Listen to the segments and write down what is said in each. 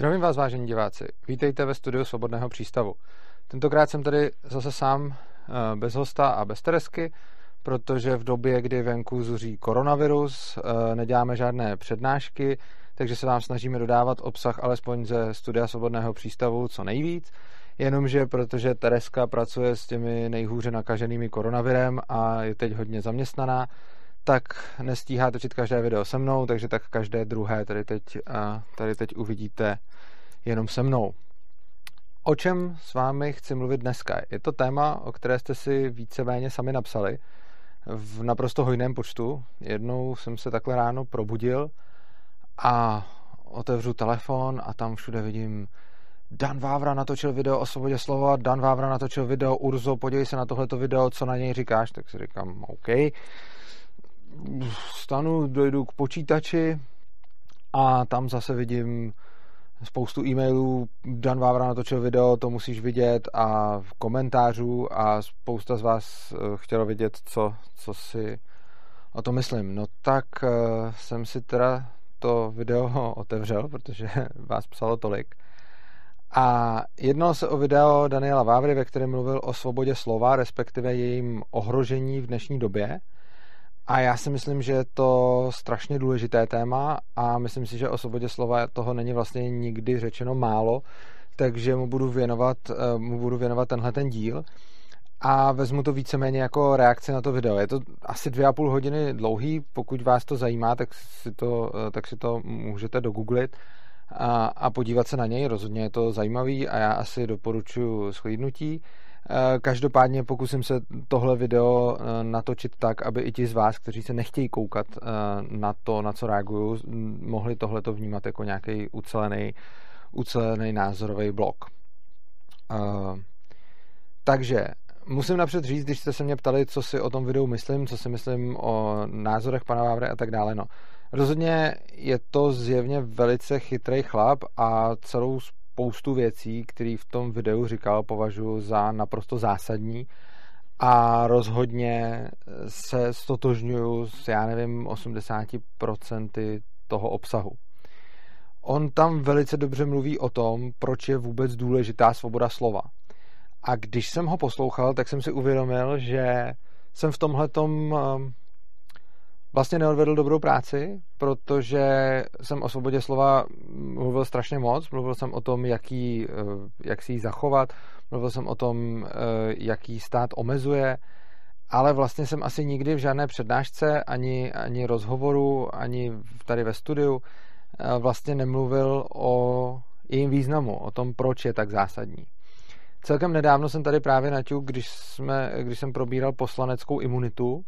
Zdravím vás, vážení diváci. Vítejte ve studiu Svobodného přístavu. Tentokrát jsem tady zase sám eh, bez hosta a bez Teresky, protože v době, kdy venku zuří koronavirus, eh, neděláme žádné přednášky, takže se vám snažíme dodávat obsah alespoň ze studia Svobodného přístavu co nejvíc. Jenomže protože Tereska pracuje s těmi nejhůře nakaženými koronavirem a je teď hodně zaměstnaná, tak nestíhá točit každé video se mnou, takže tak každé druhé tady teď, tady teď uvidíte jenom se mnou. O čem s vámi chci mluvit dneska? Je to téma, o které jste si víceméně sami napsali v naprosto hojném počtu. Jednou jsem se takhle ráno probudil a otevřu telefon a tam všude vidím Dan Vávra natočil video o svobodě slova, Dan Vávra natočil video Urzo, podívej se na tohleto video, co na něj říkáš, tak si říkám, OK. Stanu, dojdu k počítači a tam zase vidím spoustu e-mailů, Dan Vávra natočil video, to musíš vidět a komentářů a spousta z vás eh, chtělo vidět, co, co si o tom myslím. No tak uh, jsem si teda to video otevřel, protože vás psalo tolik. A jednalo se o video Daniela Vávry, ve kterém mluvil o svobodě slova, respektive jejím ohrožení v dnešní době. A já si myslím, že je to strašně důležité téma a myslím si, že o svobodě slova toho není vlastně nikdy řečeno málo, takže mu budu věnovat, eh, mu budu věnovat tenhle ten díl a vezmu to víceméně jako reakci na to video. Je to asi dvě a půl hodiny dlouhý, pokud vás to zajímá, tak si to, eh, tak si to můžete dogooglit a, a podívat se na něj. Rozhodně je to zajímavý a já asi doporučuji schlídnutí. Eh, každopádně pokusím se tohle video eh, natočit tak, aby i ti z vás, kteří se nechtějí koukat eh, na to, na co reaguju, mohli tohleto vnímat jako nějaký ucelený, ucelený názorový blok. Takže musím napřed říct, když jste se mě ptali, co si o tom videu myslím, co si myslím o názorech pana Vávry a tak dále, no. Rozhodně je to zjevně velice chytrý chlap a celou spoustu věcí, které v tom videu říkal, považuji za naprosto zásadní a rozhodně se stotožňuju s, já nevím, 80% toho obsahu. On tam velice dobře mluví o tom, proč je vůbec důležitá svoboda slova. A když jsem ho poslouchal, tak jsem si uvědomil, že jsem v tomhle vlastně neodvedl dobrou práci, protože jsem o svobodě slova mluvil strašně moc. Mluvil jsem o tom, jaký, eh, jak si ji zachovat, mluvil jsem o tom, eh, jaký stát omezuje, ale vlastně jsem asi nikdy v žádné přednášce, ani, ani rozhovoru, ani tady ve studiu eh, vlastně nemluvil o jejím významu, o tom, proč je tak zásadní. Celkem nedávno jsem tady právě naťuk, když, jsme, když jsem probíral poslaneckou imunitu,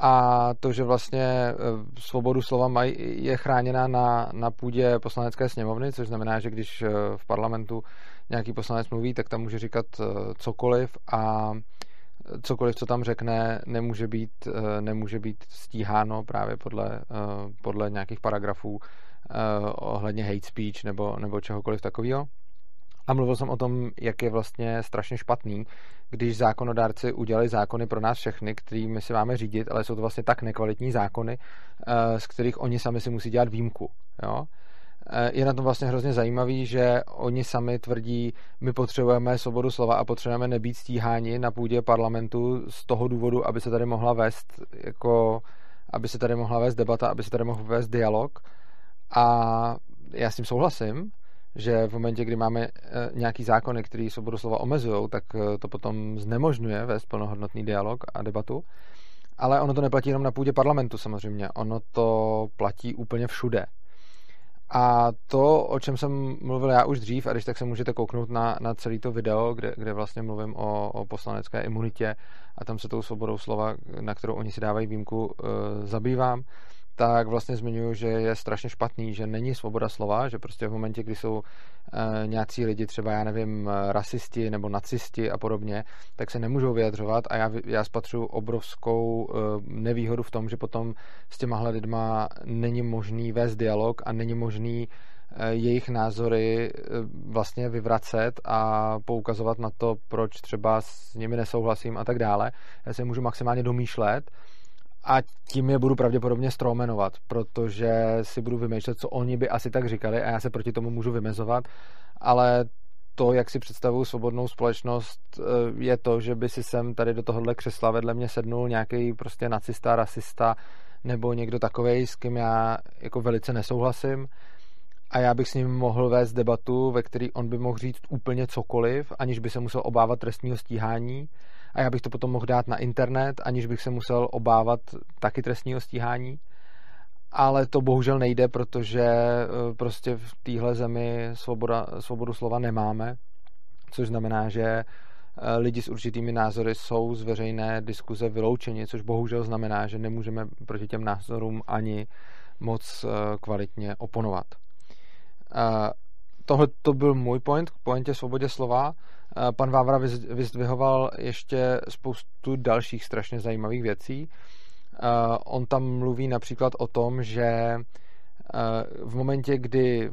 a to, že vlastně e, svobodu slova maj, je chráněna na, na půdě poslanecké sněmovny, což znamená, že když e, v parlamentu nějaký poslanec mluví, tak tam může říkat e, cokoliv a cokoliv, co tam řekne, nemůže být, nemůže být stíháno právě podle, podle nějakých paragrafů ohledně hate speech nebo, nebo čehokoliv takového. A mluvil jsem o tom, jak je vlastně strašně špatný, když zákonodárci udělali zákony pro nás všechny, kterými si máme řídit, ale jsou to vlastně tak nekvalitní zákony, eh, z kterých oni sami si musí dělat výjimku. Jo? Eh, je na tom vlastně hrozně zajímavý, že oni sami tvrdí, my potřebujeme svobodu slova a potřebujeme nebýt stíháni na půdě parlamentu z toho důvodu, aby se tady mohla vést jako, aby se tady mohla vést debata, aby se tady mohl vést dialog. A já s tím souhlasím, že v momentě, kdy máme eh, nějaký zákony, který svobodu slova omezují, tak eh, to potom znemožňuje vést plnohodnotný dialog a debatu. Ale ono to neplatí jenom na půdě parlamentu samozřejmě, ono to platí úplně všude. A to, o čem jsem mluvil já už dřív, a když tak se můžete kouknout na, na celý to video, kde, kde vlastně mluvím o, o poslanecké imunitě a tam se tou svobodou slova, na kterou oni si dávají výjimku, e, zabývám, tak vlastně zmiňuji, že je strašně špatný, že není svoboda slova, že prostě v momentě, kdy jsou e, nějací lidi, třeba já nevím, rasisti nebo nacisti a podobně, tak se nemůžou vyjadřovat a já, já spatřuji obrovskou e, nevýhodu v tom, že potom s těmahle lidma není možný vést dialog a není možný jejich názory vlastně vyvracet a poukazovat na to, proč třeba s nimi nesouhlasím a tak dále. Já se můžu maximálně domýšlet, a tím je budu pravděpodobně stromenovat, protože si budu vymýšlet, co oni by asi tak říkali a já se proti tomu můžu vymezovat, ale to, jak si představuju svobodnou společnost, eh, je to, že by si sem tady do tohohle křesla vedle mě sednul nějaký prostě nacista, rasista nebo někdo takovej, s kým já jako velice nesouhlasím. A já bych s ním mohl vést debatu, ve který on by mohl říct úplně cokoliv, aniž by se musel obávat trestního stíhání a já bych to potom mohl dát na internet, aniž bych se musel obávat taky trestního stíhání. Ale to bohužel nejde, protože eh, prostě v téhle zemi svoboda, svobodu slova nemáme, což znamená, že eh, lidi s určitými názory jsou z veřejné diskuze vyloučeni, což bohužel znamená, že nemůžeme proti těm názorům ani moc eh, kvalitně oponovat. Tohle to byl můj point k pointě svobodě slova. Pan Vávra vyzdvihoval ještě spoustu dalších strašně zajímavých věcí. On tam mluví například o tom, že v momentě, kdy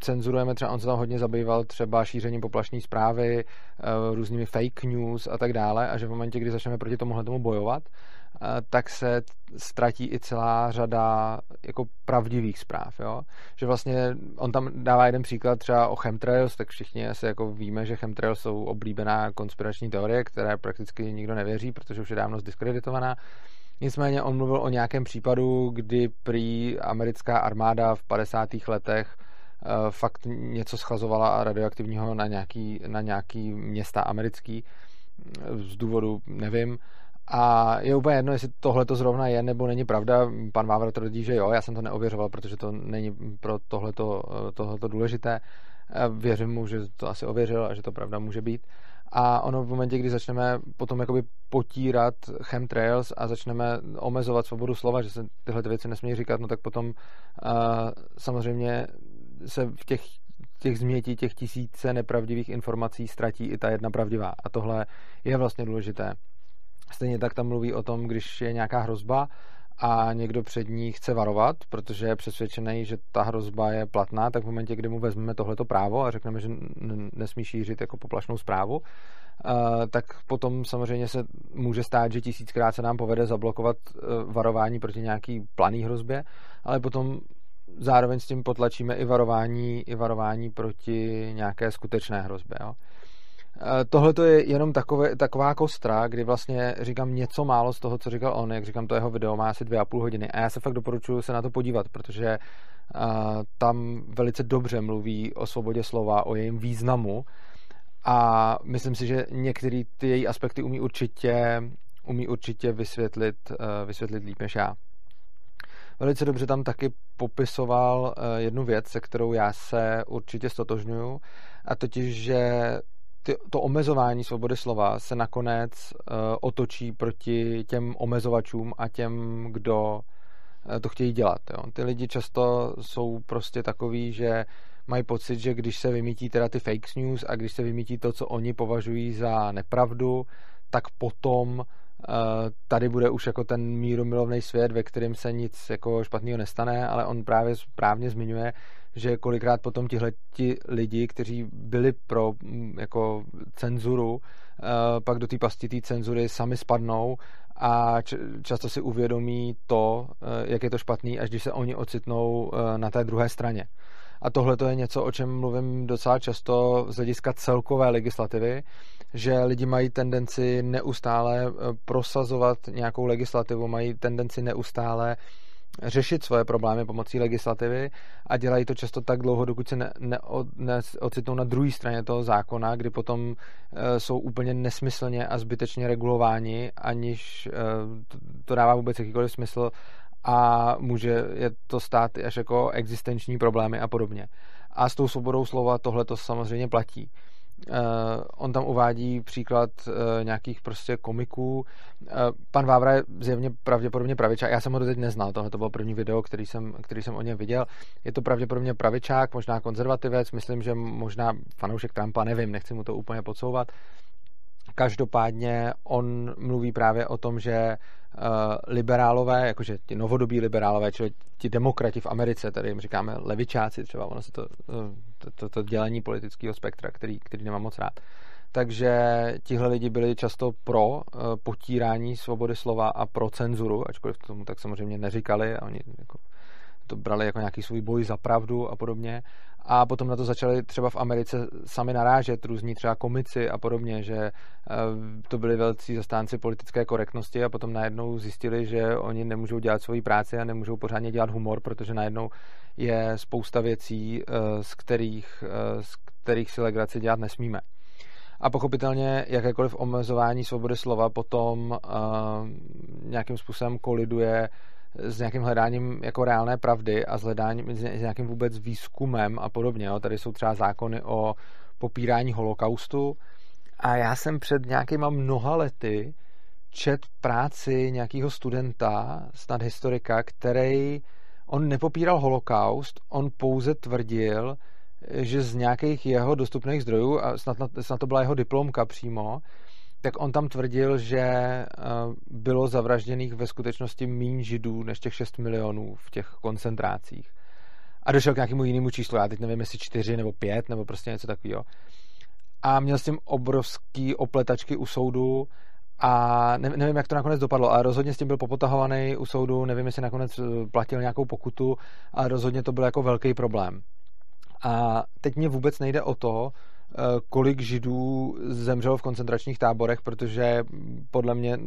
cenzurujeme, třeba on se tam hodně zabýval třeba šířením poplašní zprávy, různými fake news a tak dále, a že v momentě, kdy začneme proti tomuhle tomu bojovat, tak se ztratí i celá řada jako pravdivých zpráv. Jo? Že vlastně on tam dává jeden příklad třeba o chemtrails, tak všichni asi jako víme, že chemtrails jsou oblíbená konspirační teorie, které prakticky nikdo nevěří, protože už je dávno zdiskreditovaná. Nicméně on mluvil o nějakém případu, kdy prý americká armáda v 50. letech uh, fakt něco schlazovala radioaktivního na nějaký, na nějaký města americký z důvodu, nevím, a je úplně jedno, jestli tohle to zrovna je nebo není pravda. Pan Vávra tvrdí, že jo, já jsem to neověřoval, protože to není pro tohleto, tohleto důležité. Věřím mu, že to asi ověřil a že to pravda může být. A ono v momentě, kdy začneme potom jakoby potírat chemtrails a začneme omezovat svobodu slova, že se tyhle věci nesmí říkat, no tak potom uh, samozřejmě se v těch, těch změtí, těch tisíce nepravdivých informací ztratí i ta jedna pravdivá. A tohle je vlastně důležité. Stejně tak tam mluví o tom, když je nějaká hrozba a někdo před ní chce varovat, protože je přesvědčený, že ta hrozba je platná, tak v momentě, kdy mu vezmeme tohleto právo a řekneme, že nesmí šířit jako poplašnou zprávu, tak potom samozřejmě se může stát, že tisíckrát se nám povede zablokovat e, varování proti nějaký planý hrozbě, ale potom zároveň s tím potlačíme i varování, i varování proti nějaké skutečné hrozbě. Jo. Eh, tohle to je jenom takové, taková kostra, kdy vlastně říkám něco málo z toho, co říkal on, jak říkám, to jeho video má asi dvě a půl hodiny. A já se fakt doporučuji se na to podívat, protože uh, tam velice dobře mluví o svobodě slova, o jejím významu. A myslím si, že některé ty její aspekty umí určitě, umí určitě vysvětlit, uh, vysvětlit líp než já. Velice dobře tam taky popisoval jednu věc, se kterou já se určitě stotožňuju, a totiž, že ty, to omezování svobody slova se nakonec uh, otočí proti těm omezovačům a těm, kdo uh, to chtějí dělat. Jo. Ty lidi často jsou prostě takový, že mají pocit, že když se vymítí teda ty fake news a když se vymítí to, co oni považují za nepravdu, tak potom tady bude už jako ten mírumilovný svět, ve kterém se nic jako špatného nestane, ale on právě správně zmiňuje, že kolikrát potom tihle ti lidi, kteří byli pro mm, jako cenzuru, eh, pak do té pasti té cenzury sami spadnou a často si uvědomí to, eh, jak je to špatný, až když se oni ocitnou eh, na té druhé straně. A tohle to je něco, o čem mluvím docela často z hlediska celkové legislativy, že lidi mají tendenci neustále prosazovat nějakou legislativu, mají tendenci neustále řešit svoje problémy pomocí legislativy a dělají to často tak dlouho, dokud se neocitnou ne, ne, na druhé straně toho zákona, kdy potom e, jsou úplně nesmyslně a zbytečně regulováni, aniž e, to, to dává vůbec jakýkoliv smysl a může je to stát až jako existenční problémy a podobně. A s tou svobodou slova tohle to samozřejmě platí. Uh, on tam uvádí příklad uh, nějakých prostě komiků. Uh, pan Vávra je zjevně pravděpodobně pravičák. Já jsem ho teď neznal, tohle to bylo první video, který jsem, který jsem o něm viděl. Je to pravděpodobně pravičák, možná konzervativec, myslím, že možná fanoušek Trumpa, nevím, nechci mu to úplně podsouvat. Každopádně on mluví právě o tom, že liberálové, jakože ti novodobí liberálové, čili ti demokrati v Americe, tady jim říkáme levičáci třeba, ono se to, to, to, to dělení politického spektra, který, který nemám moc rád, takže tihle lidi byli často pro eh, potírání svobody slova a pro cenzuru, ačkoliv tomu tak samozřejmě neříkali a oni jako to brali jako nějaký svůj boj za pravdu a podobně. A potom na to začali třeba v Americe sami narážet různí třeba komici a podobně, že eh, to byli velcí zastánci politické korektnosti a potom najednou zjistili, že oni nemůžou dělat svoji práci a nemůžou pořádně dělat humor, protože najednou je spousta věcí, eh, z kterých, z kterých si legraci dělat nesmíme. A pochopitelně jakékoliv omezování svobody slova potom nějakým způsobem koliduje s nějakým hledáním jako reálné pravdy a s hledáním, s nějakým vůbec výzkumem a podobně. Jo. Tady jsou třeba zákony o popírání holokaustu a já jsem před nějakýma mnoha lety čet práci nějakého studenta, snad historika, který on nepopíral holokaust, on pouze tvrdil, že z nějakých jeho dostupných zdrojů, a snad, snad to byla jeho diplomka přímo, tak on tam tvrdil, že eh, bylo zavražděných ve skutečnosti méně židů než těch 6 milionů v těch koncentrácích. A došel k nějakému jinému číslu, já teď nevím, jestli 4 nebo 5 nebo prostě něco takového. A měl s tím obrovský opletačky u soudu a nevím, jak to nakonec dopadlo, ale rozhodně s tím byl popotahovaný u soudu, nevím, jestli nakonec eh, platil nějakou pokutu, ale rozhodně to byl jako velký problém. A teď mě vůbec nejde o to, kolik židů zemřelo v koncentračních táborech, protože podle mě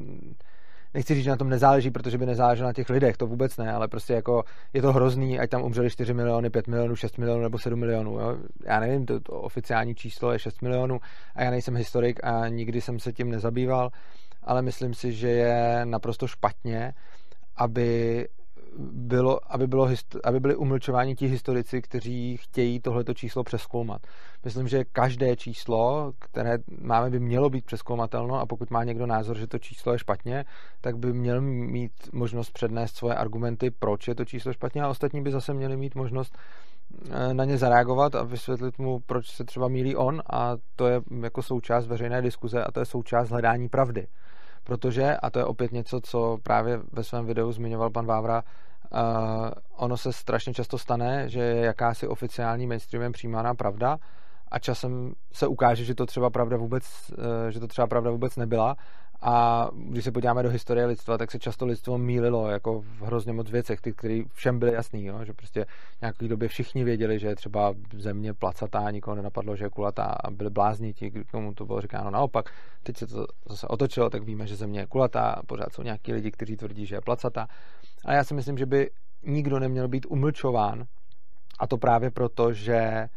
nechci říct, že na tom nezáleží, protože by nezáleželo na těch lidech, to vůbec ne, ale prostě jako je to hrozný, ať tam umřeli 4 miliony, 5 milionů, 6 milionů nebo 7 milionů. Jo? Já nevím, to, to oficiální číslo je 6 milionů a já nejsem historik a nikdy jsem se tím nezabýval, ale myslím si, že je naprosto špatně, aby bylo, aby, bylo, aby byli umlčováni ti historici, kteří chtějí tohleto číslo přeskoumat. Myslím, že každé číslo, které máme, by mělo být přeskoumatelno a pokud má někdo názor, že to číslo je špatně, tak by měl mít možnost přednést svoje argumenty, proč je to číslo špatně a ostatní by zase měli mít možnost eh, na ně zareagovat a vysvětlit mu, proč se třeba mílí on a to je jako součást veřejné diskuze a to je součást hledání pravdy protože, a to je opět něco, co právě ve svém videu zmiňoval pan Vávra, uh, ono se strašně často stane, že je jakási oficiální mainstreamem přijímána pravda a časem se ukáže, že to třeba pravda vůbec, uh, že to třeba pravda vůbec nebyla a když se podíváme do historie lidstva, tak se často lidstvo mýlilo jako v hrozně moc věcech, ty, které všem byly jasný, jo? že prostě v nějaké době všichni věděli, že je třeba země placatá, nikoho nenapadlo, že je kulatá a byli blázni ti, komu to bylo říkáno naopak. Teď se to zase otočilo, tak víme, že země je kulatá pořád jsou nějaký lidi, kteří tvrdí, že je placatá. A já si myslím, že by nikdo neměl být umlčován a to právě proto, že eh,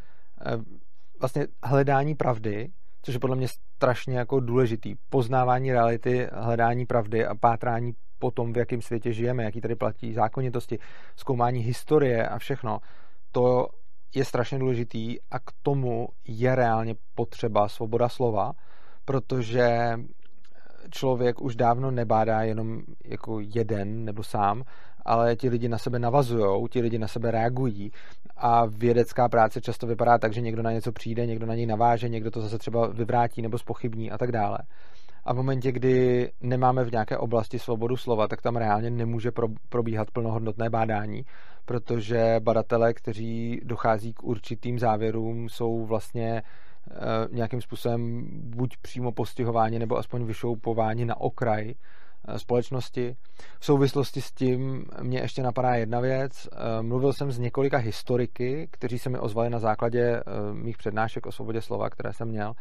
vlastně hledání pravdy což je podle mě strašně jako důležitý. Poznávání reality, hledání pravdy a pátrání po tom, v jakém světě žijeme, jaký tady platí zákonitosti, zkoumání historie a všechno, to je strašně důležitý a k tomu je reálně potřeba svoboda slova, protože člověk už dávno nebádá jenom jako jeden nebo sám, ale ti lidi na sebe navazují, ti lidi na sebe reagují a vědecká práce často vypadá tak, že někdo na něco přijde, někdo na něj naváže, někdo to zase třeba vyvrátí nebo spochybní a tak dále. A v momentě, kdy nemáme v nějaké oblasti svobodu slova, tak tam reálně nemůže probíhat plnohodnotné bádání, protože badatelé, kteří dochází k určitým závěrům, jsou vlastně eh, nějakým způsobem buď přímo postihováni nebo aspoň vyšoupováni na okraj společnosti. V souvislosti s tím mě ještě napadá jedna věc. Eh, mluvil jsem s několika historiky, kteří se mi ozvali na základě eh, mých přednášek o svobodě slova, které jsem měl.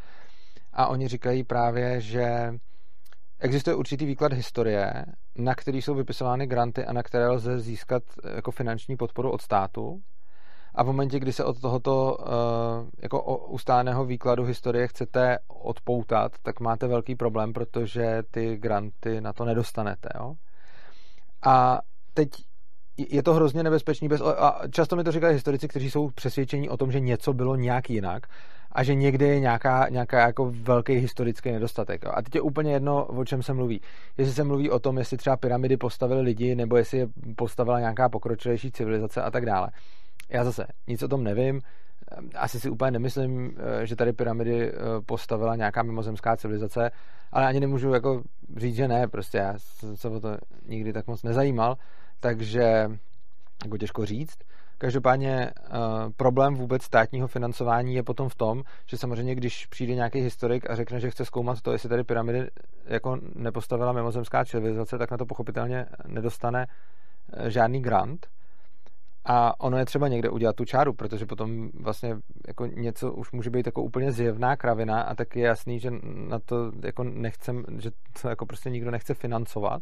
A oni říkají právě, že existuje určitý výklad historie, na který jsou vypisovány granty a na které lze získat jako finanční podporu od státu. A v momentě, kdy se od tohoto uh, jako ustáleného výkladu historie chcete odpoutat, tak máte velký problém, protože ty granty na to nedostanete. Jo? A teď je to hrozně nebezpečný. Bez, a často mi to říkají historici, kteří jsou přesvědčení o tom, že něco bylo nějak jinak a že někde je nějaká, nějaká jako velký historický nedostatek. A teď je úplně jedno, o čem se mluví. Jestli se mluví o tom, jestli třeba pyramidy postavili lidi, nebo jestli je postavila nějaká pokročilejší civilizace a tak dále. Já zase nic o tom nevím. Asi si úplně nemyslím, eh, že tady pyramidy eh, postavila nějaká mimozemská civilizace, ale ani nemůžu jako říct, že ne, prostě já jsem se o to nikdy tak moc nezajímal, takže jako těžko říct. Každopádně uh, problém vůbec státního financování je potom v tom, že samozřejmě, když přijde nějaký historik a řekne, že chce zkoumat to, jestli tady pyramidy jako nepostavila mimozemská civilizace, tak na to pochopitelně nedostane žádný grant. A ono je třeba někde udělat tu čáru, protože potom vlastně jako něco už může být jako úplně zjevná kravina a tak je jasný, že na to jako nechcem, že to jako prostě nikdo nechce financovat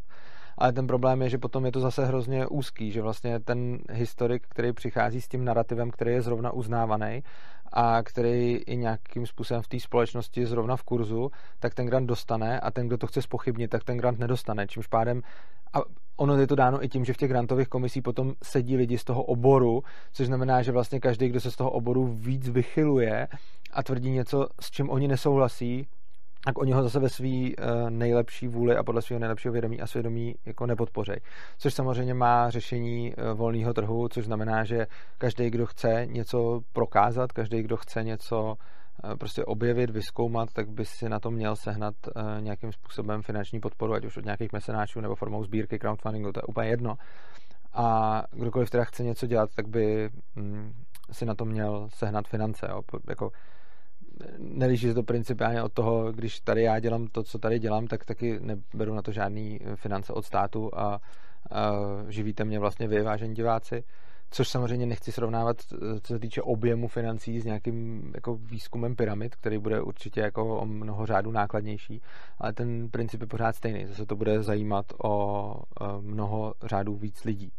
ale ten problém je, že potom je to zase hrozně úzký, že vlastně ten historik, který přichází s tím narrativem, který je zrovna uznávaný a který i nějakým způsobem v té společnosti je zrovna v kurzu, tak ten grant dostane a ten, kdo to chce spochybnit, tak ten grant nedostane. Čímž pádem a ono je to dáno i tím, že v těch grantových komisích potom sedí lidi z toho oboru, což znamená, že vlastně každý, kdo se z toho oboru víc vychyluje a tvrdí něco, s čím oni nesouhlasí, tak oni ho zase ve své uh, nejlepší vůli a podle svého nejlepšího vědomí a svědomí jako nepodpořejí. Což samozřejmě má řešení uh, volného trhu, což znamená, že každý, kdo chce něco prokázat, každý, kdo chce něco prostě objevit, vyskoumat, tak by si na to měl sehnat uh, nějakým způsobem finanční podporu, ať už od nějakých mesenáčů nebo formou sbírky, crowdfundingu, to je úplně jedno. A kdokoliv teda chce něco dělat, tak by mm, si na to měl sehnat finance. Jo. Jako, nelíží se to principiálně od toho, když tady já dělám to, co tady dělám, tak taky neberu na to žádný finance od státu a, a živíte mě vlastně vy, vážení diváci. Což samozřejmě nechci srovnávat, co se týče objemu financí s nějakým jako výzkumem pyramid, který bude určitě jako o mnoho řádů nákladnější, ale ten princip je pořád stejný. Zase to bude zajímat o mnoho řádů víc lidí.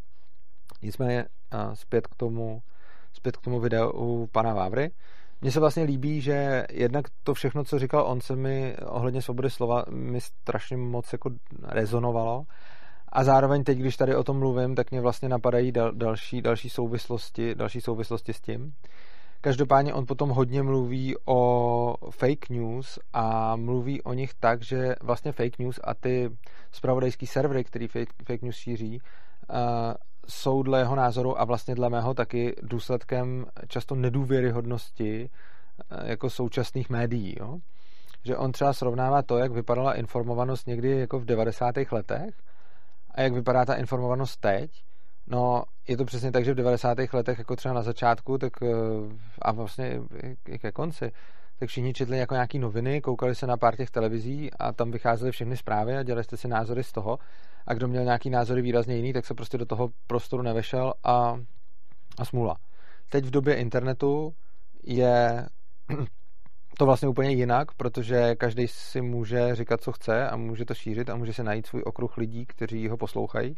Nicméně zpět k tomu, zpět k tomu videu pana Vávry. Mně se vlastně líbí, že jednak to všechno, co říkal on, se mi ohledně svobody slova mi strašně moc jako rezonovalo. A zároveň teď, když tady o tom mluvím, tak mě vlastně napadají dal, další, další, souvislosti, další souvislosti s tím. Každopádně on potom hodně mluví o fake news a mluví o nich tak, že vlastně fake news a ty spravodajský servery, který fake, fake news šíří, uh, jsou dle jeho názoru a vlastně dle mého taky důsledkem často nedůvěryhodnosti eh, jako současných médií. Jo? Že on třeba srovnává to, jak vypadala informovanost někdy jako v 90. letech a jak vypadá ta informovanost teď. No, je to přesně tak, že v 90. letech, jako třeba na začátku, tak eh, a vlastně i ke konci, tak všichni četli jako nějaký noviny, koukali se na pár těch televizí a tam vycházely všechny zprávy a dělali jste si názory z toho a kdo měl nějaký názory výrazně jiný, tak se prostě do toho prostoru nevešel a, a smůla. Teď v době internetu je to vlastně úplně jinak, protože každý si může říkat, co chce a může to šířit a může se najít svůj okruh lidí, kteří ho poslouchají,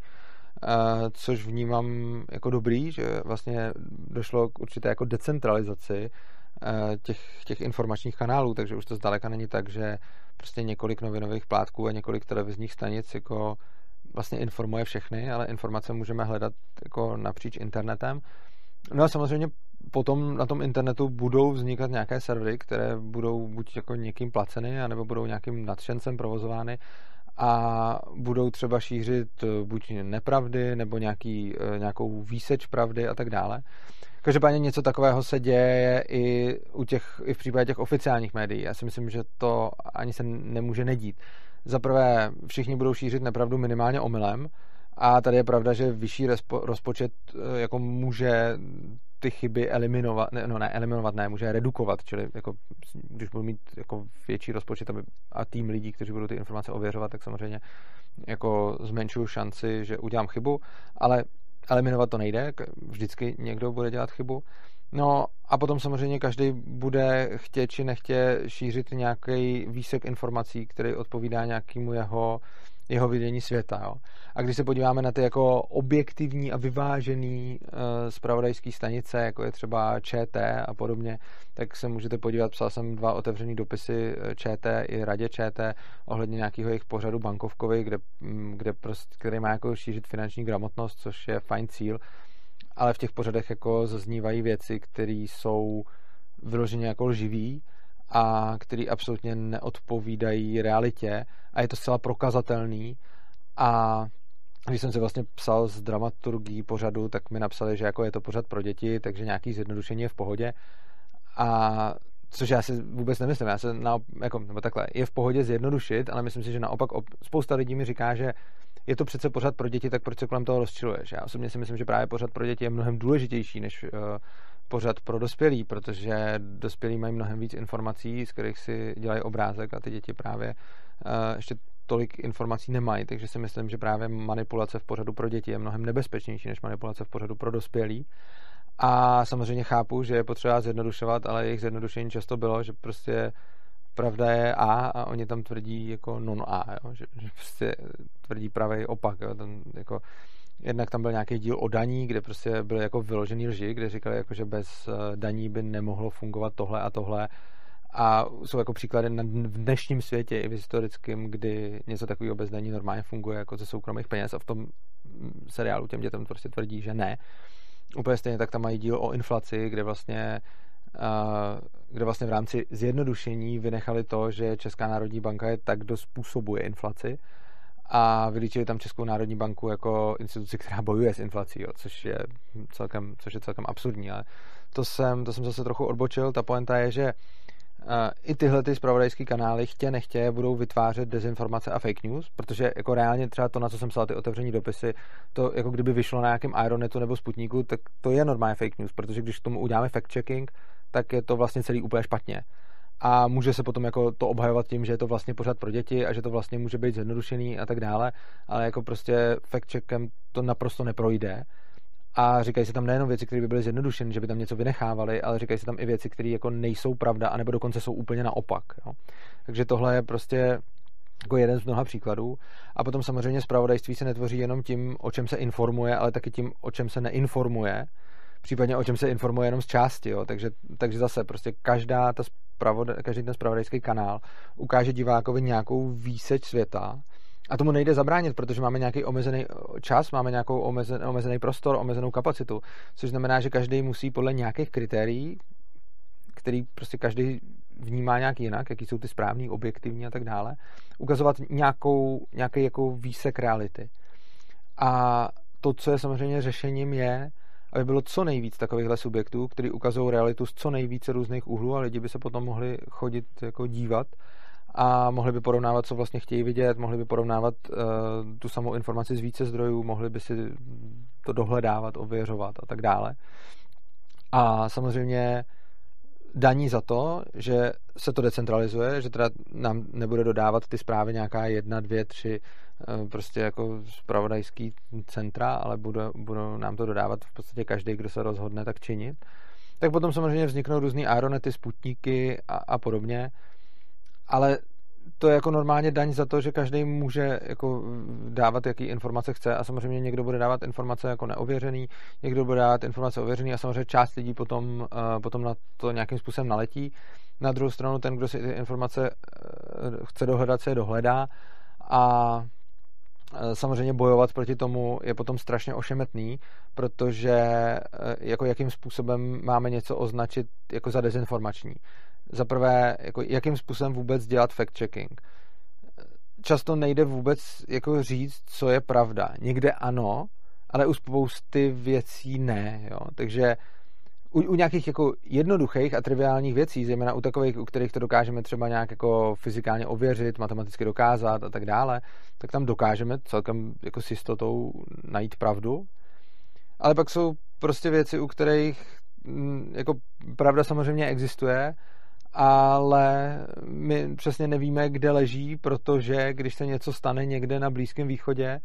což vnímám jako dobrý, že vlastně došlo k určité jako decentralizaci těch, těch informačních kanálů, takže už to zdaleka není tak, že prostě několik novinových plátků a několik televizních stanic jako vlastně informuje všechny, ale informace můžeme hledat jako napříč internetem. No a samozřejmě potom na tom internetu budou vznikat nějaké servery, které budou buď jako někým placeny, anebo budou nějakým nadšencem provozovány a budou třeba šířit eh, buď nepravdy, nebo nějaký, eh, nějakou výseč pravdy a tak dále. Každopádně něco takového se děje i, u těch, i v případě těch oficiálních médií. Já si myslím, že to ani se nemůže nedít. Za prvé, všichni budou šířit nepravdu minimálně omylem, a tady je pravda, že vyšší rozpočet eh, jako může ty chyby eliminovat, ne, no ne, eliminovat ne, může redukovat, čili jako, když budu mít jako větší rozpočet a tým lidí, kteří budou ty informace ověřovat, tak samozřejmě jako zmenšuju šanci, že udělám chybu, ale eliminovat to nejde, vždycky někdo bude dělat chybu. No a potom samozřejmě každý bude chtě či nechtě šířit nějaký výsek informací, který odpovídá nějakému jeho, jeho vidění světa. Jo. A když se podíváme na ty jako objektivní a vyvážený uh, spravodajský stanice, jako je třeba ČT a podobně, tak se můžete podívat, psal jsem dva otevřený dopisy eh, ČT i radě ČT ohledně nějakého jejich pořadu bankovkovi, kde, mm, kde prostě, který má jako šířit finanční gramotnost, což je fajn cíl, ale v těch pořadech jako zaznívají věci, které jsou vyloženě jako lživý a které absolutně neodpovídají realitě a je to zcela prokazatelný a když jsem si vlastně psal z dramaturgii pořadu, tak mi napsali, že jako je to pořad pro děti, takže nějaký zjednodušení je v pohodě. A což já si vůbec nemyslím. Já se na, jako, nebo takhle, je v pohodě zjednodušit, ale myslím si, že naopak spousta lidí mi říká, že je to přece pořád pro děti, tak proč se kolem toho rozčiluješ? Já osobně si myslím, že právě pořád pro děti je mnohem důležitější než uh, pořád pro dospělí, protože dospělí mají mnohem víc informací, z kterých si dělají obrázek a ty děti právě uh, ještě tolik informací nemají, takže si myslím, že právě manipulace v pořadu pro děti je mnohem nebezpečnější než manipulace v pořadu pro dospělí. A samozřejmě chápu, že je potřeba zjednodušovat, ale jejich zjednodušení často bylo, že prostě pravda je A a oni tam tvrdí jako non-A, jo? Že, že prostě tvrdí pravý opak. Jo? Ten, jako, jednak tam byl nějaký díl o daní, kde prostě byly jako vyložený lži, kde říkali, jako, že bez eh, daní by nemohlo fungovat tohle a tohle. A jsou jako příklady na, v dnešním světě i v historickém, kdy něco takového bez daní normálně funguje jako ze soukromých peněz a v tom seriálu těm dětem prostě tvrdí, že ne. Úplně stejně tak tam mají díl o inflaci, kde vlastně kde vlastně v rámci zjednodušení vynechali to, že Česká národní banka je tak, kdo způsobuje inflaci a vylíčili tam Českou národní banku jako instituci, která bojuje s inflací, jo, což, je celkem, což je celkem absurdní. Ale to jsem, to jsem zase trochu odbočil. Ta poenta je, že i tyhle ty spravodajské kanály chtě nechtě budou vytvářet dezinformace a fake news, protože jako reálně třeba to, na co jsem psal ty otevření dopisy, to jako kdyby vyšlo na nějakém Ironetu nebo Sputniku, tak to je normálně fake news, protože když k tomu uděláme fact checking, tak je to vlastně celý úplně špatně. A může se potom jako to obhajovat tím, že je to vlastně pořád pro děti a že to vlastně může být zjednodušený a tak dále, ale jako prostě fact checkem to naprosto neprojde a říkají se tam nejenom věci, které by byly zjednodušeny, že by tam něco vynechávali, ale říkají se tam i věci, které jako nejsou pravda, anebo dokonce jsou úplně naopak. Jo. Takže tohle je prostě jako jeden z mnoha příkladů. A potom samozřejmě zpravodajství se netvoří jenom tím, o čem se informuje, ale taky tím, o čem se neinformuje, případně o čem se informuje jenom z části. Jo. Takže, takže zase prostě každá ta spravodaj, každý ten spravodajský kanál ukáže divákovi nějakou výseč světa, a tomu nejde zabránit, protože máme nějaký omezený eh, čas, máme nějakou omezený, omezený prostor, omezenou kapacitu, což znamená, že každý musí podle nějakých kritérií, který prostě každý vnímá nějak jinak, jaký jsou ty správný, objektivní a tak dále, ukazovat nějakou, nějaký jako výsek reality. A to, co je samozřejmě řešením, je, aby bylo co nejvíc takovýchhle subjektů, který ukazují realitu z co nejvíce různých úhlů a lidi by se potom mohli chodit jako dívat a mohli by porovnávat, co vlastně chtějí vidět, mohli by porovnávat uh, tu samou informaci z více zdrojů, mohli by si to dohledávat, ověřovat a tak dále. A samozřejmě daní za to, že se to decentralizuje, že teda nám nebude dodávat ty zprávy nějaká jedna, dvě, tři uh, prostě jako spravodajský centra, ale budou, budou nám to dodávat v podstatě každý, kdo se rozhodne tak činit. Tak potom samozřejmě vzniknou různý aeronety, sputníky a, a podobně, ale to je jako normálně daň za to, že každý může jako dávat, jaký informace chce. A samozřejmě někdo bude dávat informace jako neověřený, někdo bude dávat informace ověřený a samozřejmě část lidí potom, uh, potom na to nějakým způsobem naletí. Na druhou stranu ten, kdo si ty informace uh, chce dohledat, se je dohledá. A eh, samozřejmě bojovat proti tomu je potom strašně ošemetný, protože jako jakým způsobem máme něco označit jako za dezinformační za prvé, jako jakým způsobem vůbec dělat fact-checking. Často nejde vůbec jako říct, co je pravda. Někde ano, ale u spousty věcí ne. Jo? Takže u, u nějakých jako jednoduchých a triviálních věcí, zejména u takových, u kterých to dokážeme třeba nějak jako fyzikálně ověřit, matematicky dokázat a tak dále, tak tam dokážeme celkem jako s jistotou najít pravdu. Ale pak jsou prostě věci, u kterých mm, jako pravda samozřejmě existuje, ale my přesně nevíme, kde leží, protože když se něco stane někde na Blízkém východě,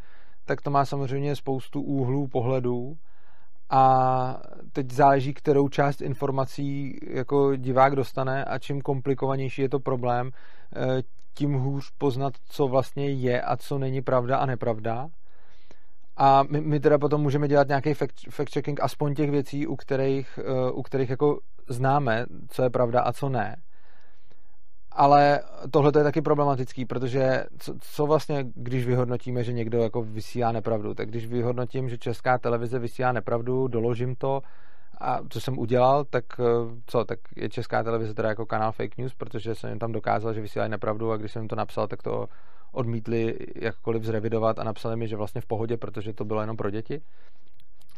tak to má samozřejmě spoustu úhlů pohledů a teď záleží, kterou část informací jako divák dostane a čím komplikovanější je to problém, eh, tím hůř poznat, co vlastně je a co není pravda a nepravda. A my, my teda potom můžeme dělat nějaký fact, fact-checking aspoň těch věcí, u kterých, eh, u kterých jako známe, co je pravda a co ne. Ale tohle je taky problematický, protože co, co vlastně, když vyhodnotíme, že někdo jako vysílá nepravdu, tak když vyhodnotím, že česká televize vysílá nepravdu, doložím to, a co jsem udělal, tak eh, co, tak je česká televize teda jako kanál fake news, protože jsem jim tam dokázal, že vysílají nepravdu a když jsem jim to napsal, tak to odmítli jakkoliv zrevidovat a napsali mi, že vlastně v pohodě, protože to bylo jenom pro děti.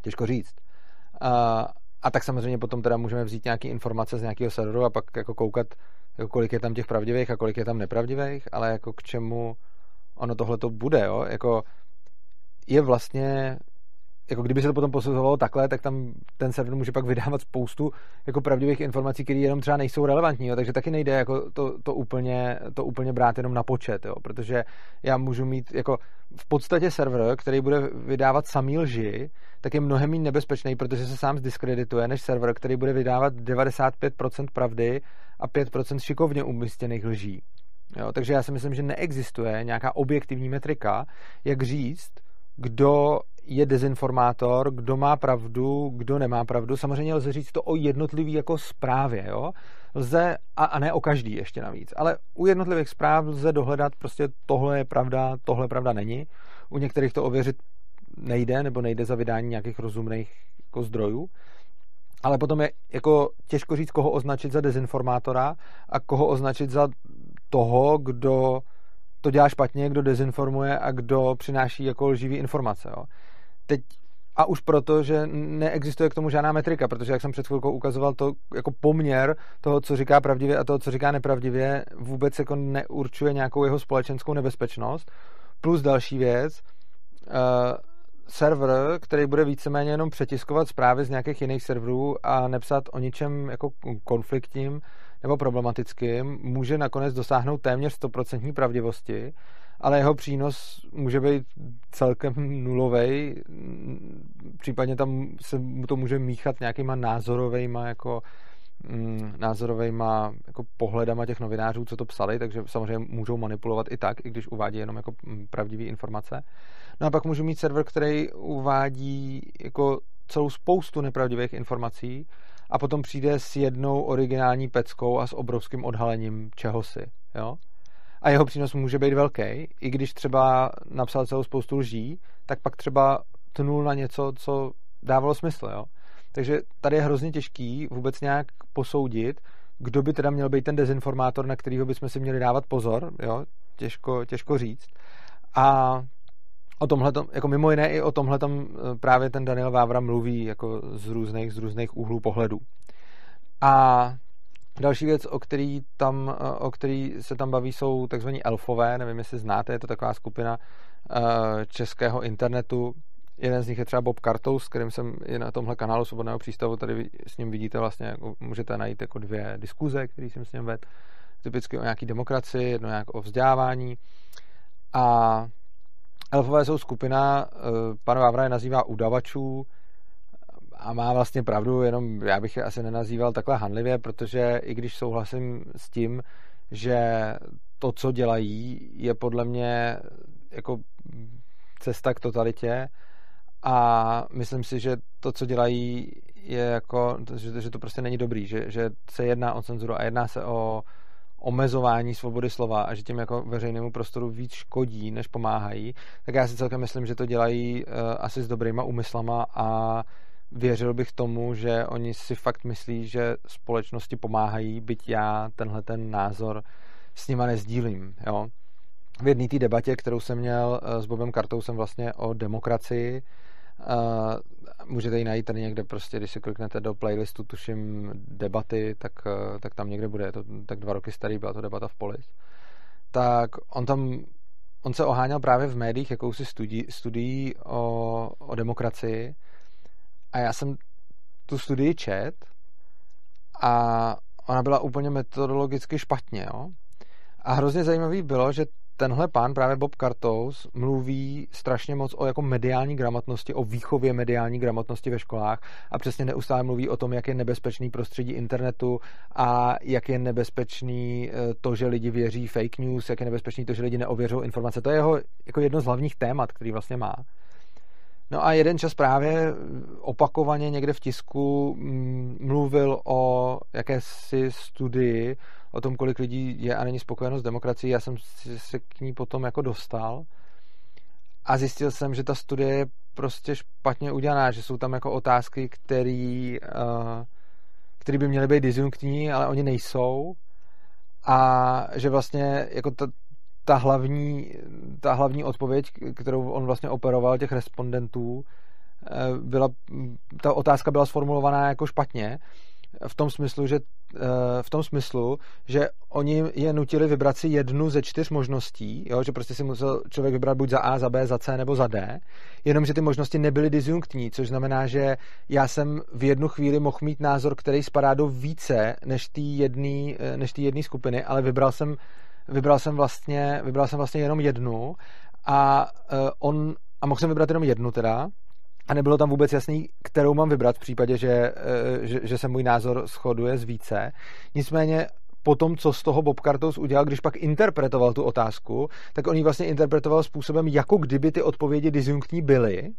Těžko říct. A, a tak samozřejmě potom teda můžeme vzít nějaké informace z nějakého serveru a pak jako koukat, jako kolik je tam těch pravdivých a kolik je tam nepravdivých, ale jako k čemu ono tohle to bude, jo? Jako je vlastně jako kdyby se to potom posuzovalo takhle, tak tam ten server může pak vydávat spoustu jako pravdivých informací, které jenom třeba nejsou relevantní, jo, takže taky nejde jako to, to, úplně, to úplně brát jenom na počet, jo, protože já můžu mít jako v podstatě server, který bude vydávat samý lži, tak je mnohem méně nebezpečný, protože se sám zdiskredituje, než server, který bude vydávat 95% pravdy a 5% šikovně umístěných lží. Jo, takže já si myslím, že neexistuje nějaká objektivní metrika, jak říct, kdo je dezinformátor, kdo má pravdu, kdo nemá pravdu. Samozřejmě lze říct to o jednotlivý jako zprávě, jo. Lze, a, a ne o každý ještě navíc, ale u jednotlivých zpráv lze dohledat prostě tohle je pravda, tohle pravda není. U některých to ověřit nejde, nebo nejde za vydání nějakých rozumných jako zdrojů. Ale potom je jako těžko říct, koho označit za dezinformátora a koho označit za toho, kdo to dělá špatně, kdo dezinformuje a kdo přináší jako lživý informace. Jo. Teď a už proto, že neexistuje k tomu žádná metrika, protože jak jsem před chvilkou ukazoval, to jako poměr toho, co říká pravdivě a toho, co říká nepravdivě, vůbec jako neurčuje nějakou jeho společenskou nebezpečnost. Plus další věc, uh, server, který bude víceméně jenom přetiskovat zprávy z nějakých jiných serverů a nepsat o ničem jako konfliktním nebo problematickým, může nakonec dosáhnout téměř 100% pravdivosti, ale jeho přínos může být celkem nulový. Případně tam se mu to může míchat nějakýma názorovejma jako mm, názorovejma jako pohledama těch novinářů, co to psali, takže samozřejmě můžou manipulovat i tak, i když uvádí jenom jako mm, pravdivé informace. No a pak můžu mít server, který uvádí jako celou spoustu nepravdivých informací a potom přijde s jednou originální peckou a s obrovským odhalením čehosi. Jo? A jeho přínos může být velký, i když třeba napsal celou spoustu lží, tak pak třeba tnul na něco, co dávalo smysl. Jo? Takže tady je hrozně těžký vůbec nějak posoudit, kdo by teda měl být ten dezinformátor, na kterého bychom si měli dávat pozor, jo? Těžko, těžko říct. A o tomhle, jako mimo jiné i o tomhle tam eh, právě ten Daniel Vávra mluví jako z různých, z různých úhlů pohledů. A další věc, o který, tam, eh, o který se tam baví, jsou takzvaní elfové, nevím, jestli znáte, je to taková skupina eh, českého internetu, Jeden z nich je třeba Bob Kartou, s kterým jsem i na tomhle kanálu Svobodného přístavu, tady s ním vidíte vlastně, jako můžete najít jako dvě diskuze, které jsem s ním vedl, typicky o nějaký demokracii, jedno nějak o vzdělávání. A Elfové jsou skupina, eh, pan Vávra je nazývá udavačů a má vlastně pravdu, jenom já bych je asi nenazýval takhle hanlivě, protože i když souhlasím s tím, že to, co dělají, je podle mě jako cesta k totalitě a myslím si, že to, co dělají, je jako, že, že to prostě není dobrý, že, že se jedná o cenzuru a jedná se o omezování svobody slova a že tím jako veřejnému prostoru víc škodí, než pomáhají, tak já si celkem myslím, že to dělají uh, asi s dobrýma úmyslama a věřil bych tomu, že oni si fakt myslí, že společnosti pomáhají, byť já tenhle ten názor s nima nezdílím. Jo? V jedné té debatě, kterou jsem měl uh, s Bobem Kartou, jsem vlastně o demokracii Uh, můžete ji najít tady někde prostě, když si kliknete do playlistu, tuším debaty, tak, uh, tak tam někde bude, je to tak dva roky starý, byla to debata v Polis. Tak on tam, on se oháněl právě v médiích jakousi studii, studií o, o demokracii a já jsem tu studii čet a ona byla úplně metodologicky špatně, jo. A hrozně zajímavý bylo, že tenhle pán, právě Bob Kartous, mluví strašně moc o jako mediální gramotnosti, o výchově mediální gramotnosti ve školách a přesně neustále mluví o tom, jak je nebezpečný prostředí internetu a jak je nebezpečný eh, to, že lidi věří fake news, jak je nebezpečný to, že lidi neověřují informace. To je jeho jako jedno z hlavních témat, který vlastně má. No a jeden čas právě opakovaně někde v tisku mm, mluvil o jakési studii o tom, kolik lidí je a není spokojeno s demokracií. Já jsem se k ní potom jako dostal a zjistil jsem, že ta studie je prostě špatně udělaná, že jsou tam jako otázky, které uh, který by měly být disjunktní, ale oni nejsou a že vlastně jako ta, ta hlavní, ta hlavní odpověď, kterou on vlastně operoval těch respondentů, eh, byla, ta otázka byla sformulovaná jako špatně v tom smyslu, že eh, v tom smyslu, že oni je nutili vybrat si jednu ze čtyř možností, jo, že prostě si musel člověk vybrat buď za A, za B, za C nebo za D, jenomže ty možnosti nebyly disjunktní, což znamená, že já jsem v jednu chvíli mohl mít názor, který spadá do více než té jedné eh, skupiny, ale vybral jsem, vybral jsem vlastně, vybral jsem vlastně jenom jednu a uh, on, a mohl jsem vybrat jenom jednu teda, a nebylo tam vůbec jasný, kterou mám vybrat v případě, že, eh, že, že se můj názor shoduje z více. Nicméně po tom, co z toho Bob Cartos udělal, když pak interpretoval tu otázku, tak on ji vlastně interpretoval způsobem, jako kdyby ty odpovědi disjunktní byly,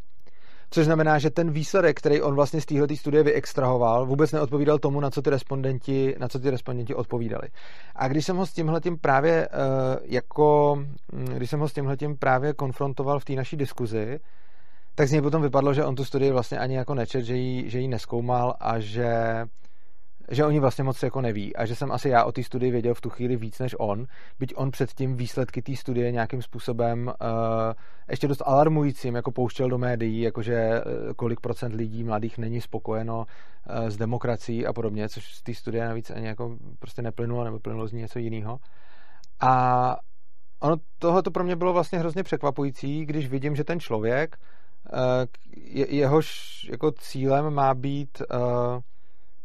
což znamená, že ten výsledek, který on vlastně z téhle studie vyextrahoval, vůbec neodpovídal tomu, na co ty respondenti, na co ty respondenti odpovídali. A když jsem ho s tímhletím právě uh, jako, hm, když jsem ho s tímhletím právě konfrontoval v té naší diskuzi, tak z něj potom vypadlo, že on tu studii vlastně ani jako nečet, že ji, že ji neskoumal a že, že oni vlastně moc jako neví a že jsem asi já o té studii věděl v tu chvíli víc než on, byť on předtím výsledky té studie nějakým způsobem uh, ještě dost alarmujícím jako pouštěl do médií, jakože uh, kolik procent lidí mladých není spokojeno uh, s demokracií a podobně, což z té studie navíc ani jako prostě neplynulo nebo plynulo z ní něco jiného. A ono tohle to pro mě bylo vlastně hrozně překvapující, když vidím, že ten člověk jehož jako cílem má být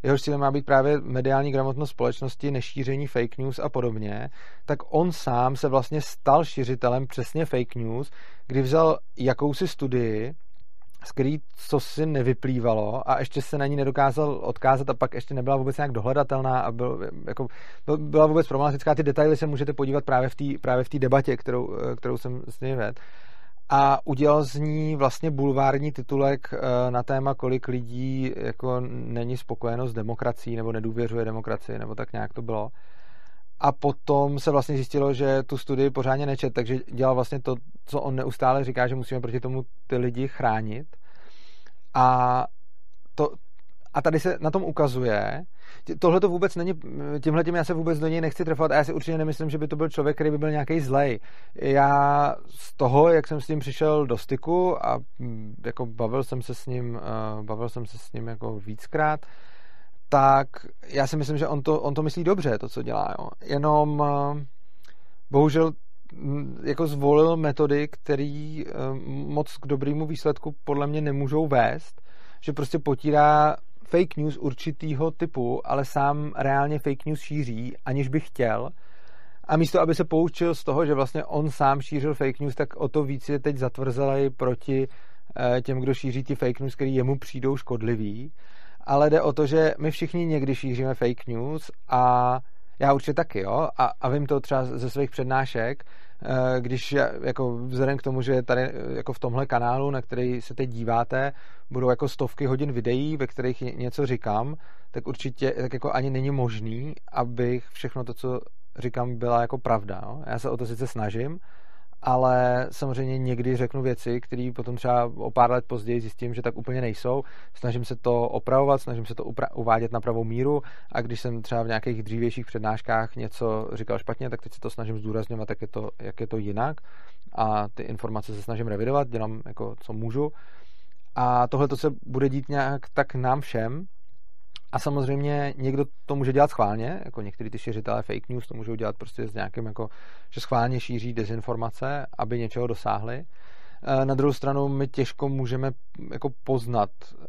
jehož cílem má být právě mediální gramotnost společnosti, nešíření fake news a podobně, tak on sám se vlastně stal šířitelem přesně fake news, kdy vzal jakousi studii, z který co si nevyplývalo a ještě se na ní nedokázal odkázat a pak ještě nebyla vůbec nějak dohledatelná a byl, jako, byla vůbec problematická. Ty detaily se můžete podívat právě v té právě v debatě, kterou, kterou jsem s ním vedl a udělal z ní vlastně bulvární titulek eh, na téma, kolik lidí jako není spokojeno s demokracií nebo nedůvěřuje demokracii, nebo tak nějak to bylo. A potom se vlastně zjistilo, že tu studii pořádně nečet, takže dělal vlastně to, co on neustále říká, že musíme proti tomu ty lidi chránit. A, to, a tady se na tom ukazuje, tohle to vůbec není, tímhle tím já se vůbec do něj nechci trefovat a já si určitě nemyslím, že by to byl člověk, který by byl nějaký zlej. Já z toho, jak jsem s ním přišel do styku a mm, jako bavil jsem se s ním, uh, bavil jsem se s ním jako víckrát, tak já si myslím, že on to, on to myslí dobře, to, co dělá. Jo. Jenom uh, bohužel mm, jako zvolil metody, které uh, moc k dobrému výsledku podle mě nemůžou vést, že prostě potírá fake news určitýho typu, ale sám reálně fake news šíří, aniž by chtěl. A místo, aby se poučil z toho, že vlastně on sám šířil fake news, tak o to víc je teď zatvrzelej proti eh, těm, kdo šíří ty fake news, který jemu přijdou škodlivý. Ale jde o to, že my všichni někdy šíříme fake news a já určitě taky, jo, a, a vím to třeba ze svých přednášek, když jako vzhledem k tomu, že tady eh, jako v tomhle kanálu, na který se teď díváte, budou jako stovky hodin videí, ve kterých něco říkám, tak určitě tak jako ani není možný, abych všechno to, co říkám, byla jako pravda. No? Já se o to sice snažím, ale samozřejmě někdy řeknu věci, které potom třeba o pár let později zjistím, že tak úplně nejsou. Snažím se to opravovat, snažím se to upra- uvádět na pravou míru a když jsem třeba v nějakých dřívějších přednáškách něco říkal špatně, tak teď se to snažím zdůrazňovat, jak je to, jak je to jinak a ty informace se snažím revidovat, dělám jako co můžu. A tohle to se bude dít nějak tak nám všem, a samozřejmě někdo to může dělat schválně, jako některý ty šiřitelé fake news to můžou dělat prostě s nějakým, jako, že schválně šíří dezinformace, aby něčeho dosáhli. Eh, na druhou stranu my těžko můžeme jako poznat, eh,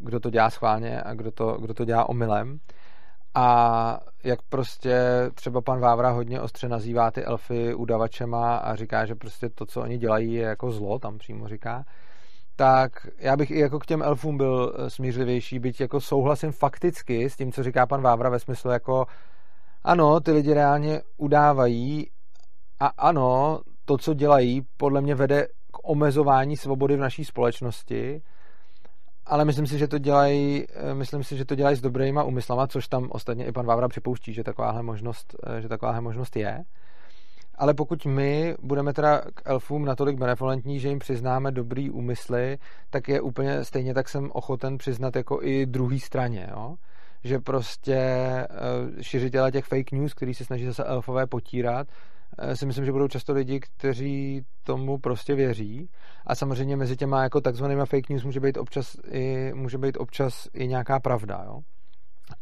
kdo to dělá schválně a kdo to, kdo to dělá omylem. A jak prostě třeba pan Vávra hodně ostře nazývá ty elfy udavačema a říká, že prostě to, co oni dělají, je jako zlo, tam přímo říká, tak já bych i jako k těm elfům byl eh, smířlivější, byť jako souhlasím fakticky s tím, co říká pan Vávra ve smyslu jako ano, ty lidi reálně udávají a ano, to, co dělají, podle mě vede k omezování svobody v naší společnosti, ale myslím si, že to dělají, eh, myslím si, že to dělají s dobrýma úmyslama, což tam ostatně i pan Vávra připouští, že takováhle možnost, eh, že takováhle možnost je ale pokud my budeme teda k elfům natolik benevolentní, že jim přiznáme dobrý úmysly, tak je úplně stejně tak jsem ochoten přiznat jako i druhý straně, jo? že prostě eh, šiřitele těch fake news, který se snaží zase elfové potírat, eh, si myslím, že budou často lidi, kteří tomu prostě věří. A samozřejmě mezi těma jako takzvanýma fake news může být občas i, může být občas i nějaká pravda. Jo?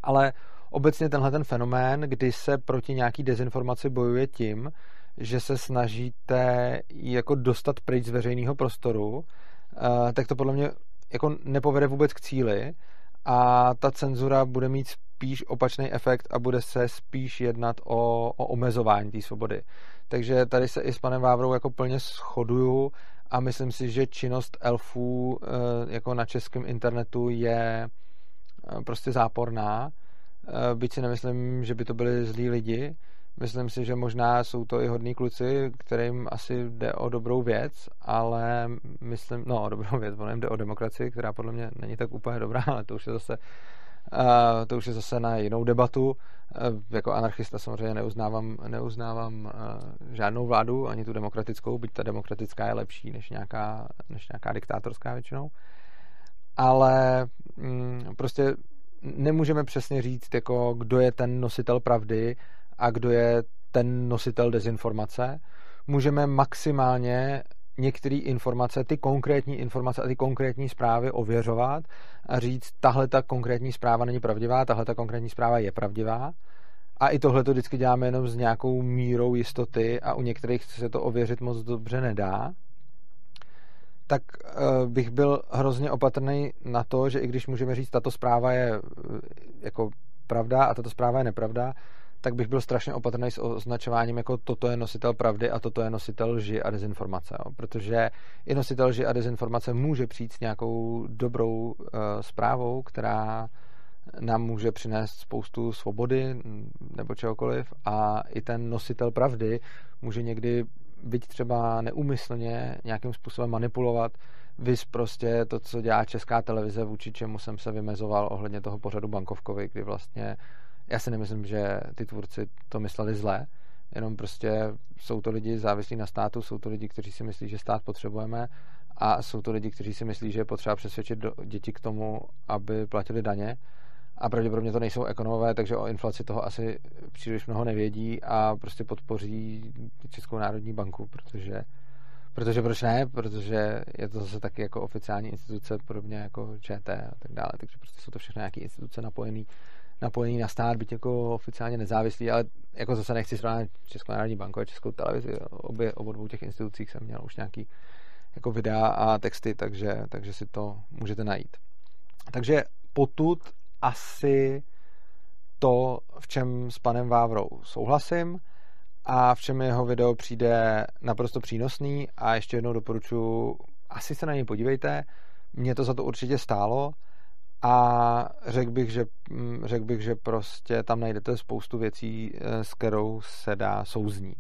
Ale obecně tenhle ten fenomén, kdy se proti nějaký dezinformaci bojuje tím, že se snažíte jako dostat pryč z veřejného prostoru, eh, tak to podle mě jako nepovede vůbec k cíli a ta cenzura bude mít spíš opačný efekt a bude se spíš jednat o, o omezování té svobody. Takže tady se i s panem Vávrou jako plně shoduju a myslím si, že činnost elfů eh, jako na českém internetu je eh, prostě záporná. Byť si nemyslím, že by to byli zlí lidi. Myslím si, že možná jsou to i hodní kluci, kterým asi jde o dobrou věc, ale myslím, no o dobrou věc, ono jde o demokracii, která podle mě není tak úplně dobrá, ale to už je zase Uh, to už je zase na jinou debatu. Uh, jako anarchista samozřejmě neuznávám, neuznávám uh, žádnou vládu, ani tu demokratickou, byť ta demokratická je lepší než nějaká, než nějaká diktátorská většinou. Ale um, prostě nemůžeme přesně říct, jako, kdo je ten nositel pravdy a kdo je ten nositel dezinformace. Můžeme maximálně některé informace, ty konkrétní informace a ty konkrétní zprávy ověřovat a říct, tahle ta konkrétní zpráva není pravdivá, tahle ta konkrétní zpráva je pravdivá. A i tohle to vždycky děláme jenom s nějakou mírou jistoty a u některých se to ověřit moc dobře nedá. Tak uh, bych byl hrozně opatrný na to, že i když můžeme říct, tato zpráva je uh, jako pravda a tato zpráva je nepravda, tak bych byl strašně opatrný s označováním jako toto je nositel pravdy a toto je nositel lži a dezinformace. Jo? Protože i nositel lži a dezinformace může přijít s nějakou dobrou uh, zprávou, která nám může přinést spoustu svobody nebo čehokoliv a i ten nositel pravdy může někdy byť třeba neumyslně nějakým způsobem manipulovat Vys prostě to, co dělá česká televize, vůči čemu jsem se vymezoval ohledně toho pořadu bankovkovi, kdy vlastně já si nemyslím, že ty tvůrci to mysleli zle, jenom prostě jsou to lidi závislí na státu, jsou to lidi, kteří si myslí, že stát potřebujeme a jsou to lidi, kteří si myslí, že je potřeba přesvědčit děti k tomu, aby platili daně a pravděpodobně to nejsou ekonomové, takže o inflaci toho asi příliš mnoho nevědí a prostě podpoří Českou národní banku, protože Protože proč ne? Protože je to zase taky jako oficiální instituce, podobně jako ČT a tak dále. Takže prostě jsou to všechny nějaké instituce napojené napojený na stát, být jako oficiálně nezávislý, ale jako zase nechci srovnat Českou národní banku a Českou televizi. Obě, obou dvou těch institucích jsem měl už nějaký jako videa a texty, takže, takže si to můžete najít. Takže potud asi to, v čem s panem Vávrou souhlasím a v čem jeho video přijde naprosto přínosný a ještě jednou doporučuji, asi se na něj podívejte, mě to za to určitě stálo a řekl bych, že, mm, řekl bych, že prostě tam najdete spoustu věcí, eh, s kterou se dá souznít.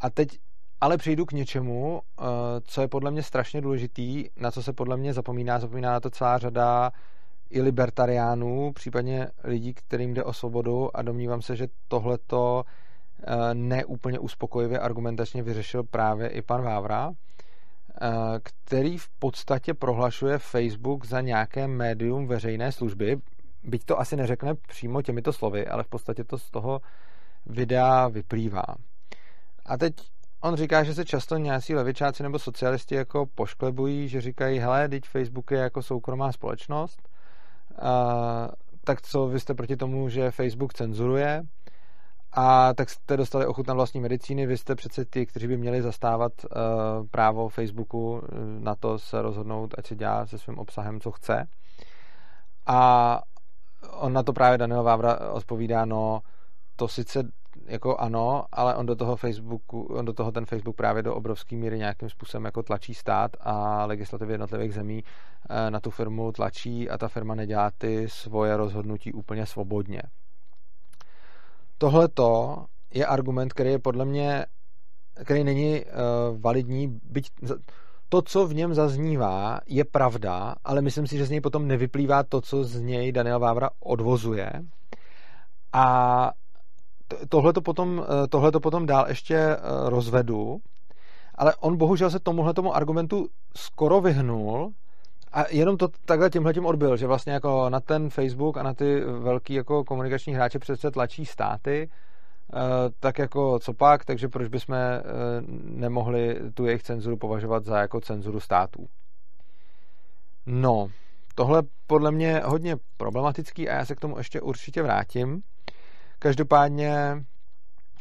A teď ale přijdu k něčemu, eh, co je podle mě strašně důležitý, na co se podle mě zapomíná, zapomíná na to celá řada i libertariánů, případně lidí, kterým jde o svobodu. A domnívám se, že tohleto eh, neúplně uspokojivě argumentačně vyřešil právě i pan Vávra, který v podstatě prohlašuje Facebook za nějaké médium veřejné služby, byť to asi neřekne přímo těmito slovy, ale v podstatě to z toho videa vyplývá. A teď on říká, že se často nějací levičáci nebo socialisti jako pošklebují, že říkají, hele, teď Facebook je jako soukromá společnost, eh, tak co vy jste proti tomu, že Facebook cenzuruje? A tak jste dostali ochut na vlastní medicíny, vy jste přece ty, kteří by měli zastávat uh, právo Facebooku eh, na to se rozhodnout, ať se dělá se svým obsahem, co chce. A on na to právě Daniel Vávra odpovídá, no to sice jako ano, ale on do toho Facebooku, on do toho ten Facebook právě do obrovské míry nějakým způsobem jako tlačí stát a legislativy jednotlivých zemí eh, na tu firmu tlačí a ta firma nedělá ty svoje rozhodnutí úplně svobodně. Tohle je argument, který je podle mě, který není uh, validní, byť to, co v něm zaznívá, je pravda, ale myslím si, že z něj potom nevyplývá to, co z něj Daniel Vávra odvozuje. A tohle to potom, eh, tohleto potom dál ještě eh, rozvedu, ale on bohužel se tomuhle tomu argumentu skoro vyhnul a jenom to takhle tímhle tím odbil, že vlastně jako na ten Facebook a na ty velký jako komunikační hráče přece tlačí státy, eh, tak jako co pak, takže proč bychom eh, nemohli tu jejich cenzuru považovat za jako cenzuru států. No, tohle podle mě hodně problematický a já se k tomu ještě určitě vrátím. Každopádně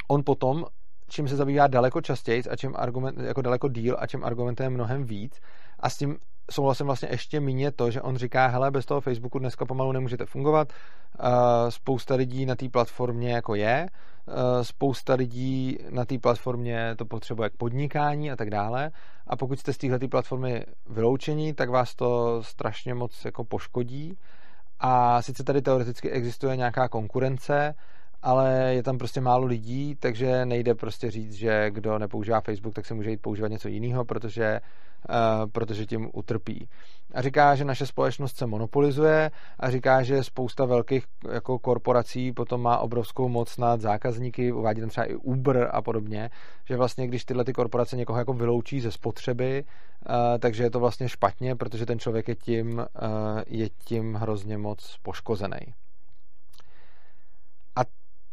on potom, čím se zabývá daleko častěji a čím argument, jako daleko díl a čím argumentuje mnohem víc a s tím souhlasím vlastně ještě míně to, že on říká, hele, bez toho Facebooku dneska pomalu nemůžete fungovat, spousta lidí na té platformě jako je, spousta lidí na té platformě to potřebuje k podnikání a tak dále. A pokud jste z téhle platformy vyloučení, tak vás to strašně moc jako poškodí. A sice tady teoreticky existuje nějaká konkurence, ale je tam prostě málo lidí, takže nejde prostě říct, že kdo nepoužívá Facebook, tak se může jít používat něco jiného, protože, uh, protože tím utrpí. A říká, že naše společnost se monopolizuje a říká, že spousta velkých jako korporací potom má obrovskou moc nad zákazníky, uvádí tam třeba i Uber a podobně, že vlastně když tyhle ty korporace někoho jako vyloučí ze spotřeby, uh, takže je to vlastně špatně, protože ten člověk je tím, uh, je tím hrozně moc poškozený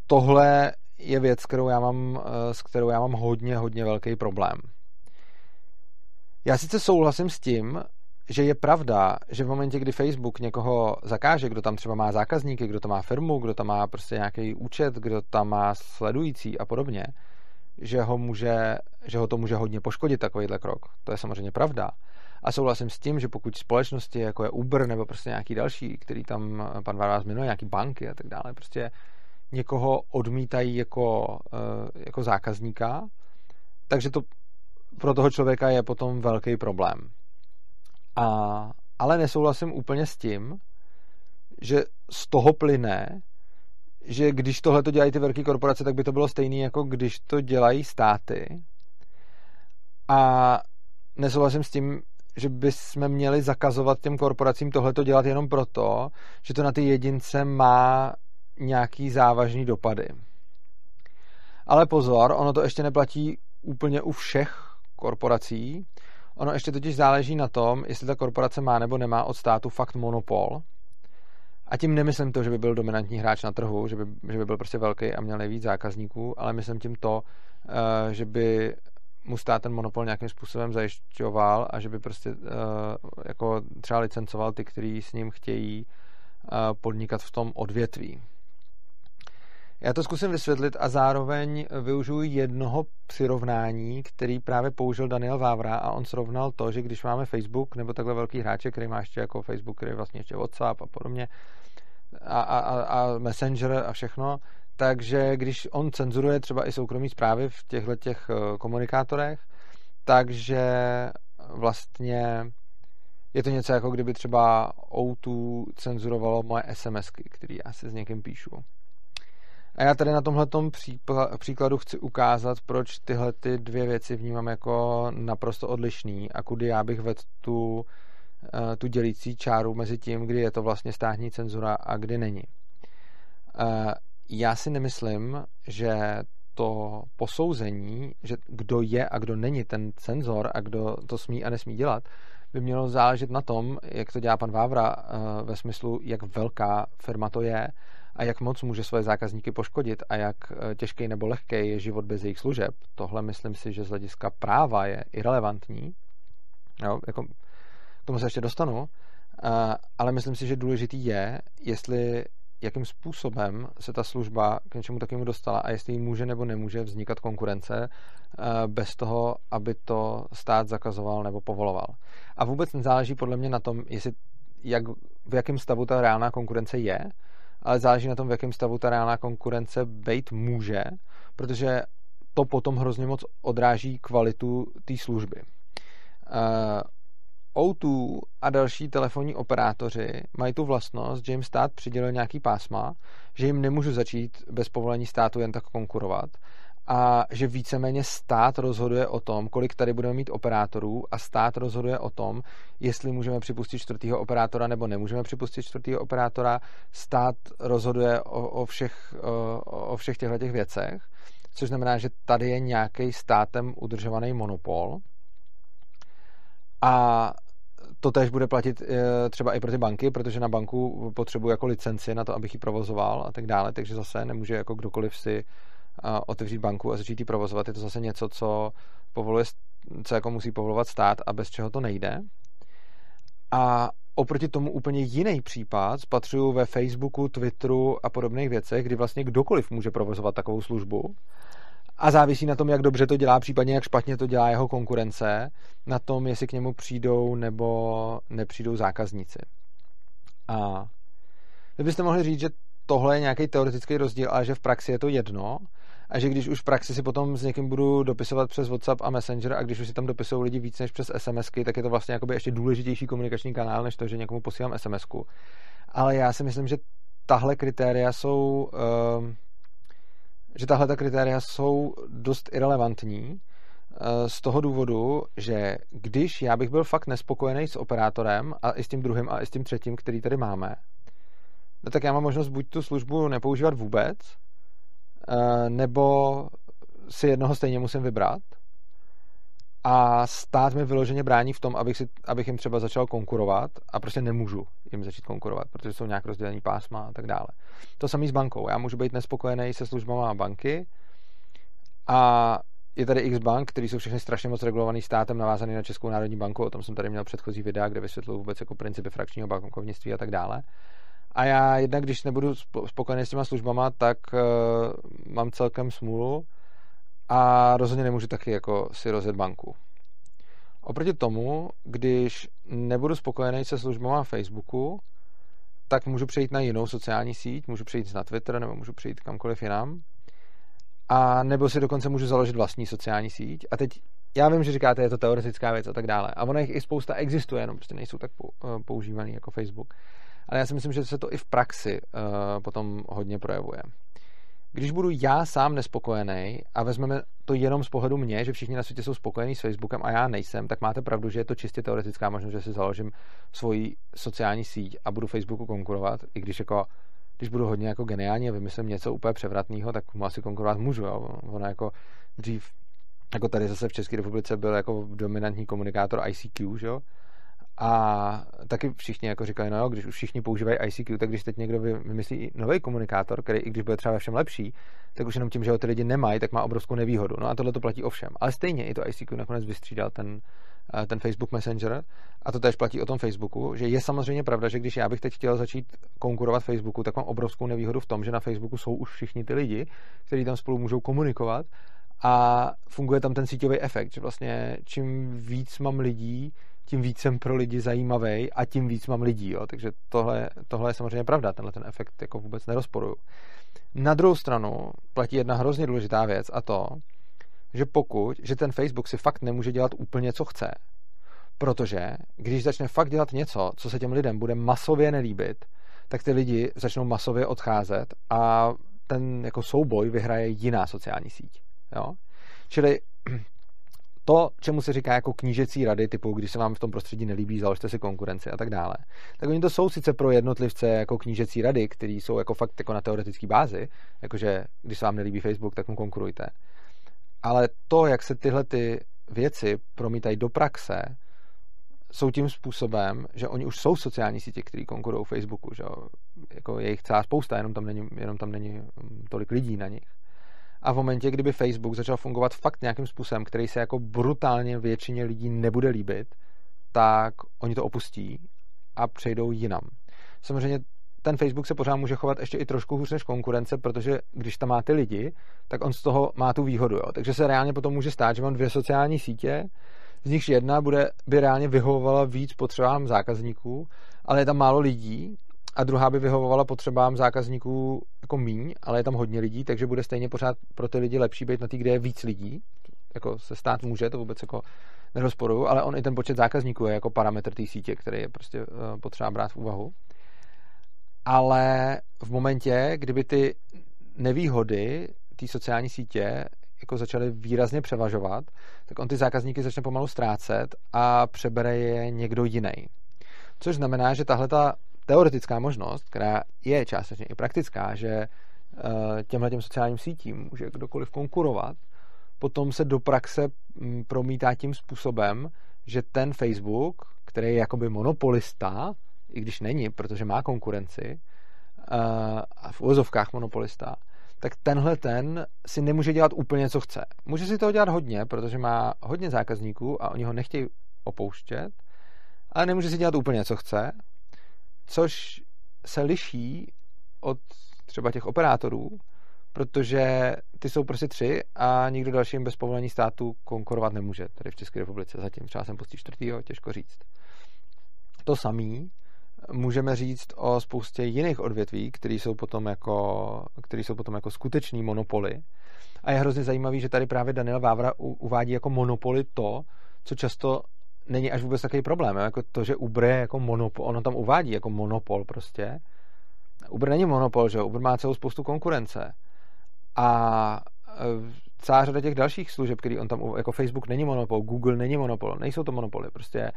tohle je věc, kterou já mám, eh, s kterou já mám hodně, hodně velký problém. Já sice souhlasím s tím, že je pravda, že v momentě, kdy Facebook někoho zakáže, kdo tam třeba má zákazníky, kdo tam má firmu, kdo tam má prostě nějaký účet, kdo tam má sledující a podobně, že ho, může, že ho to může hodně poškodit takovýhle krok. To je samozřejmě pravda. A souhlasím s tím, že pokud společnosti, jako je Uber nebo prostě nějaký další, který tam pan Varvás jmenuje, nějaký banky a tak dále, prostě někoho odmítají jako, eh, jako zákazníka, takže to pro toho člověka je potom velký problém. A, ale nesouhlasím úplně s tím, že z toho plyne, že když tohle to dělají ty velké korporace, tak by to bylo stejné, jako když to dělají státy. A nesouhlasím s tím, že bychom měli zakazovat těm korporacím tohle to dělat jenom proto, že to na ty jedince má nějaký závažný dopady. Ale pozor, ono to ještě neplatí úplně u všech korporací. Ono ještě totiž záleží na tom, jestli ta korporace má nebo nemá od státu fakt monopol. A tím nemyslím to, že by byl dominantní hráč na trhu, že by, že by byl prostě velký a měl nejvíc zákazníků, ale myslím tím to, eh, že by mu stát ten monopol nějakým způsobem zajišťoval a že by prostě eh, jako třeba licencoval ty, kteří s ním chtějí eh, podnikat v tom odvětví. Já to zkusím vysvětlit a zároveň využiju jednoho přirovnání, který právě použil Daniel Vávra a on srovnal to, že když máme Facebook nebo takhle velký hráče, který má ještě jako Facebook, který je vlastně ještě WhatsApp a podobně a, a, a Messenger a všechno, takže když on cenzuruje třeba i soukromí zprávy v těchto těch eh, komunikátorech, takže vlastně je to něco jako kdyby třeba O2 cenzurovalo moje SMSky, které já si s někým píšu. A já tady na tomhle příkladu chci ukázat, proč tyhle ty dvě věci vnímám jako naprosto odlišný a kudy já bych vedl tu, eh, tu dělící čáru mezi tím, kdy je to vlastně státní cenzura a kdy není. Eh, já si nemyslím, že to posouzení, že kdo je a kdo není ten cenzor a kdo to smí a nesmí dělat, by mělo záležet na tom, jak to dělá pan Vávra eh, ve smyslu, jak velká firma to je a jak moc může své zákazníky poškodit a jak eh, těžký nebo lehký je život bez jejich služeb. Tohle myslím si, že z hlediska práva je irrelevantní. Jo, jako, k tomu se ještě dostanu, eh, ale myslím si, že důležitý je, jestli jakým způsobem se ta služba k něčemu takovému dostala a jestli jí může nebo nemůže vznikat konkurence eh, bez toho, aby to stát zakazoval nebo povoloval. A vůbec nezáleží podle mě na tom, jestli, jak, v jakém stavu ta reálná konkurence je, ale záleží na tom, v jakém stavu ta reálná konkurence být může, protože to potom hrozně moc odráží kvalitu té služby. Uh, O2 a další telefonní operátoři mají tu vlastnost, že jim stát přidělil nějaký pásma, že jim nemůžu začít bez povolení státu jen tak konkurovat a že víceméně stát rozhoduje o tom, kolik tady budeme mít operátorů a stát rozhoduje o tom, jestli můžeme připustit čtvrtého operátora nebo nemůžeme připustit čtvrtého operátora. Stát rozhoduje o, o všech, o, o všech těchto těch věcech, což znamená, že tady je nějaký státem udržovaný monopol a to tež bude platit e, třeba i pro ty banky, protože na banku potřebuji jako licenci na to, abych ji provozoval a tak dále, takže zase nemůže jako kdokoliv si otevřít banku a začít ji provozovat. Je to zase něco, co povoluje, co jako musí povolovat stát a bez čeho to nejde. A oproti tomu úplně jiný případ spatřuju ve Facebooku, Twitteru a podobných věcech, kdy vlastně kdokoliv může provozovat takovou službu a závisí na tom, jak dobře to dělá, případně jak špatně to dělá jeho konkurence, na tom, jestli k němu přijdou nebo nepřijdou zákazníci. A vy byste mohli říct, že tohle je nějaký teoretický rozdíl, ale že v praxi je to jedno a že když už v praxi si potom s někým budu dopisovat přes WhatsApp a Messenger a když už si tam dopisují lidi víc než přes SMSky, tak je to vlastně jakoby ještě důležitější komunikační kanál, než to, že někomu posílám SMSku. Ale já si myslím, že tahle kritéria jsou uh, že tahle ta kritéria jsou dost irrelevantní uh, z toho důvodu, že když já bych byl fakt nespokojený s operátorem a i s tím druhým a i s tím třetím, který tady máme, no tak já mám možnost buď tu službu nepoužívat vůbec, nebo si jednoho stejně musím vybrat a stát mi vyloženě brání v tom, abych, si, abych jim třeba začal konkurovat a prostě nemůžu jim začít konkurovat, protože jsou nějak rozdělení pásma a tak dále. To samý s bankou. Já můžu být nespokojený se službama banky a je tady X bank, který jsou všechny strašně moc regulovaný státem, navázaný na Českou národní banku. O tom jsem tady měl předchozí videa, kde vysvětluji vůbec jako principy frakčního bankovnictví a tak dále. A já jednak, když nebudu spokojený s těma službama, tak uh, mám celkem smůlu a rozhodně nemůžu taky jako si rozjet banku. Oproti tomu, když nebudu spokojený se službama Facebooku, tak můžu přejít na jinou sociální síť, můžu přejít na Twitter nebo můžu přejít kamkoliv jinam. A nebo si dokonce můžu založit vlastní sociální síť. A teď já vím, že říkáte, je to teoretická věc a tak dále. A ono jich i spousta existuje, jenom prostě nejsou tak eh, používaný jako Facebook. Ale já si myslím, že se to i v praxi uh, potom hodně projevuje když budu já sám nespokojený a vezmeme to jenom z pohledu mě, že všichni na světě jsou spokojení s Facebookem a já nejsem, tak máte pravdu, že je to čistě teoretická možnost, že si založím svoji sociální síť a budu Facebooku konkurovat, i když jako když budu hodně jako geniální a vymyslím něco úplně převratného, tak mu asi konkurovat můžu. Jo. Ono jako dřív, jako tady zase v České republice byl jako dominantní komunikátor ICQ, že jo? A taky všichni jako říkali, no jo, když už všichni používají ICQ, tak když teď někdo vymyslí nový komunikátor, který i když bude třeba ve všem lepší, tak už jenom tím, že ho ty lidi nemají, tak má obrovskou nevýhodu. No a tohle to platí o všem. Ale stejně i to ICQ nakonec vystřídal ten, eh, ten Facebook Messenger a to tež platí o tom Facebooku, že je samozřejmě pravda, že když já bych teď chtěl začít konkurovat Facebooku, tak mám obrovskou nevýhodu v tom, že na Facebooku jsou už všichni ty lidi, kteří tam spolu můžou komunikovat a funguje tam ten síťový efekt, že vlastně čím víc mám lidí, tím víc jsem pro lidi zajímavý a tím víc mám lidí. Jo. Takže tohle, tohle je samozřejmě pravda, tenhle ten efekt jako vůbec nerozporuju. Na druhou stranu platí jedna hrozně důležitá věc a to, že pokud, že ten Facebook si fakt nemůže dělat úplně, co chce, protože když začne fakt dělat něco, co se těm lidem bude masově nelíbit, tak ty lidi začnou masově odcházet a ten jako souboj vyhraje jiná sociální síť. Jo? Čili to, čemu se říká jako knížecí rady, typu když se vám v tom prostředí nelíbí, založte si konkurenci a tak dále, tak oni to jsou sice pro jednotlivce jako knížecí rady, které jsou jako fakt jako na teoretické bázi, jakože když se vám nelíbí Facebook, tak mu konkurujte. Ale to, jak se tyhle ty věci promítají do praxe, jsou tím způsobem, že oni už jsou sociální sítě, které konkurují Facebooku, že jako je jich celá spousta, jenom tam není, jenom tam není tolik lidí na nich. A v momentě, kdyby Facebook začal fungovat fakt nějakým způsobem, který se jako brutálně většině lidí nebude líbit, tak oni to opustí a přejdou jinam. Samozřejmě ten Facebook se pořád může chovat ještě i trošku hůř než konkurence, protože když tam má ty lidi, tak on z toho má tu výhodu. Jo. Takže se reálně potom může stát, že mám dvě sociální sítě, z nichž jedna bude, by reálně vyhovovala víc potřebám zákazníků, ale je tam málo lidí a druhá by vyhovovala potřebám zákazníků jako míň, ale je tam hodně lidí, takže bude stejně pořád pro ty lidi lepší být na té, kde je víc lidí. Jako se stát může, to vůbec jako nerozporuju, ale on i ten počet zákazníků je jako parametr té sítě, který je prostě uh, potřeba brát v úvahu. Ale v momentě, kdyby ty nevýhody té sociální sítě jako začaly výrazně převažovat, tak on ty zákazníky začne pomalu ztrácet a přebere je někdo jiný. Což znamená, že tahle ta teoretická možnost, která je částečně i praktická, že eh, těmhle těm sociálním sítím může kdokoliv konkurovat, potom se do praxe mm, promítá tím způsobem, že ten Facebook, který je jakoby monopolista, i když není, protože má konkurenci, eh, a v uvozovkách monopolista, tak tenhle ten si nemůže dělat úplně, co chce. Může si toho dělat hodně, protože má hodně zákazníků a oni ho nechtějí opouštět, ale nemůže si dělat úplně, co chce, což se liší od třeba těch operátorů, protože ty jsou prostě tři a nikdo další jim bez povolení státu konkurovat nemůže tady v České republice zatím. Třeba jsem pustí čtvrtýho, těžko říct. To samý můžeme říct o spoustě jiných odvětví, které jsou potom jako, který jsou potom jako skutečný monopoly. A je hrozně zajímavý, že tady právě Daniel Vávra uvádí jako monopoly to, co často není až vůbec takový problém. Jako to, že Uber je jako monopol, ono tam uvádí jako monopol prostě. Uber není monopol, že Uber má celou spoustu konkurence. A e, celá řada těch dalších služeb, který on tam, jako Facebook není monopol, Google není monopol, nejsou to monopoly, prostě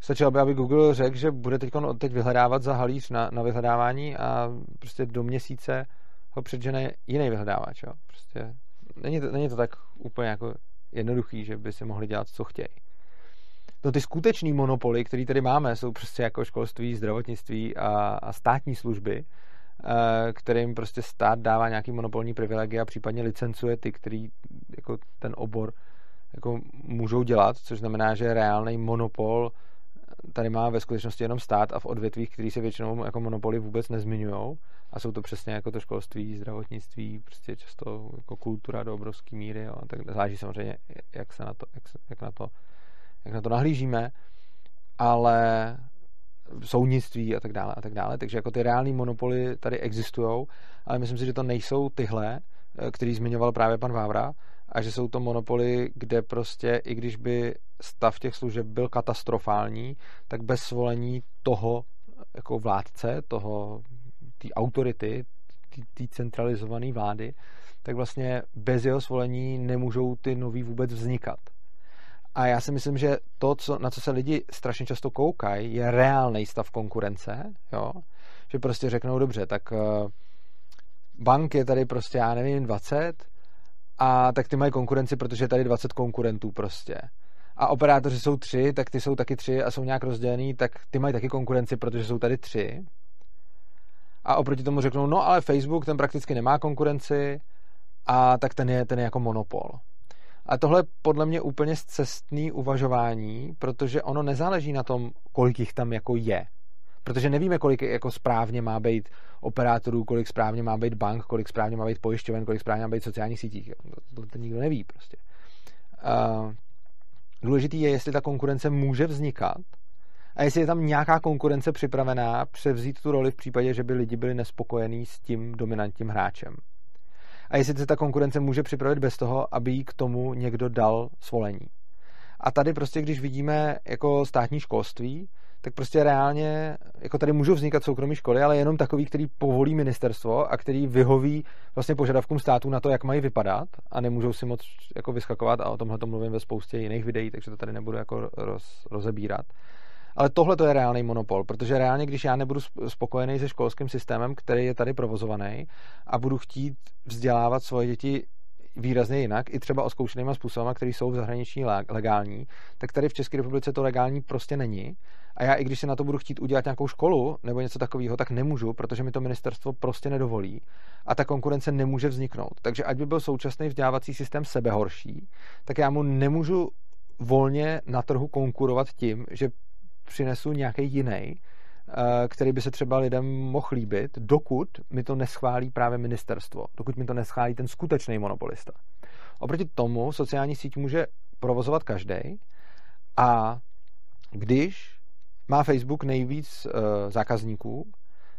stačilo by, aby Google řekl, že bude teď, teď vyhledávat za halíř na, na vyhledávání a prostě do měsíce ho předžene jiný vyhledávač. Jo. Prostě není to, není to tak úplně jako jednoduchý, že by si mohli dělat, co chtějí. No ty skutečný monopoly, které tady máme, jsou prostě jako školství, zdravotnictví a, a státní služby, eh, kterým prostě stát dává nějaký monopolní privilegie a případně licencuje ty, který jako ten obor jako můžou dělat, což znamená, že reálný monopol tady má ve skutečnosti jenom stát a v odvětvích, které se většinou jako monopoly vůbec nezmiňují. A jsou to přesně jako to školství, zdravotnictví, prostě často jako kultura do obrovské míry. Jo. Tak záleží samozřejmě, jak, se na to, jak, se, jak, na to, jak na to nahlížíme, ale soudnictví a tak dále a tak dále. Takže jako ty reální monopoly tady existují, ale myslím si, že to nejsou tyhle, eh, který zmiňoval právě pan Vávra, a že jsou to monopoly, kde prostě, i když by stav těch služeb byl katastrofální, tak bez svolení toho jako vládce, toho, té autority, té centralizované vlády, tak vlastně bez jeho svolení nemůžou ty nový vůbec vznikat. A já si myslím, že to, co, na co se lidi strašně často koukají, je reálný stav konkurence, jo? že prostě řeknou, dobře, tak eh, bank je tady prostě, já nevím, 20, a tak ty mají konkurenci, protože je tady 20 konkurentů prostě. A operátoři jsou tři, tak ty jsou taky tři a jsou nějak rozdělený, tak ty mají taky konkurenci, protože jsou tady tři. A oproti tomu řeknou, no ale Facebook ten prakticky nemá konkurenci a tak ten je, ten je jako monopol. A tohle je podle mě úplně cestný uvažování, protože ono nezáleží na tom, kolik jich tam jako je. Protože nevíme, kolik jako správně má být operátorů, kolik správně má být bank, kolik správně má být pojišťoven, kolik správně má být sociálních sítích. To, to nikdo neví prostě. Uh, důležitý je, jestli ta konkurence může vznikat a jestli je tam nějaká konkurence připravená převzít tu roli v případě, že by lidi byli nespokojení s tím dominantním hráčem. A jestli se ta konkurence může připravit bez toho, aby jí k tomu někdo dal svolení. A tady prostě, když vidíme jako státní školství, tak prostě reálně, jako tady můžou vznikat soukromé školy, ale jenom takový, který povolí ministerstvo a který vyhoví vlastně požadavkům států na to, jak mají vypadat a nemůžou si moc jako vyskakovat a o tomhle to mluvím ve spoustě jiných videí, takže to tady nebudu jako roz, rozebírat. Ale tohle to je reálný monopol, protože reálně, když já nebudu spokojený se školským systémem, který je tady provozovaný a budu chtít vzdělávat svoje děti výrazně jinak, i třeba oskoušenýma způsoby, které jsou v zahraničí legální, tak tady v České republice to legální prostě není. A já, i když si na to budu chtít udělat nějakou školu nebo něco takového, tak nemůžu, protože mi to ministerstvo prostě nedovolí. A ta konkurence nemůže vzniknout. Takže ať by byl současný vzdělávací systém sebehorší, tak já mu nemůžu volně na trhu konkurovat tím, že přinesu nějaký jiný, eh, který by se třeba lidem mohl líbit, dokud mi to neschválí právě ministerstvo, dokud mi to neschválí ten skutečný monopolista. Oproti tomu sociální síť může provozovat každý a když má Facebook nejvíc uh, zákazníků,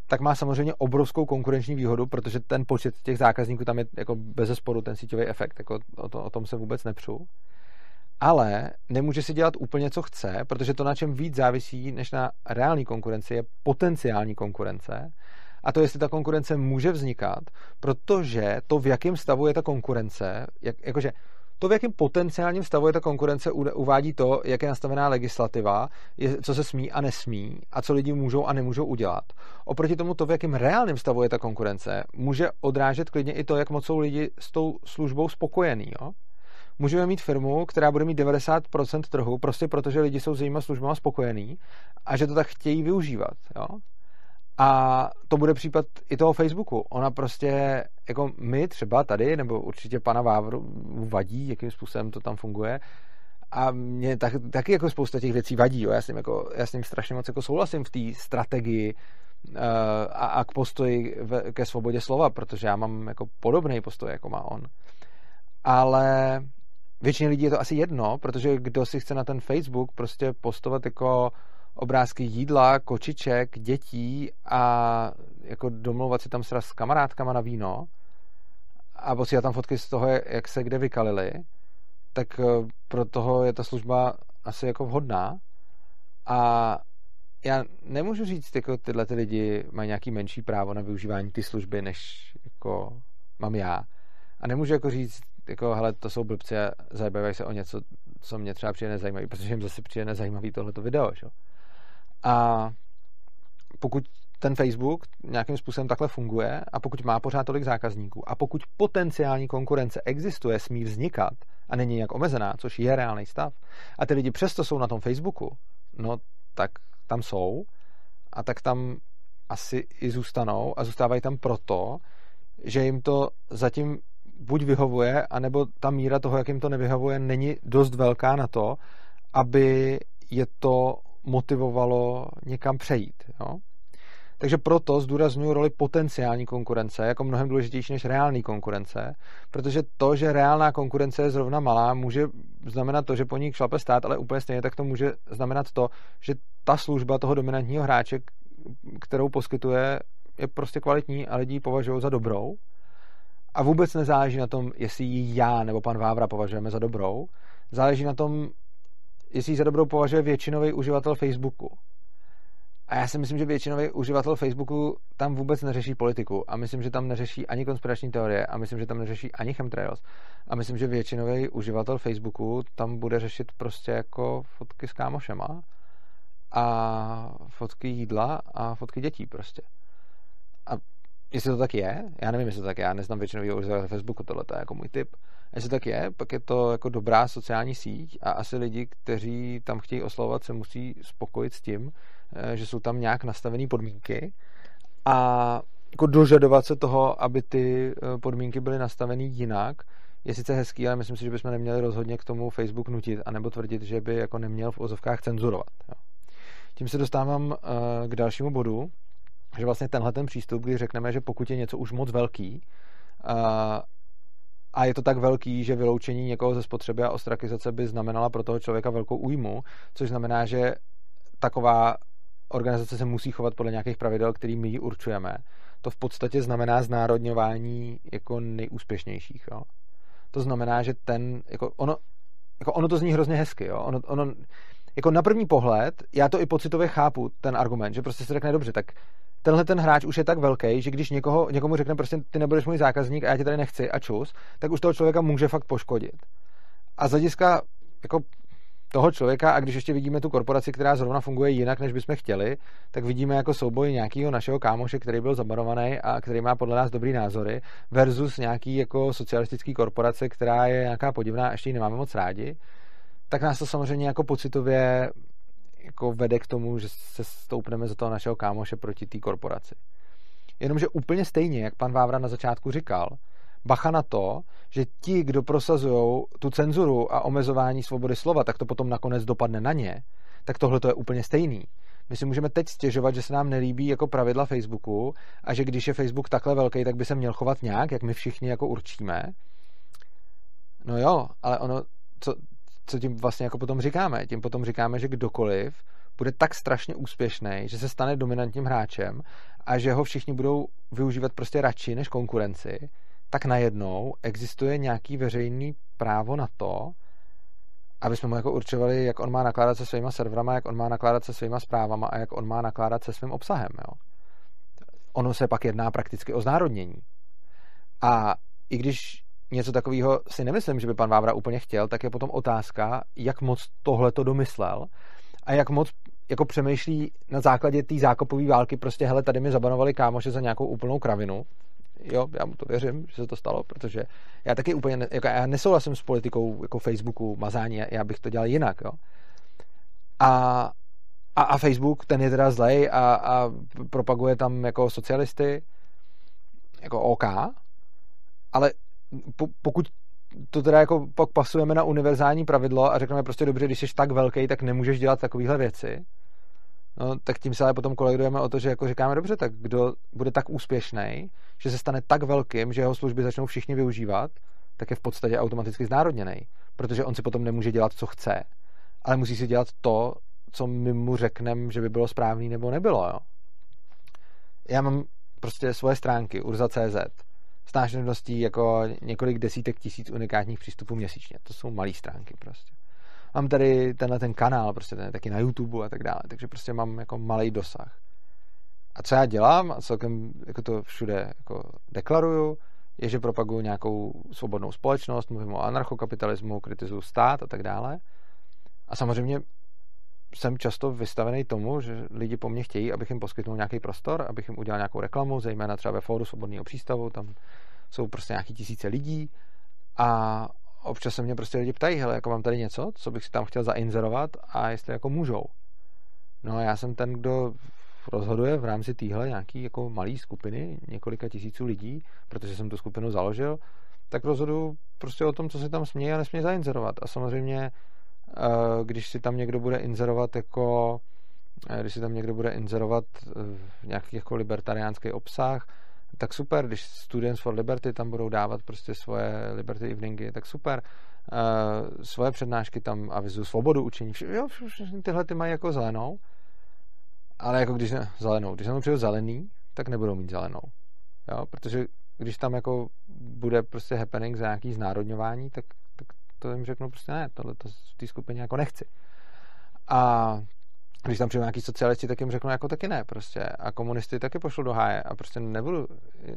tak má samozřejmě obrovskou konkurenční výhodu, protože ten počet těch zákazníků tam je jako bez sporu ten síťový efekt, jako o, to, o tom se vůbec nepřu. Ale nemůže si dělat úplně, co chce, protože to, na čem víc závisí než na reální konkurenci, je potenciální konkurence. A to, jestli ta konkurence může vznikat, protože to, v jakém stavu je ta konkurence, jak, jakože to, v jakém potenciálním stavu je ta konkurence, uvádí to, jak je nastavená legislativa, je, co se smí a nesmí a co lidi můžou a nemůžou udělat. Oproti tomu to, v jakém reálném stavu je ta konkurence, může odrážet klidně i to, jak moc jsou lidi s tou službou spokojení. Jo? Můžeme mít firmu, která bude mít 90% trhu, prostě protože lidi jsou s jejíma službama spokojení a že to tak chtějí využívat. Jo? A to bude případ i toho Facebooku. Ona prostě, jako my třeba tady, nebo určitě pana Vávru vadí, jakým způsobem to tam funguje, a mě tak, taky jako spousta těch věcí vadí. Jo. Já, s ním jako, já s ním strašně moc jako souhlasím v té strategii uh, a, a k postoji v, ke svobodě slova, protože já mám jako podobný postoj, jako má on. Ale většině lidí je to asi jedno, protože kdo si chce na ten Facebook prostě postovat jako obrázky jídla, kočiček, dětí a jako domlouvat si tam s kamarádkama na víno a posílat tam fotky z toho, jak se kde vykalili, tak eh, pro toho je ta služba asi jako vhodná. A já nemůžu říct, jako tyhle ty lidi mají nějaký menší právo na využívání ty služby, než jako mám já. A nemůžu jako říct, jako, hele, to jsou blbci a zabývají se o něco, co mě třeba přijde nezajímavý, protože jim zase přijde nezajímavý tohleto video, že? A pokud ten Facebook nějakým způsobem takhle funguje a pokud má pořád tolik zákazníků a pokud potenciální konkurence existuje, smí vznikat a není nějak omezená, což je reálný stav, a ty lidi přesto jsou na tom Facebooku, no tak tam jsou a tak tam asi i zůstanou a zůstávají tam proto, že jim to zatím buď vyhovuje, anebo ta míra toho, jak jim to nevyhovuje, není dost velká na to, aby je to motivovalo někam přejít. Jo? Takže proto zdůraznuju roli potenciální konkurence jako mnohem důležitější než reálný konkurence, protože to, že reálná konkurence je zrovna malá, může znamenat to, že po ní šlape stát, ale úplně stejně tak to může znamenat to, že ta služba toho dominantního hráče, kterou poskytuje, je prostě kvalitní a lidi ji považují za dobrou. A vůbec nezáleží na tom, jestli ji já nebo pan Vávra považujeme za dobrou. Záleží na tom, jestli ji za dobrou považuje většinový uživatel Facebooku. A já si myslím, že většinový uživatel Facebooku tam vůbec neřeší politiku. A myslím, že tam neřeší ani konspirační teorie. A myslím, že tam neřeší ani chemtrails. A myslím, že většinový uživatel Facebooku tam bude řešit prostě jako fotky s kámošema a fotky jídla a fotky dětí prostě. A jestli to tak je, já nevím, jestli to tak je, já neznám většinový uživatel Facebooku, tohle je jako můj tip. Jestli tak je, pak je to jako dobrá sociální síť a asi lidi, kteří tam chtějí oslovovat, se musí spokojit s tím, Eh, že jsou tam nějak nastavené podmínky a jako dožadovat se toho, aby ty eh, podmínky byly nastaveny jinak, je sice hezký, ale myslím si, že bychom neměli rozhodně k tomu Facebook nutit, anebo tvrdit, že by jako neměl v ozovkách cenzurovat. Tím se dostávám uh, k dalšímu bodu, že vlastně tenhle ten přístup, kdy řekneme, že pokud je něco už moc velký uh, a je to tak velký, že vyloučení někoho ze spotřeby a ostrakizace by znamenala pro toho člověka velkou újmu, což znamená, že taková organizace se musí chovat podle nějakých pravidel, který my ji určujeme. To v podstatě znamená znárodňování jako nejúspěšnějších. Jo? To znamená, že ten, jako ono, jako ono to zní hrozně hezky, jo? Ono, ono, jako na první pohled, já to i pocitově chápu, ten argument, že prostě se řekne dobře, tak tenhle ten hráč už je tak velký, že když někoho, někomu řekne prostě ty nebudeš můj zákazník a já tě tady nechci a čus, tak už toho člověka může fakt poškodit. A z hlediska jako toho člověka a když ještě vidíme tu korporaci, která zrovna funguje jinak, než bychom chtěli, tak vidíme jako souboj nějakého našeho kámoše, který byl zabarovaný a který má podle nás dobrý názory, versus nějaký jako socialistický korporace, která je nějaká podivná a ještě ji nemáme moc rádi, tak nás to samozřejmě jako pocitově jako vede k tomu, že se stoupneme za toho našeho kámoše proti té korporaci. Jenomže úplně stejně, jak pan Vávra na začátku říkal, bacha na to, že ti, kdo prosazují tu cenzuru a omezování svobody slova, tak to potom nakonec dopadne na ně, tak tohle to je úplně stejný. My si můžeme teď stěžovat, že se nám nelíbí jako pravidla Facebooku a že když je Facebook takhle velký, tak by se měl chovat nějak, jak my všichni jako určíme. No jo, ale ono, co, co tím vlastně jako potom říkáme? Tím potom říkáme, že kdokoliv bude tak strašně úspěšný, že se stane dominantním hráčem a že ho všichni budou využívat prostě radši než konkurenci, tak najednou existuje nějaký veřejný právo na to, aby jsme mu jako určovali, jak on má nakládat se svýma serverama, jak on má nakládat se svýma zprávama a jak on má nakládat se svým obsahem. Jo. Ono se pak jedná prakticky o znárodnění. A i když něco takového si nemyslím, že by pan Vávra úplně chtěl, tak je potom otázka, jak moc tohle to domyslel a jak moc jako přemýšlí na základě té zákopové války, prostě hele, tady mi zabanovali kámoše za nějakou úplnou kravinu, jo, já mu to věřím, že se to stalo, protože já taky úplně, ne, jako já nesouhlasím s politikou jako Facebooku, mazání, já bych to dělal jinak, jo. A, a, a Facebook, ten je teda zlej a, a propaguje tam jako socialisty, jako OK, ale pokud to teda jako pak pasujeme na univerzální pravidlo a řekneme prostě dobře, když jsi tak velký, tak nemůžeš dělat takovéhle věci. No, tak tím se ale potom kolegujeme o to, že jako říkáme dobře, tak kdo bude tak úspěšný, že se stane tak velkým, že jeho služby začnou všichni využívat, tak je v podstatě automaticky znárodněný, protože on si potom nemůže dělat, co chce, ale musí si dělat to, co my mu řekneme, že by bylo správný nebo nebylo. Jo? Já mám prostě svoje stránky, urza.cz, s návštěvností jako několik desítek tisíc unikátních přístupů měsíčně. To jsou malé stránky prostě. Mám tady tenhle ten kanál, prostě ten je taky na YouTube a tak dále, takže prostě mám jako malý dosah. A co já dělám, a celkem jako to všude jako deklaruju, je, že propaguju nějakou svobodnou společnost, mluvím o anarchokapitalismu, kritizuju stát a tak dále. A samozřejmě jsem často vystavený tomu, že lidi po mně chtějí, abych jim poskytnul nějaký prostor, abych jim udělal nějakou reklamu, zejména třeba ve fóru Svobodného přístavu, tam jsou prostě nějaký tisíce lidí a občas se mě prostě lidi ptají, hele, jako mám tady něco, co bych si tam chtěl zainzerovat a jestli jako můžou. No a já jsem ten, kdo rozhoduje v rámci téhle nějaký jako malý skupiny, několika tisíců lidí, protože jsem tu skupinu založil, tak rozhodu prostě o tom, co se tam směje a nesmí zainzerovat. A samozřejmě když si tam někdo bude inzerovat jako eh, když si tam někdo bude inzerovat eh, nějaký jako libertariánský obsah, tak super, když Students for Liberty tam budou dávat prostě svoje Liberty eveningy, tak super. Svoje přednášky tam avizují svobodu učení, jo, tyhle ty mají jako zelenou, ale jako když ne, zelenou, když tam přijde zelený, tak nebudou mít zelenou. Jo, protože když tam jako bude prostě happening za nějaký znárodňování, tak to jim řeknu prostě ne, tohle to v té skupině jako nechci. A když tam přijdu nějaký socialisti, tak jim řeknu jako taky ne prostě. A komunisty taky pošlu do háje a prostě nebudu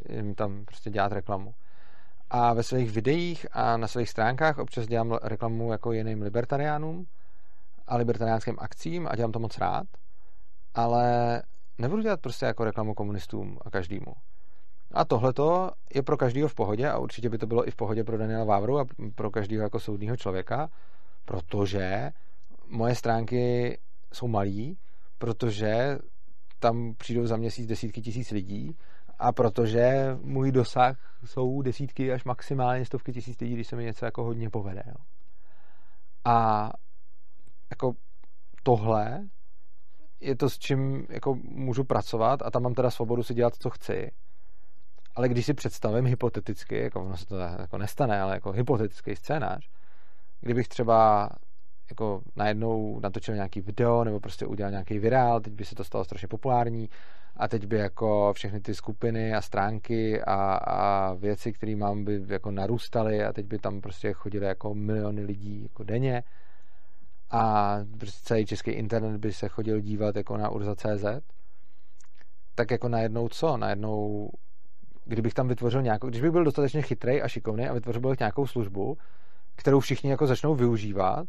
jim tam prostě dělat reklamu. A ve svých videích a na svých stránkách občas dělám reklamu jako jiným libertariánům a libertariánským akcím a dělám to moc rád, ale nebudu dělat prostě jako reklamu komunistům a každému. A tohleto je pro každého v pohodě a určitě by to bylo i v pohodě pro Daniela Vávru a pro každého jako soudního člověka, protože moje stránky jsou malý, protože tam přijdou za měsíc desítky tisíc lidí a protože můj dosah jsou desítky až maximálně stovky tisíc lidí, když se mi něco jako hodně povede. Jo. A jako tohle je to, s čím jako můžu pracovat a tam mám teda svobodu si dělat, co chci ale když si představím hypoteticky, jako ono se to jako nestane, ale jako hypotetický scénář, kdybych třeba jako najednou natočil nějaký video nebo prostě udělal nějaký virál, teď by se to stalo strašně populární a teď by jako všechny ty skupiny a stránky a, a věci, které mám, by jako narůstaly a teď by tam prostě chodili jako miliony lidí jako denně a prostě celý český internet by se chodil dívat jako na urza.cz tak jako najednou co? Najednou kdybych tam vytvořil nějakou, když bych byl dostatečně chytrý a šikovný a vytvořil bych nějakou službu, kterou všichni jako začnou využívat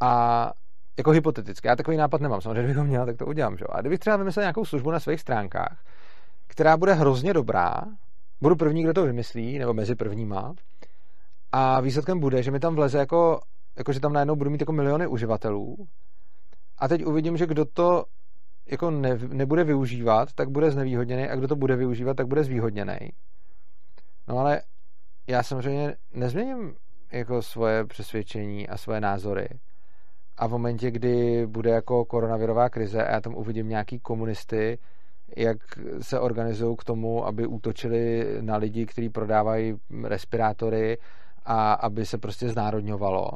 a jako hypoteticky, já takový nápad nemám, samozřejmě, kdybych ho měl, tak to udělám, že? A kdybych třeba vymyslel nějakou službu na svých stránkách, která bude hrozně dobrá, budu první, kdo to vymyslí, nebo mezi prvníma, a výsledkem bude, že mi tam vleze jako, jako že tam najednou budu mít jako miliony uživatelů a teď uvidím, že kdo to jako ne, nebude využívat, tak bude znevýhodněný a kdo to bude využívat, tak bude zvýhodněný. No ale já samozřejmě nezměním jako svoje přesvědčení a svoje názory. A v momentě, kdy bude jako koronavirová krize a já tam uvidím nějaký komunisty, jak se organizují k tomu, aby útočili na lidi, kteří prodávají respirátory a aby se prostě znárodňovalo,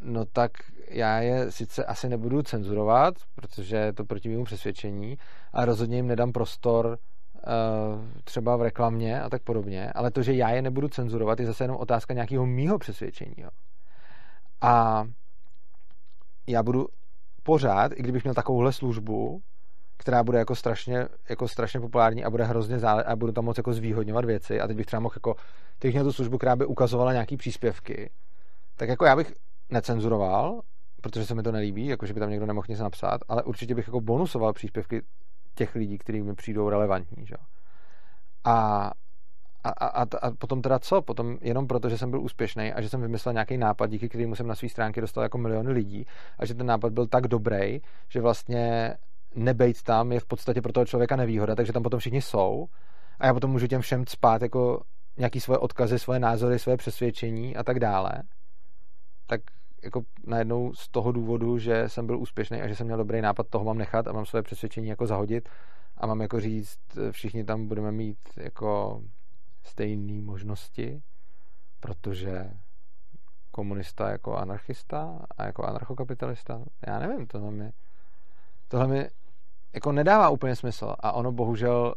no tak já je sice asi nebudu cenzurovat, protože je to proti mému přesvědčení, a rozhodně jim nedám prostor uh, třeba v reklamě a tak podobně, ale to, že já je nebudu cenzurovat, je zase jenom otázka nějakého mýho přesvědčení. Jo. A já budu pořád, i kdybych měl takovouhle službu, která bude jako strašně, jako strašně populární a bude hrozně zále a budu tam moc jako zvýhodňovat věci a teď bych třeba mohl jako, teď měl tu službu, která by ukazovala nějaký příspěvky, tak jako já bych necenzuroval, protože se mi to nelíbí, jakože by tam někdo nemohl nic napsat, ale určitě bych jako bonusoval příspěvky těch lidí, kteří mi přijdou relevantní. Že? A, a, a, a potom teda co? Potom jenom proto, že jsem byl úspěšný a že jsem vymyslel nějaký nápad, díky kterému jsem na své stránky dostal jako miliony lidí a že ten nápad byl tak dobrý, že vlastně nebejt tam je v podstatě pro toho člověka nevýhoda, takže tam potom všichni jsou a já potom můžu těm všem spát jako nějaký svoje odkazy, svoje názory, svoje přesvědčení a tak dále, tak jako najednou z toho důvodu, že jsem byl úspěšný a že jsem měl dobrý nápad, toho mám nechat a mám svoje přesvědčení jako zahodit a mám jako říct, všichni tam budeme mít jako stejné možnosti, protože komunista jako anarchista a jako anarchokapitalista, já nevím, tohle mi, tohle mi jako nedává úplně smysl a ono bohužel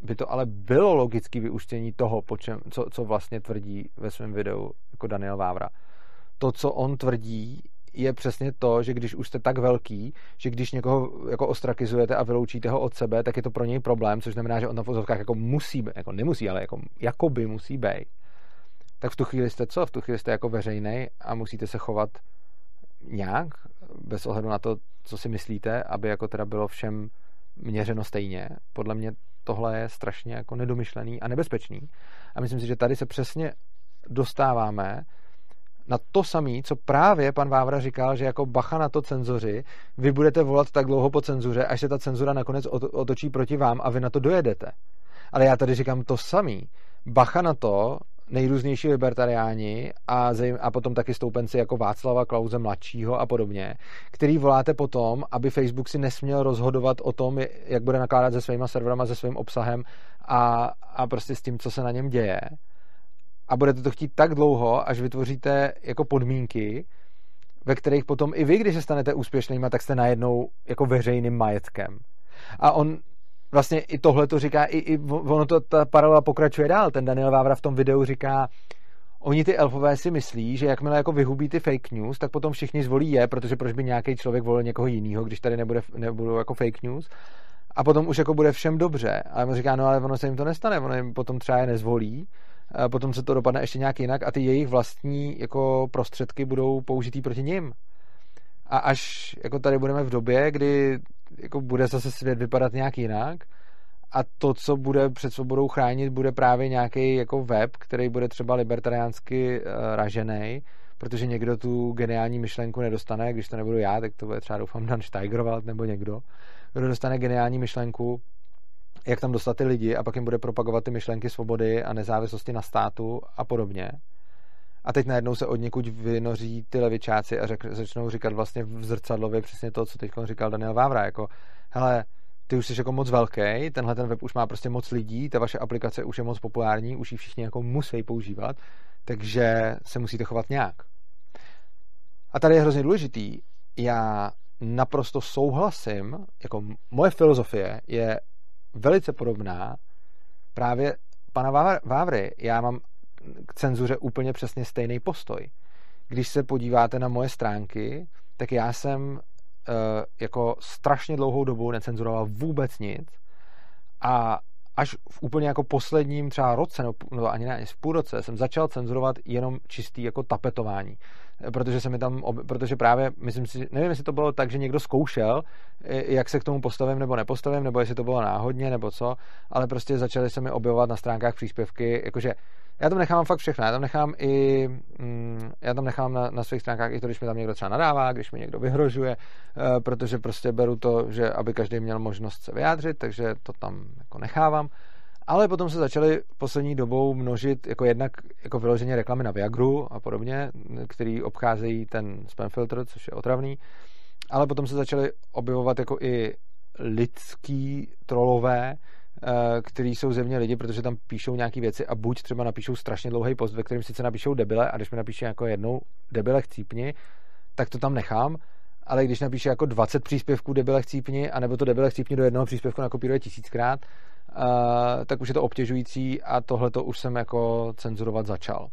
by to ale bylo logické vyústění toho, po čem, co, co vlastně tvrdí ve svém videu jako Daniel Vávra. To, co on tvrdí, je přesně to, že když už jste tak velký, že když někoho jako ostrakizujete a vyloučíte ho od sebe, tak je to pro něj problém, což znamená, že on na vozovkách jako musí, jako nemusí, ale jako, jako by musí být. Tak v tu chvíli jste co? V tu chvíli jste jako veřejný a musíte se chovat nějak, bez ohledu na to, co si myslíte, aby jako teda bylo všem měřeno stejně. Podle mě tohle je strašně jako nedomyšlený a nebezpečný. A myslím si, že tady se přesně dostáváme na to samé, co právě pan Vávra říkal, že jako bacha na to cenzoři, vy budete volat tak dlouho po cenzuře, až se ta cenzura nakonec otočí proti vám a vy na to dojedete. Ale já tady říkám to samý. Bacha na to, nejrůznější libertariáni a, zejm, a potom taky stoupenci jako Václava Klauze mladšího a podobně, který voláte potom, aby Facebook si nesměl rozhodovat o tom, jak bude nakládat se svýma serverama, se svým obsahem a, a prostě s tím, co se na něm děje. A budete to chtít tak dlouho, až vytvoříte jako podmínky, ve kterých potom i vy, když se stanete úspěšnýma, tak jste najednou jako veřejným majetkem. A on vlastně i tohle to říká, i, i ono to, ta paralela pokračuje dál. Ten Daniel Vávra v tom videu říká, oni ty elfové si myslí, že jakmile jako vyhubí ty fake news, tak potom všichni zvolí je, protože proč by nějaký člověk volil někoho jiného, když tady nebude, nebudou jako fake news. A potom už jako bude všem dobře. A on říká, no ale ono se jim to nestane, ono jim potom třeba je nezvolí, potom se to dopadne ještě nějak jinak a ty jejich vlastní jako prostředky budou použitý proti nim. A až jako tady budeme v době, kdy jako bude zase svět vypadat nějak jinak a to, co bude před svobodou chránit, bude právě nějaký jako web, který bude třeba libertariánsky uh, ražený, protože někdo tu geniální myšlenku nedostane, když to nebudu já, tak to bude třeba doufám Dan Steigerwald nebo někdo, kdo dostane geniální myšlenku, jak tam dostat ty lidi a pak jim bude propagovat ty myšlenky svobody a nezávislosti na státu a podobně a teď najednou se od někud vynoří ty levičáci a řek, začnou říkat vlastně v zrcadlově přesně to, co teď říkal Daniel Vávra, jako hele, ty už jsi jako moc velký, tenhle ten web už má prostě moc lidí, ta vaše aplikace už je moc populární, už ji všichni jako musí používat, takže se musíte chovat nějak. A tady je hrozně důležitý, já naprosto souhlasím, jako moje filozofie je velice podobná právě pana Vávry. Já mám k cenzuře úplně přesně stejný postoj. Když se podíváte na moje stránky, tak já jsem uh, jako strašně dlouhou dobu necenzuroval vůbec nic a až v úplně jako posledním třeba roce, no, no ani ne, ani v půl roce, jsem začal cenzurovat jenom čistý jako tapetování. Protože se mi tam, protože právě, myslím si, nevím, jestli to bylo tak, že někdo zkoušel, jak se k tomu postavím nebo nepostavím, nebo jestli to bylo náhodně, nebo co, ale prostě začaly se mi objevovat na stránkách příspěvky, jakože já tam nechám fakt všechno. Já tam nechám i, mm, já tam nechám na, na svých stránkách i to, když mi tam někdo třeba nadává, když mi někdo vyhrožuje, uh, protože prostě beru to, že aby každý měl možnost se vyjádřit, takže to tam jako nechávám. Ale potom se začaly poslední dobou množit jako jednak jako vyloženě reklamy na Viagru a podobně, který obcházejí ten spam filter, což je otravný. Ale potom se začaly objevovat jako i lidský trolové, Eh, který jsou zevně lidi, protože tam píšou nějaké věci a buď třeba napíšou strašně dlouhý post, ve kterém sice napíšou debile a když mi napíše jako jednou debile chcípni, tak to tam nechám, ale když napíše jako 20 příspěvků debile chcípni, anebo to debile chcípni do jednoho příspěvku nakopíruje tisíckrát, uh, tak už je to obtěžující a tohle to už jsem jako cenzurovat začal. Uh,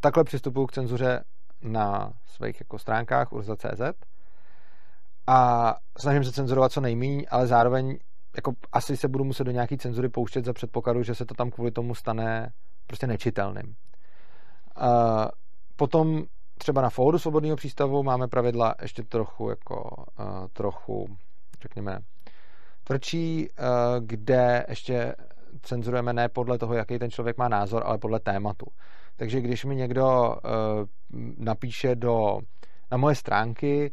takhle přistupuji k cenzuře na svých jako stránkách urza.cz a snažím se cenzurovat co nejméně, ale zároveň jako asi se budu muset do nějaký cenzury pouštět za předpokladu, že se to tam kvůli tomu stane prostě nečitelným. Uh, potom třeba na fóru svobodného přístavu máme pravidla ještě trochu jako uh, trochu, řekněme, tvrdší, uh, kde ještě cenzurujeme ne podle toho, jaký ten člověk má názor, ale podle tématu. Takže když mi někdo uh, napíše do, na moje stránky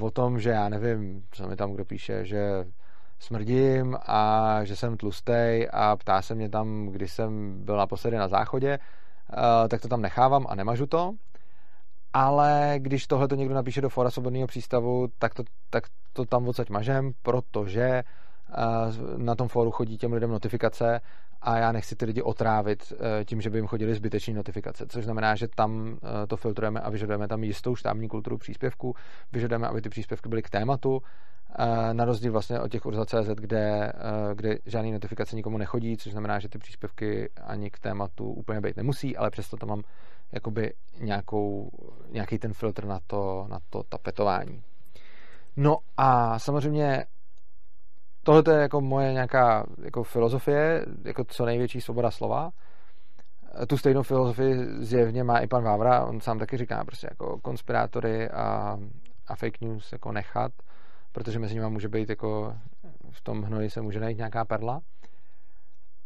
o tom, že já nevím, co mi tam kdo píše, že smrdím a že jsem tlustej a ptá se mě tam, když jsem byl naposledy na záchodě, tak to tam nechávám a nemažu to. Ale když tohle to někdo napíše do fora svobodného přístavu, tak to, tak to tam odsaď mažem, protože na tom fóru chodí těm lidem notifikace a já nechci ty lidi otrávit eh, tím, že by jim chodili zbytečné notifikace, což znamená, že tam eh, to filtrujeme a vyžadujeme tam jistou štábní kulturu příspěvku, vyžadujeme, aby ty příspěvky byly k tématu, eh, na rozdíl vlastně od těch urza.cz, kde, kde žádný notifikace nikomu nechodí, což znamená, že ty příspěvky ani k tématu úplně být nemusí, ale přesto tam mám jakoby nějakou, nějaký ten filtr na to, na to tapetování. No a samozřejmě tohle je jako moje nějaká jako filozofie, jako co největší svoboda slova. Tu stejnou filozofii zjevně má i pan Vávra, on sám taky říká prostě jako konspirátory a, a fake news jako nechat, protože mezi nimi může být jako v tom hnoji se může najít nějaká perla.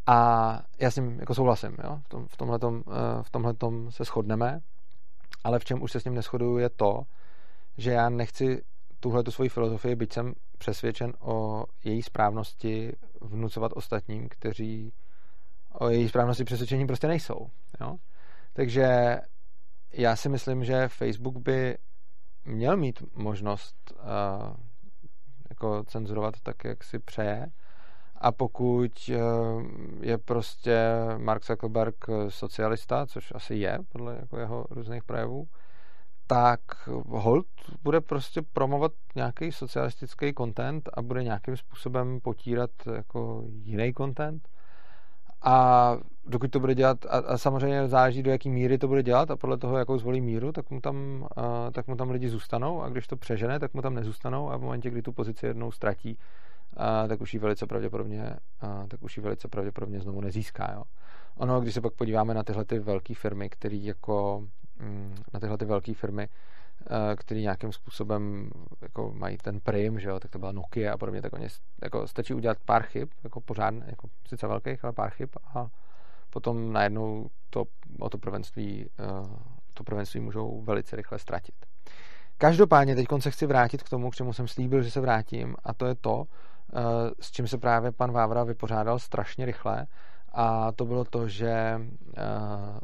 A já s ním jako souhlasím, jo? V, tom, v, tomhletom, eh, v se shodneme, ale v čem už se s ním neschoduju je to, že já nechci tuhle tu svoji filozofii, byť jsem přesvědčen o její správnosti, vnucovat ostatním, kteří o její správnosti přesvědčení prostě nejsou. Jo? Takže já si myslím, že Facebook by měl mít možnost uh, jako cenzurovat tak, jak si přeje. A pokud uh, je prostě Mark Zuckerberg socialista, což asi je podle jako jeho různých projevů, tak Holt bude prostě promovat nějaký socialistický content a bude nějakým způsobem potírat jako jiný content. A dokud to bude dělat, a, a samozřejmě záleží, do jaký míry to bude dělat a podle toho, jakou zvolí míru, tak mu tam, a, tak mu tam lidi zůstanou a když to přežene, tak mu tam nezůstanou a v momentě, kdy tu pozici jednou ztratí, a, tak už ji velice pravděpodobně, a, tak už ji velice pravděpodobně znovu nezíská. Jo. Ono, když se pak podíváme na tyhle ty velké firmy, které jako Mm, na tyhle ty velké firmy, eh, které nějakým způsobem jako mají ten prim, že jo, tak to byla Nokia a podobně, tak oni jako stačí udělat pár chyb, jako pořád, jako sice velkých, ale pár chyb a potom najednou to, o to prvenství, eh, to prvenství můžou velice rychle ztratit. Každopádně teď se chci vrátit k tomu, k čemu jsem slíbil, že se vrátím a to je to, s čím se právě pan Vávra vypořádal strašně rychle a to bylo to, že eh,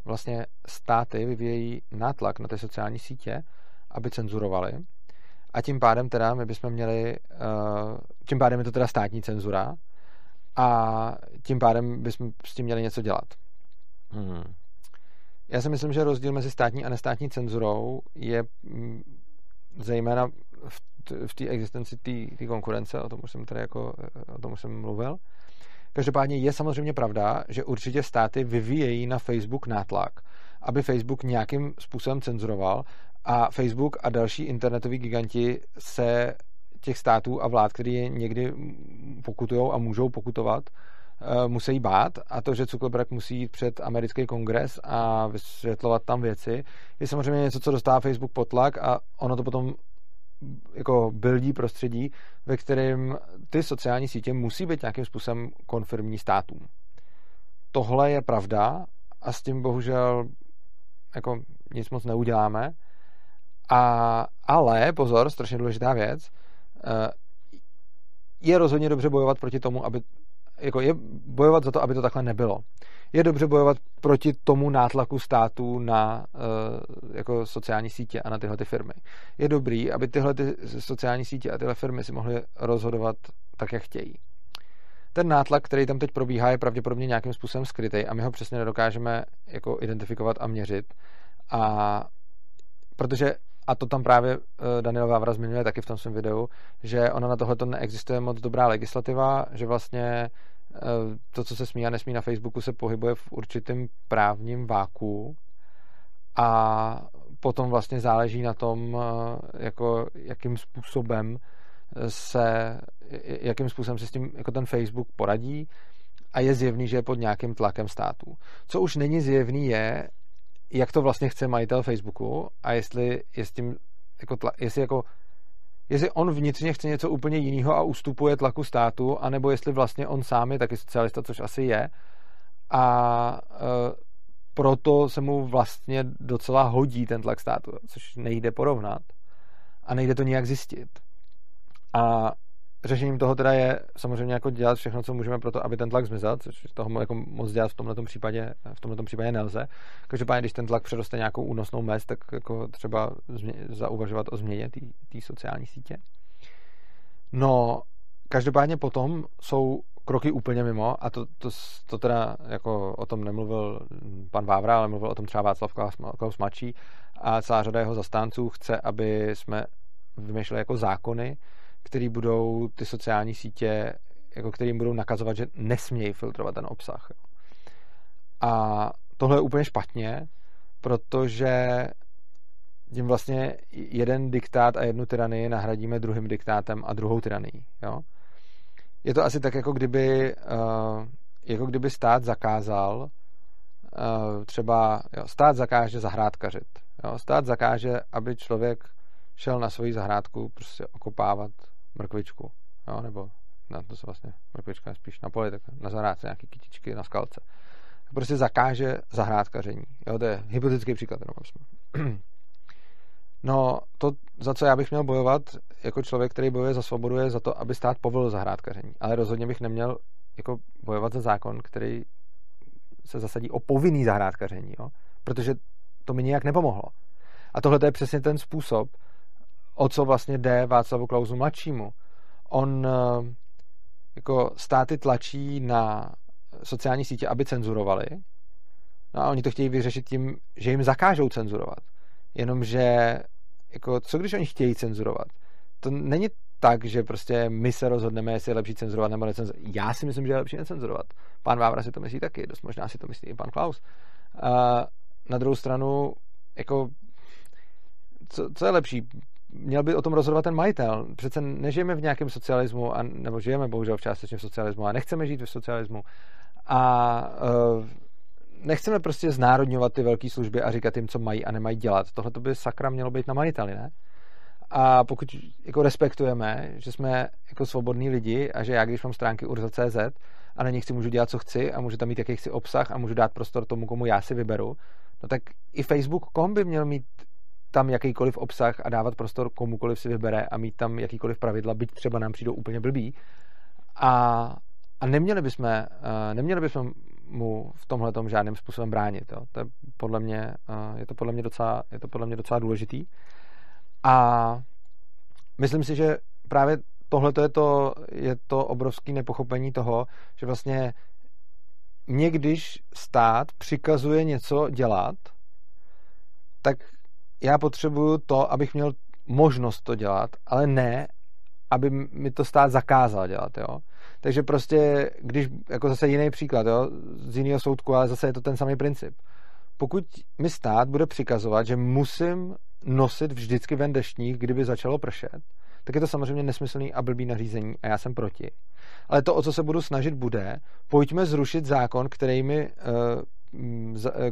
vlastně státy vyvíjejí nátlak na ty sociální sítě, aby cenzurovali. A tím pádem teda my bychom měli, eh, tím pádem je to teda státní cenzura a tím pádem bychom s tím měli něco dělat. Hmm. Já si myslím, že rozdíl mezi státní a nestátní cenzurou je mm, zejména v té existenci té konkurence, o tom už jsem tady jako, o tom už jsem mluvil, Každopádně je samozřejmě pravda, že určitě státy vyvíjejí na Facebook nátlak, aby Facebook nějakým způsobem cenzuroval a Facebook a další internetoví giganti se těch států a vlád, které je někdy pokutují a můžou pokutovat, eh, musí bát. A to, že Zuckerberg musí jít před americký kongres a vysvětlovat tam věci, je samozřejmě něco, co dostává Facebook pod tlak a ono to potom jako buildí prostředí, ve kterém ty sociální sítě musí být nějakým způsobem konfirmní státům. Tohle je pravda a s tím bohužel jako nic moc neuděláme. A, ale, pozor, strašně důležitá věc, eh, je rozhodně dobře bojovat proti tomu, aby jako je bojovat za to, aby to takhle nebylo. Je dobře bojovat proti tomu nátlaku států na uh, jako sociální sítě a na tyhle ty firmy. Je dobrý, aby tyhle ty sociální sítě a tyhle firmy si mohly rozhodovat tak, jak chtějí. Ten nátlak, který tam teď probíhá, je pravděpodobně nějakým způsobem skrytý a my ho přesně nedokážeme jako identifikovat a měřit. A protože a to tam právě eh, Daniel Vávra zmiňuje taky v tom svém videu, že ona na tohle neexistuje moc dobrá legislativa, že vlastně to, co se smí a nesmí na Facebooku, se pohybuje v určitém právním váku a potom vlastně záleží na tom, eh, jako jakým způsobem se, jakým způsobem se s tím jako ten Facebook poradí a je zjevný, že je pod nějakým tlakem států. Co už není zjevný je, jak to vlastně chce majitel Facebooku a jestli je s tím jako tla, jestli jako jestli on vnitřně chce něco úplně jiného a ustupuje tlaku státu, anebo jestli vlastně on sám je taky socialista, což asi je. A e, proto se mu vlastně docela hodí ten tlak státu, což nejde porovnat. A nejde to nijak zjistit. A řešením toho teda je samozřejmě jako dělat všechno, co můžeme pro to, aby ten tlak zmizel, což toho jako moc dělat v tomto případě, v tomto případě nelze. Každopádně, když ten tlak přeroste nějakou únosnou mez, tak jako třeba zauvažovat o změně té sociální sítě. No, každopádně potom jsou kroky úplně mimo a to, to, to teda jako o tom nemluvil pan Vávra, ale mluvil o tom třeba Václav Klaus mladší a celá řada jeho zastánců chce, aby jsme vymýšleli jako zákony, které budou ty sociální sítě, jako kterým budou nakazovat, že nesmějí filtrovat ten obsah. A tohle je úplně špatně, protože tím vlastně jeden diktát a jednu tyranii nahradíme druhým diktátem a druhou tyranii. Jo? Je to asi tak, jako kdyby, uh, jako kdyby stát zakázal uh, třeba, jo, stát zakáže zahrádkařit. Jo? Stát zakáže, aby člověk šel na svoji zahrádku prostě okopávat mrkvičku, jo? nebo na to se vlastně mrkvička je spíš na poli, tak na zahrádce nějaký kytičky na skalce. Prostě zakáže zahrádkaření. Jo? To je hypotetický příklad. Jenom. No, to, za co já bych měl bojovat jako člověk, který bojuje za svobodu, je za to, aby stát povolil zahrádkaření. Ale rozhodně bych neměl jako bojovat za zákon, který se zasadí o povinný zahrádkaření, jo? protože to mi nijak nepomohlo. A tohle je přesně ten způsob, o co vlastně jde Václavu Klausu mladšímu. On eh, jako státy tlačí na sociální sítě, aby cenzurovali. No a oni to chtějí vyřešit tím, že jim zakážou cenzurovat. Jenomže jako, co když oni chtějí cenzurovat? To není tak, že prostě my se rozhodneme, jestli je lepší cenzurovat nebo necenzurovat. Já si myslím, že je lepší necenzurovat. Pan Vávra si to myslí taky, dost možná si to myslí i pan Klaus. A na druhou stranu, jako, co, co je lepší? Měl by o tom rozhodovat ten majitel. Přece nežijeme v nějakém socialismu, a, nebo žijeme bohužel v částečně v socialismu a nechceme žít v socialismu. A uh, nechceme prostě znárodňovat ty velké služby a říkat jim, co mají a nemají dělat. Tohle to by sakra mělo být na majiteli, ne? A pokud jako respektujeme, že jsme jako svobodní lidi a že já, když mám stránky urza.cz a na nich si můžu dělat, co chci a můžu tam mít jaký chci obsah a můžu dát prostor tomu, komu já si vyberu, no tak i Facebook.com by měl mít tam jakýkoliv obsah a dávat prostor komukoliv si vybere a mít tam jakýkoliv pravidla, byť třeba nám přijdou úplně blbý. A, a neměli bychom, uh, neměli bychom mu v tomhle tom žádným způsobem bránit. Jo. To je podle mě, je to podle mě docela, je to podle mě docela důležitý. A myslím si, že právě tohle je to, je to obrovské nepochopení toho, že vlastně mě, když stát přikazuje něco dělat, tak já potřebuju to, abych měl možnost to dělat, ale ne, aby mi to stát zakázal dělat, jo. Takže prostě, když, jako zase jiný příklad, jo, z jiného soudku, ale zase je to ten samý princip. Pokud mi stát bude přikazovat, že musím nosit vždycky ven deštník, kdyby začalo pršet, tak je to samozřejmě nesmyslný a blbý nařízení a já jsem proti. Ale to, o co se budu snažit, bude, pojďme zrušit zákon, který mi, eh,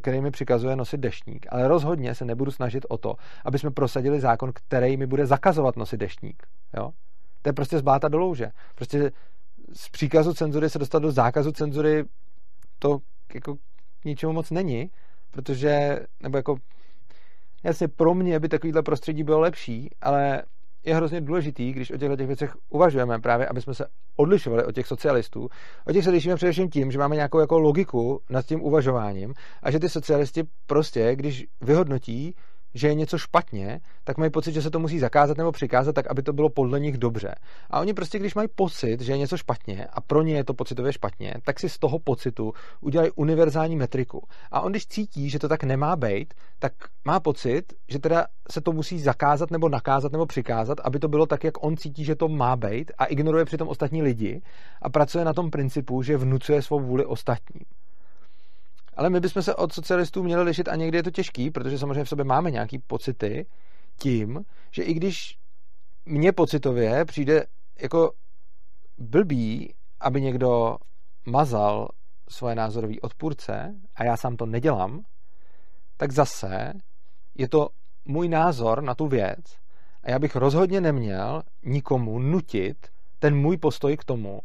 který mi přikazuje nosit deštník, ale rozhodně se nebudu snažit o to, aby jsme prosadili zákon, který mi bude zakazovat nosit deštník. Jo? To je prostě zbáta do louže. Prostě z příkazu cenzury se dostat do zákazu cenzury, to jako ničemu moc není, protože, nebo jako, jasně pro mě by takovýhle prostředí bylo lepší, ale je hrozně důležitý, když o těchto těch věcech uvažujeme, právě aby jsme se odlišovali od těch socialistů. O těch se lišíme především tím, že máme nějakou jako logiku nad tím uvažováním a že ty socialisti prostě, když vyhodnotí, že je něco špatně, tak mají pocit, že se to musí zakázat nebo přikázat tak, aby to bylo podle nich dobře. A oni prostě, když mají pocit, že je něco špatně a pro ně je to pocitově špatně, tak si z toho pocitu udělají univerzální metriku. A on, když cítí, že to tak nemá být, tak má pocit, že teda se to musí zakázat nebo nakázat nebo přikázat, aby to bylo tak, jak on cítí, že to má být a ignoruje přitom ostatní lidi a pracuje na tom principu, že vnucuje svou vůli ostatním. Ale my bychom se od socialistů měli lišit a někdy je to těžký, protože samozřejmě v sobě máme nějaký pocity tím, že i když mně pocitově přijde jako blbý, aby někdo mazal svoje názorové odpůrce a já sám to nedělám, tak zase je to můj názor na tu věc a já bych rozhodně neměl nikomu nutit ten můj postoj k tomu.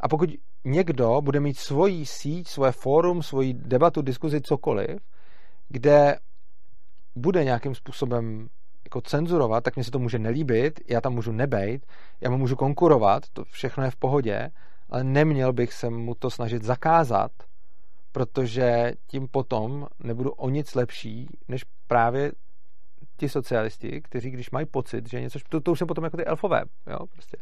A pokud někdo bude mít svoji síť, svoje fórum, svoji debatu, diskuzi, cokoliv, kde bude nějakým způsobem jako cenzurovat, tak mě se to může nelíbit, já tam můžu nebejt, já mu můžu konkurovat, to všechno je v pohodě, ale neměl bych se mu to snažit zakázat, protože tím potom nebudu o nic lepší, než právě ti socialisti, kteří když mají pocit, že něco, to, to už jsou potom jako ty elfové, jo, prostě.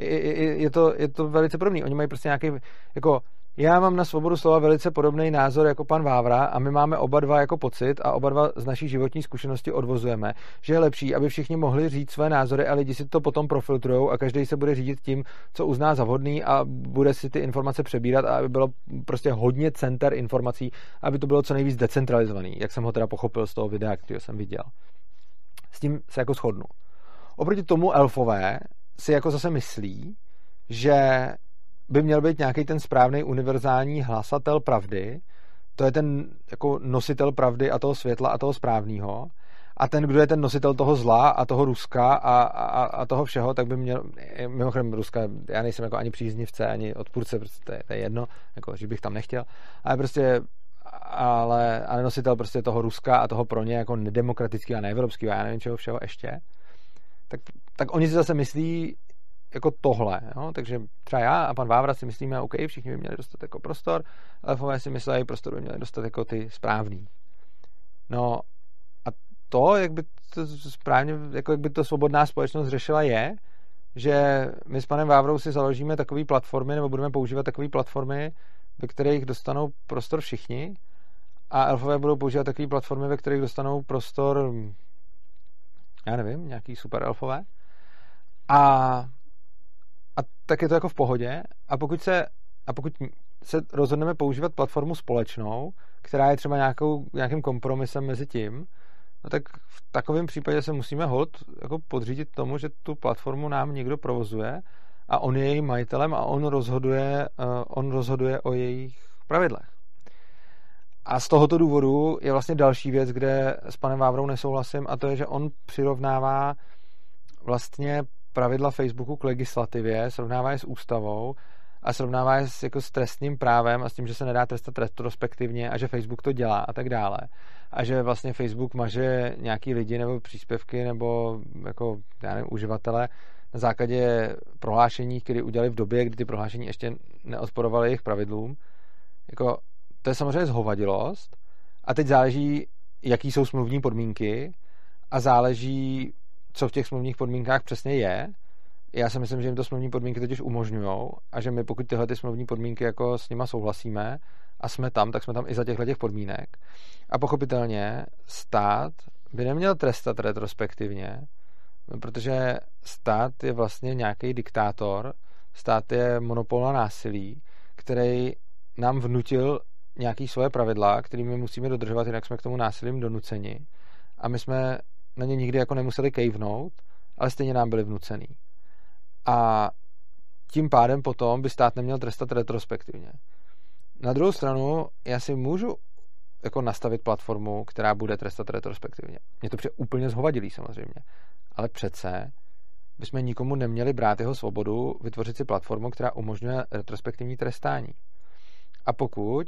Je, je, to, je to velice podobný. Oni mají prostě nějaký, jako já mám na svobodu slova velice podobný názor jako pan Vávra a my máme oba dva jako pocit a oba dva z naší životní zkušenosti odvozujeme, že je lepší, aby všichni mohli říct své názory a lidi si to potom profiltrujou a každý se bude řídit tím, co uzná za vhodný a bude si ty informace přebírat a aby bylo prostě hodně center informací, aby to bylo co nejvíc decentralizovaný, jak jsem ho teda pochopil z toho videa, který jsem viděl. S tím se jako shodnu. Oproti tomu elfové si jako zase myslí, že by měl být nějaký ten správný univerzální hlasatel pravdy, to je ten jako nositel pravdy a toho světla a toho správného. A ten, kdo je ten nositel toho zla a toho Ruska a, a, a toho všeho, tak by měl, mimochodem Ruska, já nejsem jako ani příznivce, ani odpůrce, prostě to je, to je jedno, jako, že bych tam nechtěl, ale prostě ale, ale nositel prostě toho Ruska a toho pro ně jako nedemokratického a neevropského a já nevím čeho všeho ještě, tak, tak oni si zase myslí, jako tohle. Jo? Takže třeba já a pan Vávra si myslíme, OK, všichni by měli dostat jako prostor, elfové si myslí, prostor by měli dostat jako ty správný. No a to, jak by to správně, jako jak by to svobodná společnost řešila je, že my s panem Vávrou si založíme takové platformy, nebo budeme používat takové platformy, ve kterých dostanou prostor všichni a elfové budou používat takové platformy, ve kterých dostanou prostor já nevím, nějaký super elfové. A a tak je to jako v pohodě. A pokud se, a pokud se rozhodneme používat platformu společnou, která je třeba nějakou, nějakým kompromisem mezi tím, no tak v takovém případě se musíme hod jako podřídit tomu, že tu platformu nám někdo provozuje a on je jejím majitelem a on rozhoduje, uh, on rozhoduje o jejich pravidlech. A z tohoto důvodu je vlastně další věc, kde s panem Vávrou nesouhlasím a to je, že on přirovnává vlastně pravidla Facebooku k legislativě, srovnává je s ústavou a srovnává je s, jako s trestním právem a s tím, že se nedá trestat retrospektivně a že Facebook to dělá a tak dále. A že vlastně Facebook maže nějaký lidi nebo příspěvky nebo jako, já nevím, uživatele na základě prohlášení, které udělali v době, kdy ty prohlášení ještě neodporovaly jejich pravidlům. Jako, to je samozřejmě zhovadilost a teď záleží, jaký jsou smluvní podmínky a záleží, co v těch smluvních podmínkách přesně je. Já si myslím, že jim to smluvní podmínky totiž umožňují a že my pokud tyhle ty smluvní podmínky jako s nima souhlasíme a jsme tam, tak jsme tam i za těchto těch podmínek. A pochopitelně stát by neměl trestat retrospektivně, protože stát je vlastně nějaký diktátor, stát je monopol na násilí, který nám vnutil nějaký svoje pravidla, kterými musíme dodržovat, jinak jsme k tomu násilím donuceni. A my jsme na ně nikdy jako nemuseli kejvnout, ale stejně nám byly vnucený. A tím pádem potom by stát neměl trestat retrospektivně. Na druhou stranu, já si můžu jako nastavit platformu, která bude trestat retrospektivně. Mě to přijde úplně zhovadilý samozřejmě. Ale přece bychom nikomu neměli brát jeho svobodu vytvořit si platformu, která umožňuje retrospektivní trestání. A pokud,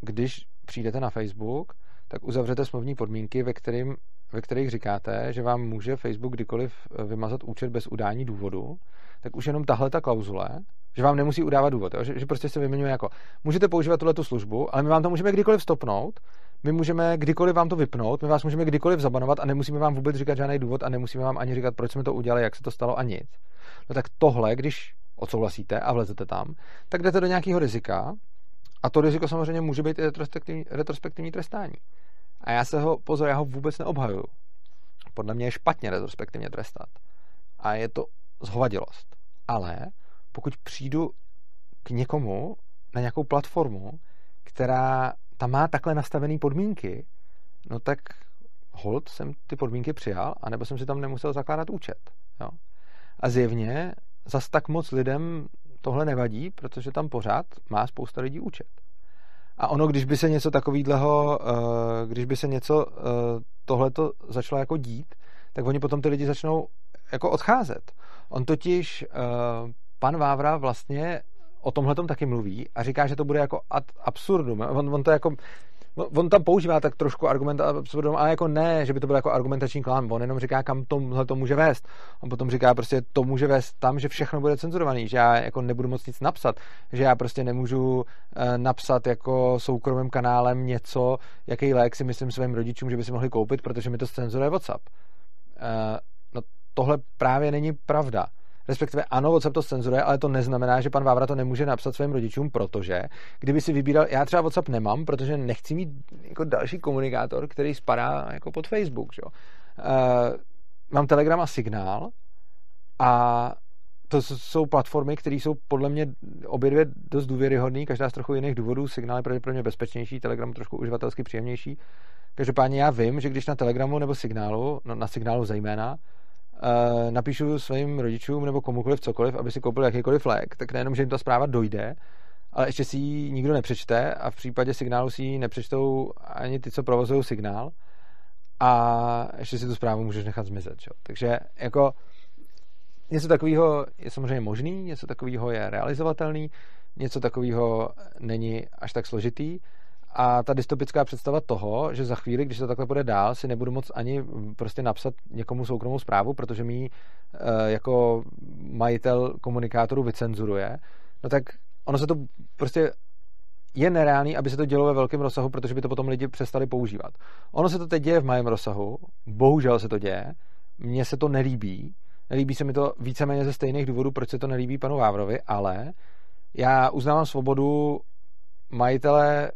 když přijdete na Facebook, tak uzavřete smluvní podmínky, ve, kterým, ve kterých říkáte, že vám může Facebook kdykoliv eh, vymazat účet bez udání důvodu, tak už jenom tahle ta klauzule, že vám nemusí udávat důvod, jo? Že, že prostě se vyměňuje jako, můžete používat tuhle službu, ale my vám to můžeme kdykoliv stopnout, my můžeme kdykoliv vám to vypnout, my vás můžeme kdykoliv zabanovat a nemusíme vám vůbec říkat žádný důvod a nemusíme vám ani říkat, proč jsme to udělali, jak se to stalo a nic. No tak tohle, když odsouhlasíte a vlezete tam, tak jdete do nějakého rizika, a to riziko samozřejmě může být i retrospektivní, retrospektivní trestání. A já se ho, pozor, já ho vůbec neobhajuju. Podle mě je špatně retrospektivně trestat. A je to zhovadilost. Ale pokud přijdu k někomu na nějakou platformu, která tam má takhle nastavené podmínky, no tak hold jsem ty podmínky přijal, anebo jsem si tam nemusel zakládat účet. Jo? A zjevně zas tak moc lidem tohle nevadí, protože tam pořád má spousta lidí účet. A ono, když by se něco takového, eh, když by se něco eh, tohleto začalo jako dít, tak oni potom ty lidi začnou jako odcházet. On totiž, eh, pan Vávra vlastně o tomhle taky mluví a říká, že to bude jako ad absurdum. On, on to jako, on tam používá tak trošku argument, ale jako ne, že by to byl jako argumentační klám. On jenom říká, kam tohle to může vést. On potom říká, prostě to může vést tam, že všechno bude cenzurovaný, že já jako nebudu moc nic napsat, že já prostě nemůžu uh, napsat jako soukromým kanálem něco, jaký lék si myslím svým rodičům, že by si mohli koupit, protože mi to cenzuruje WhatsApp. Uh, no tohle právě není pravda respektive ano, WhatsApp to cenzuruje, ale to neznamená, že pan Vávra to nemůže napsat svým rodičům, protože kdyby si vybíral, já třeba WhatsApp nemám, protože nechci mít jako další komunikátor, který spadá jako pod Facebook, že? Uh, mám Telegram a Signál a to jsou platformy, které jsou podle mě obě dvě dost důvěryhodné, každá z trochu jiných důvodů. Signál je pravděpodobně bezpečnější, Telegram trošku uživatelsky příjemnější. Každopádně já vím, že když na Telegramu nebo Signálu, no na Signálu zejména, napíšu svým rodičům nebo komukoliv cokoliv, aby si koupil jakýkoliv lék, tak nejenom, že jim ta zpráva dojde, ale ještě si ji nikdo nepřečte a v případě signálu si ji nepřečtou ani ty, co provozují signál a ještě si tu zprávu můžeš nechat zmizet. Čo? Takže jako něco takového je samozřejmě možný, něco takového je realizovatelný, něco takového není až tak složitý a ta dystopická představa toho, že za chvíli, když to takhle bude dál, si nebudu moc ani prostě napsat někomu soukromou zprávu, protože mi e, jako majitel komunikátoru vycenzuruje, no tak ono se to prostě je nereálný, aby se to dělo ve velkém rozsahu, protože by to potom lidi přestali používat. Ono se to teď děje v malém rozsahu, bohužel se to děje, mně se to nelíbí, nelíbí se mi to víceméně ze stejných důvodů, proč se to nelíbí panu Vávrovi, ale já uznávám svobodu majitele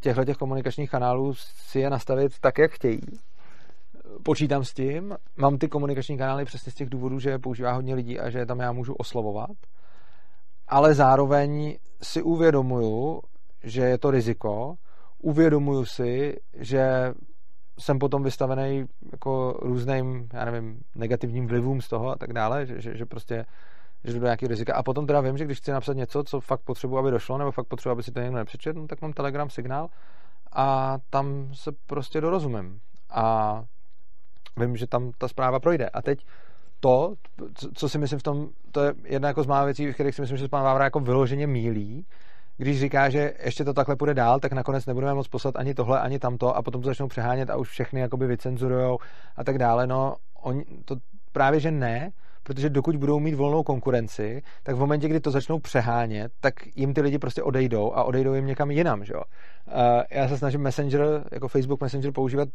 těchto těch komunikačních kanálů si je nastavit tak, jak chtějí. Počítám s tím. Mám ty komunikační kanály přesně z těch důvodů, že je používá hodně lidí a že je tam já můžu oslovovat. Ale zároveň si uvědomuju, že je to riziko. Uvědomuju si, že jsem potom vystavený jako různým, já nevím, negativním vlivům z toho a tak dále, že, že, že prostě že do nějakého rizika. A potom teda vím, že když chci napsat něco, co fakt potřebuji, aby došlo, nebo fakt potřebuji, aby si to někdo nepřečetl, no, tak mám Telegram signál a tam se prostě dorozumím. A vím, že tam ta zpráva projde. A teď to, co si myslím v tom, to je jedna jako z mála věcí, v kterých si myslím, že se pan Vávra jako vyloženě mílí, když říká, že ještě to takhle půjde dál, tak nakonec nebudeme moc poslat ani tohle, ani tamto a potom to začnou přehánět a už všechny jakoby vycenzurujou a tak dále. No, on, to právě, že ne, protože dokud budou mít volnou konkurenci, tak v momentě, kdy to začnou přehánět, tak jim ty lidi prostě odejdou a odejdou jim někam jinam, že jo. Já se snažím Messenger, jako Facebook Messenger používat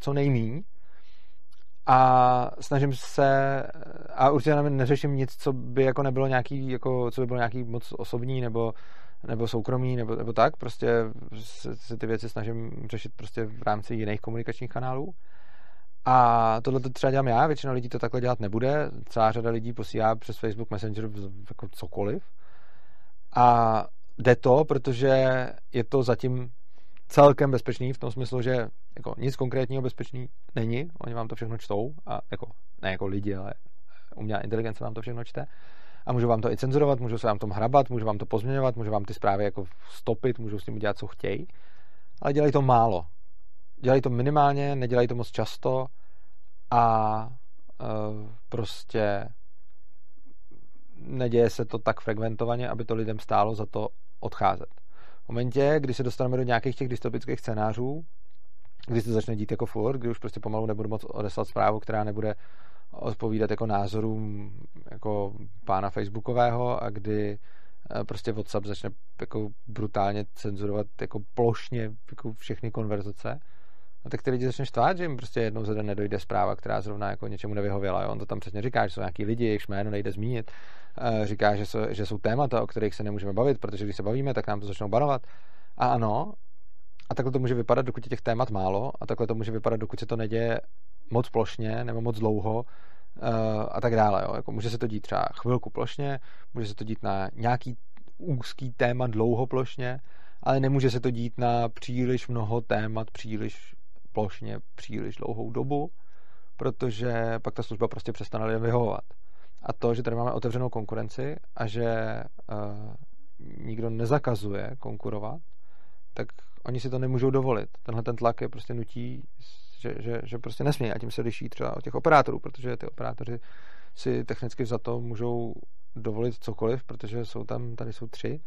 co nejmíň a snažím se a určitě neřeším nic, co by jako nebylo nějaký, jako, co by bylo nějaký moc osobní nebo nebo soukromí, nebo, nebo tak, prostě se, se ty věci snažím řešit prostě v rámci jiných komunikačních kanálů. A tohle to třeba dělám já, většina lidí to takhle dělat nebude, celá řada lidí posílá přes Facebook Messenger jako cokoliv. A jde to, protože je to zatím celkem bezpečný v tom smyslu, že jako nic konkrétního bezpečný není, oni vám to všechno čtou, a jako, ne jako lidi, ale umělá inteligence vám to všechno čte a můžou vám to i cenzurovat, můžou se vám tom hrabat, můžou vám to pozměňovat, můžou vám ty zprávy jako stopit, můžou s tím udělat, co chtějí, ale dělají to málo. Dělají to minimálně, nedělají to moc často a uh, prostě neděje se to tak frekventovaně, aby to lidem stálo za to odcházet. V momentě, kdy se dostaneme do nějakých těch dystopických scénářů, kdy se začne dít jako furt, kdy už prostě pomalu nebudu moc odeslat zprávu, která nebude odpovídat jako názorům jako pána Facebookového a kdy eh, prostě WhatsApp začne jako brutálně cenzurovat jako plošně jako všechny konverzace, no tak ty lidi začne štvát, že jim prostě jednou za den nedojde zpráva, která zrovna jako něčemu nevyhověla. Jo? On to tam přesně říká, že jsou nějaký lidi, jejichž jméno nejde zmínit. Eh, říká, že jsou, že jsou témata, o kterých se nemůžeme bavit, protože když se bavíme, tak nám to začnou banovat. A ano, a takhle to může vypadat, dokud je těch témat málo, a takhle to může vypadat, dokud se to neděje moc plošně nebo moc dlouho uh, a tak dále. Jo. Jako může se to dít třeba chvilku plošně, může se to dít na nějaký úzký téma dlouho plošně, ale nemůže se to dít na příliš mnoho témat, příliš plošně, příliš dlouhou dobu, protože pak ta služba prostě přestane lidem vyhovovat. A to, že tady máme otevřenou konkurenci a že uh, nikdo nezakazuje konkurovat, tak oni si to nemůžou dovolit. Tenhle ten tlak je prostě nutí že, že, že prostě nesmí a tím se liší třeba od těch operátorů, protože ty operátoři si technicky za to můžou dovolit cokoliv, protože jsou tam, tady jsou tři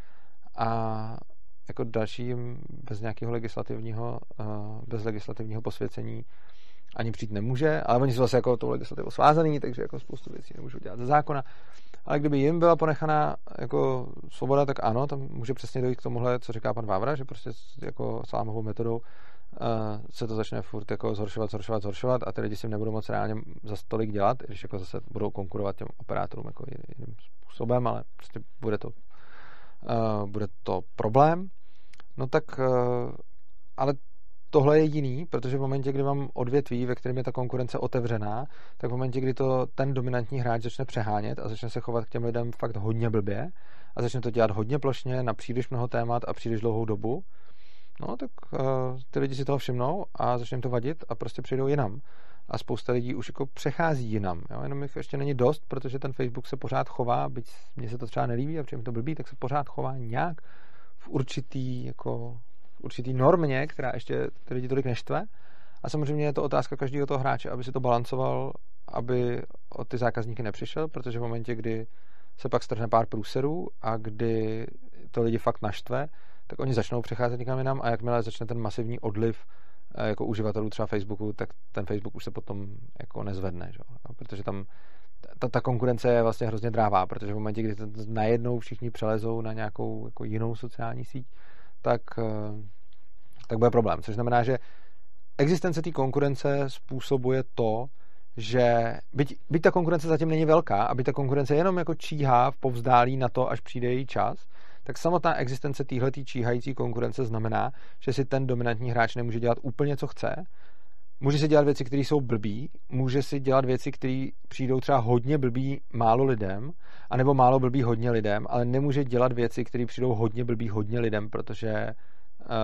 a jako dalším bez nějakého legislativního, uh, bez legislativního posvěcení ani přijít nemůže, ale oni jsou zase jako tou legislativou svázaný, takže jako spoustu věcí nemůžou dělat ze zákona. Ale kdyby jim byla ponechaná jako svoboda, tak ano, tam může přesně dojít k tomuhle, co říká pan Vávra, že prostě jako salámovou metodou uh, se to začne furt jako zhoršovat, zhoršovat, zhoršovat a ty lidi si nebudou moc reálně za tolik dělat, když jako zase budou konkurovat těm operátorům jako jiným způsobem, ale prostě bude to, uh, bude to problém. No tak, uh, ale tohle je jiný, protože v momentě, kdy mám odvětví, ve kterém je ta konkurence otevřená, tak v momentě, kdy to ten dominantní hráč začne přehánět a začne se chovat k těm lidem fakt hodně blbě a začne to dělat hodně plošně na příliš mnoho témat a příliš dlouhou dobu, no tak uh, ty lidi si toho všimnou a začne to vadit a prostě přijdou jinam. A spousta lidí už jako přechází jinam. Jo? Jenom jich ještě není dost, protože ten Facebook se pořád chová, byť mně se to třeba nelíbí a přijím to blbý, tak se pořád chová nějak určitý jako určitý normě, která ještě ty lidi tolik neštve. A samozřejmě je to otázka každého toho hráče, aby si to balancoval, aby o ty zákazníky nepřišel, protože v momentě, kdy se pak strhne pár průserů a kdy to lidi fakt naštve, tak oni začnou přecházet někam jinam a jakmile začne ten masivní odliv eh, jako uživatelů třeba Facebooku, tak ten Facebook už se potom jako nezvedne, že? protože tam ta, ta konkurence je vlastně hrozně drává, protože v momentě, kdy najednou všichni přelezou na nějakou jako jinou sociální síť, tak, eh, tak bude problém. Což znamená, že existence té konkurence způsobuje to, že byť, byť ta konkurence zatím není velká a byť ta konkurence jenom jako číhá v povzdálí na to, až přijde její čas, tak samotná existence téhle číhající konkurence znamená, že si ten dominantní hráč nemůže dělat úplně, co chce. Může si dělat věci, které jsou blbý, může si dělat věci, které přijdou třeba hodně blbý málo lidem, anebo málo blbý hodně lidem, ale nemůže dělat věci, které přijdou hodně blbý hodně lidem, protože eh,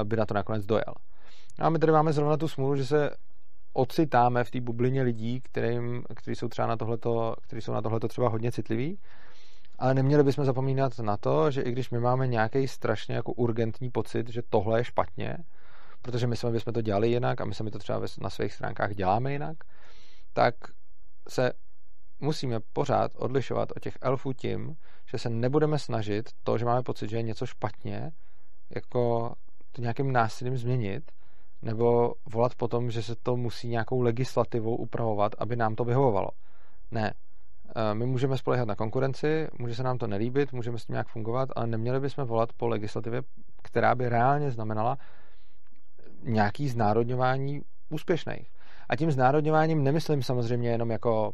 by na to nakonec dojel. A my tady máme zrovna tu smůlu, že se ocitáme v té bublině lidí, kterým, kteří jsou třeba na tohleto, kteří jsou na tohleto třeba hodně citliví, ale neměli bychom zapomínat na to, že i když my máme nějaký strašně jako urgentní pocit, že tohle je špatně, protože my jsme bychom to dělali jinak a my jsme to třeba na svých stránkách děláme jinak, tak se musíme pořád odlišovat od těch elfů tím, že se nebudeme snažit to, že máme pocit, že je něco špatně, jako to nějakým násilím změnit, nebo volat potom, že se to musí nějakou legislativou upravovat, aby nám to vyhovovalo. Ne. E, my můžeme spolehat na konkurenci, může se nám to nelíbit, můžeme s tím nějak fungovat, ale neměli bychom volat po legislativě, která by reálně znamenala nějaký znárodňování úspěšných. A tím znárodňováním nemyslím samozřejmě jenom jako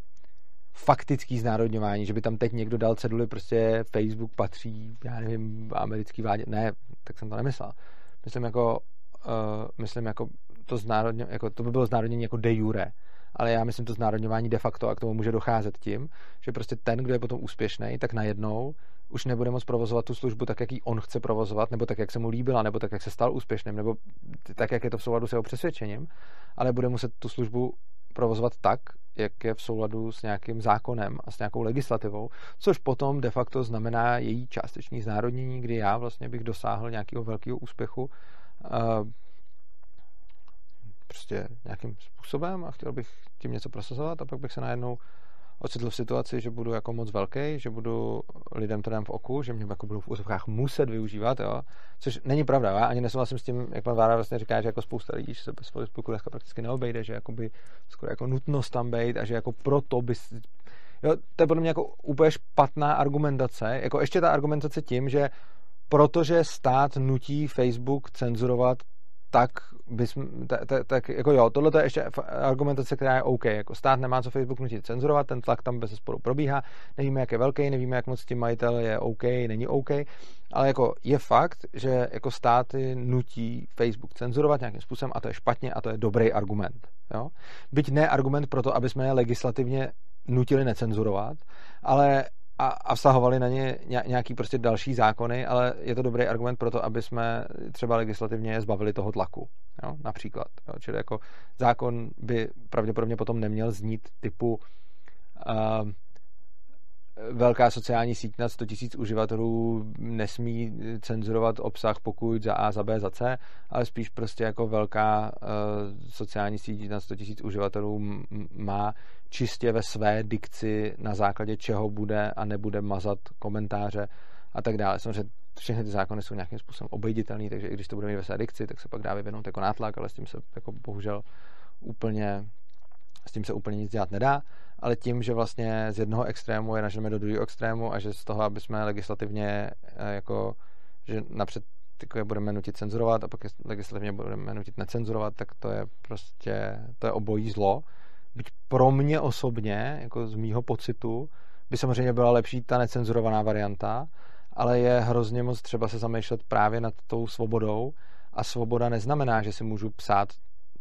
faktický znárodňování, že by tam teď někdo dal ceduly, prostě Facebook patří, já nevím, americký vládě. Ne, tak jsem to nemyslel. Myslím jako, uh, myslím jako to znárodně, jako to by bylo znárodnění jako de jure, ale já myslím to znárodňování de facto a k tomu může docházet tím, že prostě ten, kdo je potom úspěšný, tak najednou už nebude moct provozovat tu službu tak, jak ji on chce provozovat, nebo tak, jak se mu líbila, nebo tak, jak se stal úspěšným, nebo tak, jak je to v souladu s jeho přesvědčením, ale bude muset tu službu provozovat tak, jak je v souladu s nějakým zákonem a s nějakou legislativou, což potom de facto znamená její částečný znárodnění, kdy já vlastně bych dosáhl nějakého velkého úspěchu prostě nějakým způsobem a chtěl bych tím něco prosazovat a pak bych se najednou ocitl v situaci, že budu jako moc velký, že budu lidem to dám v oku, že mě jako budou v úzovkách muset využívat, jo? což není pravda. Já ani nesouhlasím s tím, jak pan Vára vlastně říká, že jako spousta lidí se bez Facebooku dneska prakticky neobejde, že by skoro jako nutnost tam být a že jako proto by Jo, to je podle mě jako úplně špatná argumentace. Jako ještě ta argumentace tím, že protože stát nutí Facebook cenzurovat tak bys, tak, jako jo, tohle je ještě argumentace, která je OK. Jako stát nemá co Facebook nutit cenzurovat, ten tlak tam bez sporu probíhá, nevíme, jak je velký, nevíme, jak moc tím majitel je OK, není OK, ale jako je fakt, že jako státy nutí Facebook cenzurovat nějakým způsobem a to je špatně a to je dobrý argument. Jo? Byť ne argument pro to, aby jsme je legislativně nutili necenzurovat, ale a, a vztahovali na ně nějaký prostě další zákony, ale je to dobrý argument pro to, aby jsme třeba legislativně zbavili toho tlaku, jo, například. Jo. Čili jako zákon by pravděpodobně potom neměl znít typu uh, velká sociální síť na 100 000 uživatelů nesmí cenzurovat obsah, pokud za A, za B, za C, ale spíš prostě jako velká uh, sociální síť na 100 000 uživatelů má čistě ve své dikci na základě čeho bude a nebude mazat komentáře a tak dále. Samozřejmě všechny ty zákony jsou nějakým způsobem obejditelné, takže i když to bude mít ve své dikci, tak se pak dá vyvinout jako nátlak, ale s tím se jako bohužel úplně s tím se úplně nic dělat nedá, ale tím, že vlastně z jednoho extrému je naženeme do druhého extrému a že z toho, aby jsme legislativně eh, jako, že napřed jako je budeme nutit cenzurovat a pak je legislativně budeme nutit necenzurovat, tak to je prostě, to je obojí zlo. Byť pro mě osobně, jako z mýho pocitu, by samozřejmě byla lepší ta necenzurovaná varianta, ale je hrozně moc třeba se zamýšlet právě nad tou svobodou a svoboda neznamená, že si můžu psát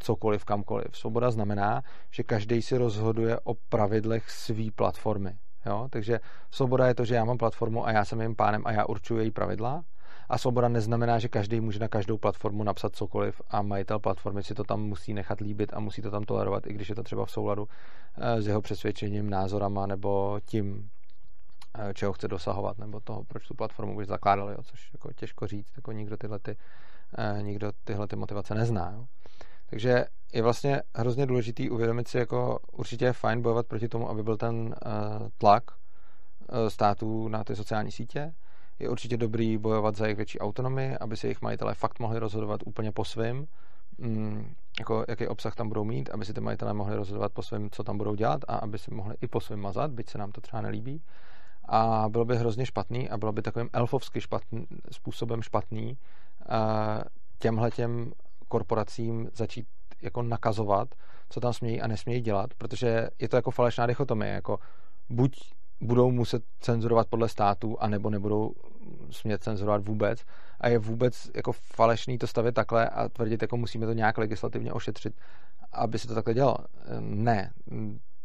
cokoliv, kamkoliv. Svoboda znamená, že každý si rozhoduje o pravidlech své platformy. Jo? Takže svoboda je to, že já mám platformu a já jsem jejím pánem a já určuji její pravidla. A svoboda neznamená, že každý může na každou platformu napsat cokoliv a majitel platformy si to tam musí nechat líbit a musí to tam tolerovat, i když je to třeba v souladu eh, s jeho přesvědčením, názorama nebo tím, eh, čeho chce dosahovat, nebo toho, proč tu platformu už zakládali, jo, což jako těžko říct, jako nikdo tyhle, ty, eh, nikdo tyhle ty motivace nezná. Jo. Takže je vlastně hrozně důležitý uvědomit si, jako určitě je fajn bojovat proti tomu, aby byl ten uh, tlak uh, států na ty sociální sítě. Je určitě dobrý bojovat za jejich větší autonomii, aby si jejich majitelé fakt mohli rozhodovat úplně po svém, mm, jako jaký obsah tam budou mít, aby si ty majitelé mohli rozhodovat po svém, co tam budou dělat a aby si mohli i po svém mazat, byť se nám to třeba nelíbí. A bylo by hrozně špatný a bylo by takovým elfovsky špatný, způsobem špatný uh, těmhle těm korporacím začít jako nakazovat, co tam smějí a nesmějí dělat, protože je to jako falešná dichotomie, jako buď budou muset cenzurovat podle států, anebo nebudou smět cenzurovat vůbec. A je vůbec jako falešný to stavit takhle a tvrdit, jako musíme to nějak legislativně ošetřit, aby se to takhle dělalo. Ne.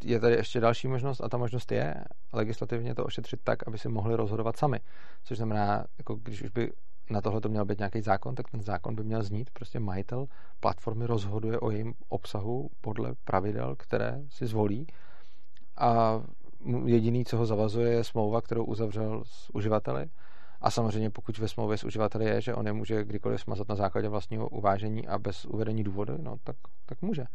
Je tady ještě další možnost a ta možnost je legislativně to ošetřit tak, aby si mohli rozhodovat sami. Což znamená, jako když už by na tohle to měl být nějaký zákon, tak ten zákon by měl znít, prostě majitel platformy rozhoduje o jejím obsahu podle pravidel, které si zvolí a jediný, co ho zavazuje, je smlouva, kterou uzavřel s uživateli a samozřejmě pokud ve smlouvě s uživateli je, že on je může kdykoliv smazat na základě vlastního uvážení a bez uvedení důvodu, no tak, tak může.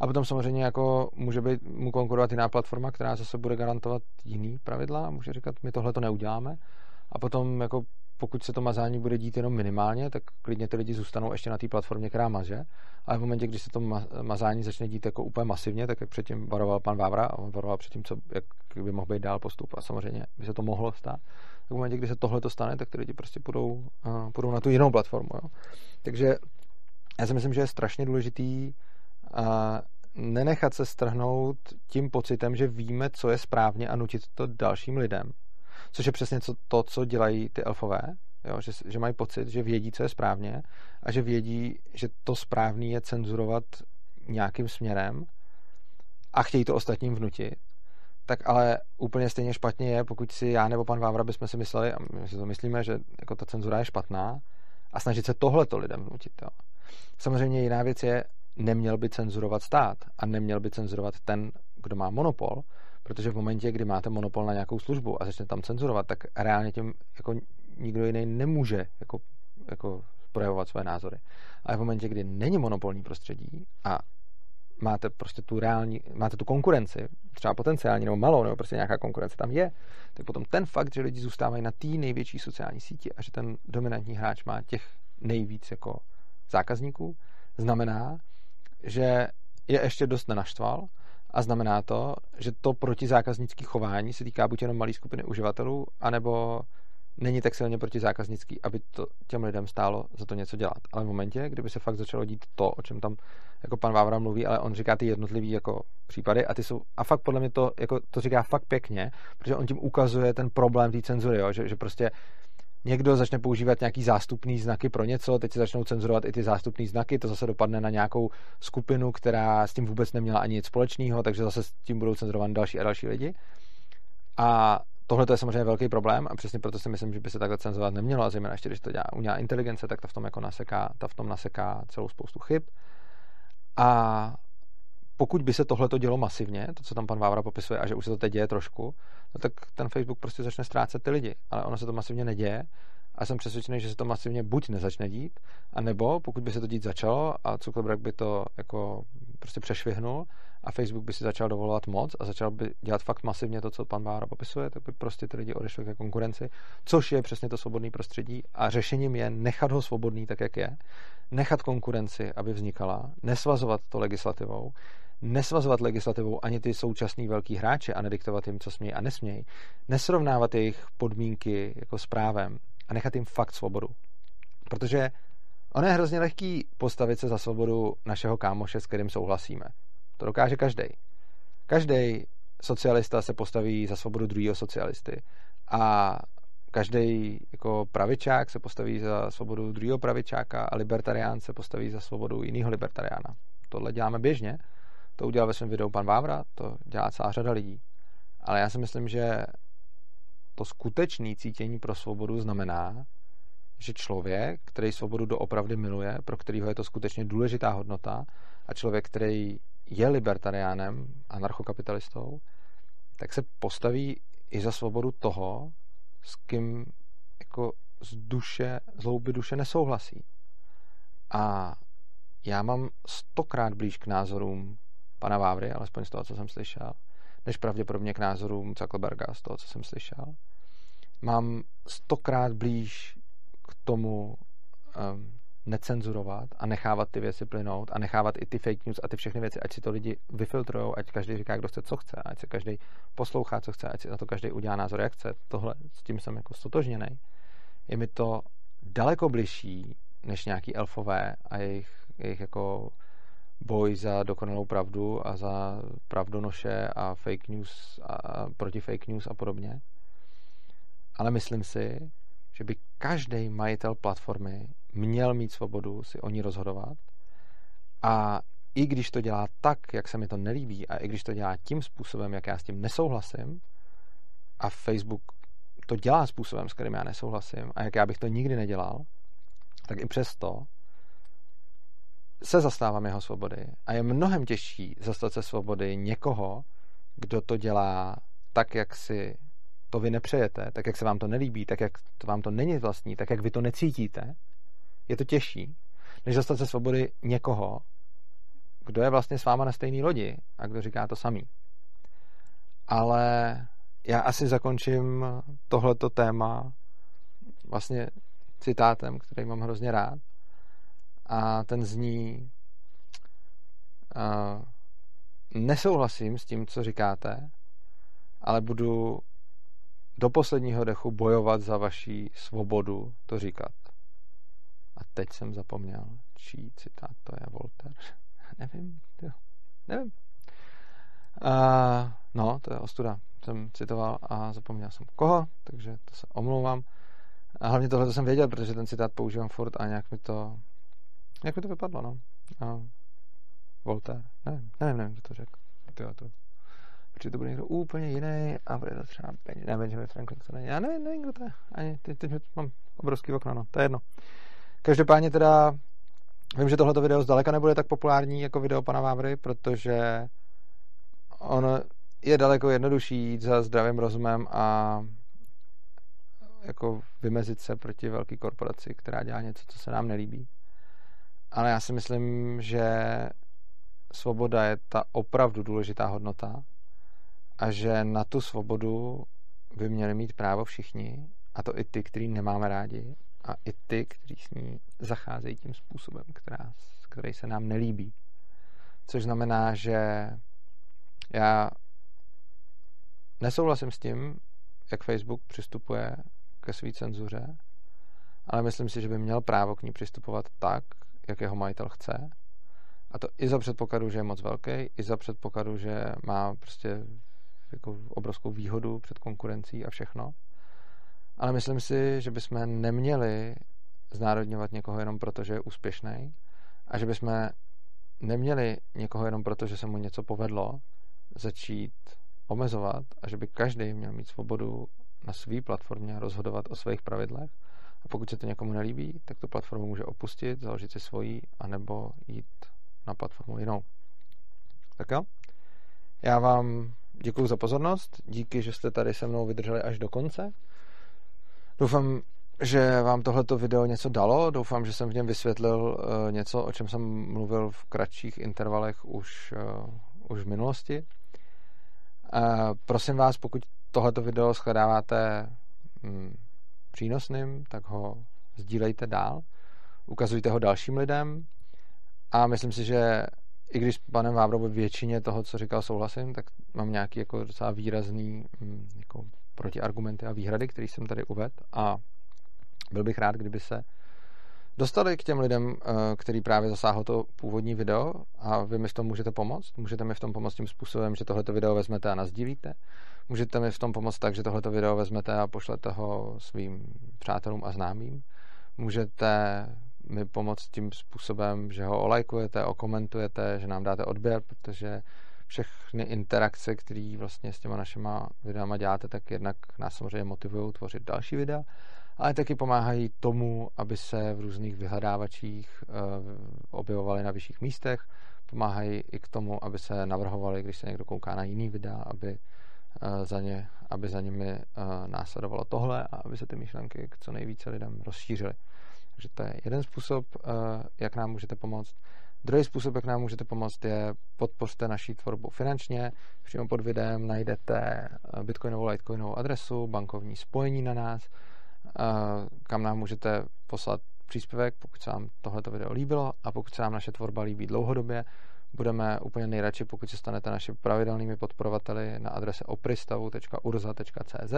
A potom samozřejmě jako může být, mu konkurovat jiná platforma, která zase bude garantovat jiný pravidla a může říkat, my tohle to neuděláme. A potom jako pokud se to mazání bude dít jenom minimálně, tak klidně ty lidi zůstanou ještě na té platformě, která maže. Ale v momentě, kdy se to mazání začne dít jako úplně masivně, tak jak předtím varoval pan Vávra, a on varoval předtím, co, jak by mohl být dál postup a samozřejmě by se to mohlo stát, tak v momentě, kdy se tohle to stane, tak ty lidi prostě půjdou, uh, půjdou na tu jinou platformu. Jo. Takže já si myslím, že je strašně důležitý uh, nenechat se strhnout tím pocitem, že víme, co je správně a nutit to dalším lidem což je přesně to, co dělají ty elfové, jo, že, že mají pocit, že vědí, co je správně a že vědí, že to správný je cenzurovat nějakým směrem a chtějí to ostatním vnutit, tak ale úplně stejně špatně je, pokud si já nebo pan Vávra bychom si mysleli, a my si to myslíme, že jako ta cenzura je špatná a snažit se tohleto lidem vnutit. Jo. Samozřejmě jiná věc je, neměl by cenzurovat stát a neměl by cenzurovat ten, kdo má monopol, Protože v momentě, kdy máte monopol na nějakou službu a začnete tam cenzurovat, tak reálně tím jako nikdo jiný nemůže jako, jako projevovat své názory. Ale v momentě, kdy není monopolní prostředí a máte prostě tu reální, máte tu konkurenci, třeba potenciální nebo malou, nebo prostě nějaká konkurence tam je, tak potom ten fakt, že lidi zůstávají na té největší sociální síti a že ten dominantní hráč má těch nejvíc jako zákazníků, znamená, že je ještě dost nenaštval a znamená to, že to protizákaznické chování se týká buď jenom malé skupiny uživatelů, anebo není tak silně protizákaznický, aby to těm lidem stálo za to něco dělat. Ale v momentě, kdyby se fakt začalo dít to, o čem tam jako pan Vávra mluví, ale on říká ty jednotlivý jako případy a ty jsou, a fakt podle mě to, jako, to říká fakt pěkně, protože on tím ukazuje ten problém té cenzury, jo, že, že prostě někdo začne používat nějaký zástupný znaky pro něco, teď se začnou cenzurovat i ty zástupné znaky, to zase dopadne na nějakou skupinu, která s tím vůbec neměla ani nic společného, takže zase s tím budou cenzurovat další a další lidi. A tohle je samozřejmě velký problém a přesně proto si myslím, že by se takhle cenzurovat nemělo, a zejména ještě, když to dělá umělá inteligence, tak ta v tom jako naseká, ta v tom naseká celou spoustu chyb. A pokud by se tohle to dělo masivně, to, co tam pan Vávra popisuje, a že už se to teď děje trošku, no tak ten Facebook prostě začne ztrácet ty lidi. Ale ono se to masivně neděje a jsem přesvědčený, že se to masivně buď nezačne dít, anebo pokud by se to dít začalo a Zuckerberg by to jako prostě přešvihnul a Facebook by si začal dovolovat moc a začal by dělat fakt masivně to, co pan Bára popisuje, tak by prostě ty lidi odešli ke konkurenci, což je přesně to svobodné prostředí a řešením je nechat ho svobodný tak, jak je, nechat konkurenci, aby vznikala, nesvazovat to legislativou, nesvazovat legislativou ani ty současný velký hráče a nediktovat jim, co smějí a nesmějí, nesrovnávat jejich podmínky jako s právem a nechat jim fakt svobodu. Protože ono je hrozně lehký postavit se za svobodu našeho kámoše, s kterým souhlasíme. To dokáže každý. Každý socialista se postaví za svobodu druhého socialisty. A každý jako pravičák se postaví za svobodu druhého pravičáka a libertarián se postaví za svobodu jiného libertariána. Tohle děláme běžně. To udělal ve svém videu pan Vávra, to dělá celá řada lidí. Ale já si myslím, že to skutečné cítění pro svobodu znamená, že člověk, který svobodu doopravdy miluje, pro kterého je to skutečně důležitá hodnota, a člověk, který je libertariánem, anarchokapitalistou, tak se postaví i za svobodu toho, s kým jako z duše, z hlouby duše nesouhlasí. A já mám stokrát blíž k názorům pana Vávry, alespoň z toho, co jsem slyšel, než pravděpodobně k názorům Zuckerberga, z toho, co jsem slyšel. Mám stokrát blíž k tomu um, necenzurovat a nechávat ty věci plynout a nechávat i ty fake news a ty všechny věci, ať si to lidi vyfiltrujou, ať každý říká, kdo chce, co chce, ať se každý poslouchá, co chce, ať si na to každý udělá názor, jak chce. Tohle s tím jsem jako stotožněný. Je mi to daleko bližší než nějaký elfové a jejich, jejich jako boj za dokonalou pravdu a za pravdonoše a fake news a proti fake news a podobně. Ale myslím si, že by každý majitel platformy měl mít svobodu si o ní rozhodovat a i když to dělá tak, jak se mi to nelíbí a i když to dělá tím způsobem, jak já s tím nesouhlasím a Facebook to dělá způsobem, s kterým já nesouhlasím a jak já bych to nikdy nedělal, tak i přesto se zastávám jeho svobody a je mnohem těžší zastat se svobody někoho, kdo to dělá tak, jak si to vy nepřejete, tak, jak se vám to nelíbí, tak, jak to vám to není vlastní, tak, jak vy to necítíte, je to těžší, než zastat se svobody někoho, kdo je vlastně s váma na stejné lodi a kdo říká to samý. Ale já asi zakončím tohleto téma vlastně citátem, který mám hrozně rád. A ten zní uh, nesouhlasím s tím, co říkáte, ale budu do posledního dechu bojovat za vaši svobodu to říkat. A teď jsem zapomněl, čí citát to je Voltaire. Nevím, jo. nevím. Uh, no, to je ostuda. Jsem citoval a zapomněl jsem koho, takže to se omlouvám. A hlavně tohle to jsem věděl, protože ten citát používám furt a nějak mi to, nějak mi to vypadlo, no. A Voltaire, nevím, nevím, nevím, kdo to řekl. Tyjo, to, protože to bude někdo úplně jiný a bude to třeba ne, Benjamin Franklin, to není. Já nevím, nevím, kdo to je. Ani, teď, teď mám obrovský okno, no, to je jedno. Každopádně teda vím, že tohleto video zdaleka nebude tak populární jako video pana Vávry, protože on je daleko jednodušší jít za zdravým rozumem a jako vymezit se proti velké korporaci, která dělá něco, co se nám nelíbí. Ale já si myslím, že svoboda je ta opravdu důležitá hodnota a že na tu svobodu by měli mít právo všichni, a to i ty, který nemáme rádi, a i ty, kteří s ní zacházejí tím způsobem, která, který se nám nelíbí. Což znamená, že já nesouhlasím s tím, jak Facebook přistupuje ke své cenzuře, ale myslím si, že by měl právo k ní přistupovat tak, jak jeho majitel chce. A to i za předpokladu, že je moc velký, i za předpokladu, že má prostě jako obrovskou výhodu před konkurencí a všechno. Ale myslím si, že bychom neměli znárodňovat někoho jenom proto, že je úspěšný a že bychom neměli někoho jenom proto, že se mu něco povedlo, začít omezovat a že by každý měl mít svobodu na své platformě rozhodovat o svých pravidlech. A pokud se to někomu nelíbí, tak tu platformu může opustit, založit si svoji, anebo jít na platformu jinou. Tak jo? Já vám děkuji za pozornost, díky, že jste tady se mnou vydrželi až do konce. Doufám, že vám tohleto video něco dalo. Doufám, že jsem v něm vysvětlil uh, něco, o čem jsem mluvil v kratších intervalech už, uh, už v minulosti. Uh, prosím vás, pokud tohleto video shledáváte um, přínosným, tak ho sdílejte dál, ukazujte ho dalším lidem a myslím si, že i když s panem Vávrovou většině toho, co říkal, souhlasím, tak mám nějaký jako docela výrazný um, jako protiargumenty a výhrady, které jsem tady uvedl a byl bych rád, kdyby se dostali k těm lidem, eh, který právě zasáhl to původní video a vy mi v tom můžete pomoct. Můžete mi v tom pomoct tím způsobem, že tohleto video vezmete a nazdílíte. Můžete mi v tom pomoct tak, že tohleto video vezmete a pošlete ho svým přátelům a známým. Můžete mi pomoct tím způsobem, že ho olajkujete, okomentujete, že nám dáte odběr, protože všechny interakce, které vlastně s těma našima videama děláte, tak jednak nás samozřejmě motivují tvořit další videa ale taky pomáhají tomu, aby se v různých vyhledávačích eh, objevovali na vyšších místech, pomáhají i k tomu, aby se navrhovali, když se někdo kouká na jiný videa, aby za, ně, aby za nimi eh, následovalo tohle a aby se ty myšlenky k co nejvíce lidem rozšířily. Takže to je jeden způsob, jak nám můžete pomoct. Druhý způsob, jak nám můžete pomoct, je podpořte naší tvorbu finančně. Přímo pod videem najdete bitcoinovou, litecoinovou adresu, bankovní spojení na nás, kam nám můžete poslat příspěvek, pokud se vám tohleto video líbilo a pokud se vám naše tvorba líbí dlouhodobě, budeme úplně nejradši, pokud se stanete naši pravidelnými podporovateli na adrese opristavu.urza.cz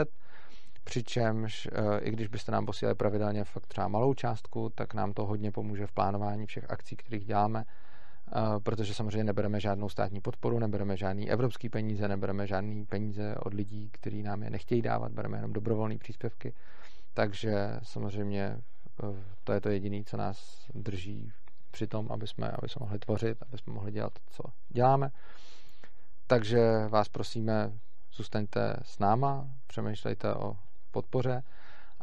přičemž e, i když byste nám posílali pravidelně fakt třeba malou částku, tak nám to hodně pomůže v plánování všech akcí, kterých děláme, e, protože samozřejmě nebereme žádnou státní podporu, nebereme žádný evropský peníze, nebereme žádný peníze od lidí, kteří nám je nechtějí dávat, bereme jenom dobrovolné příspěvky. Takže samozřejmě eh, to je to jediné, co nás drží při tom, aby jsme, aby jsme mohli tvořit, aby jsme mohli dělat, co děláme. Takže vás prosíme, zůstaňte s náma, přemýšlejte o podpoře.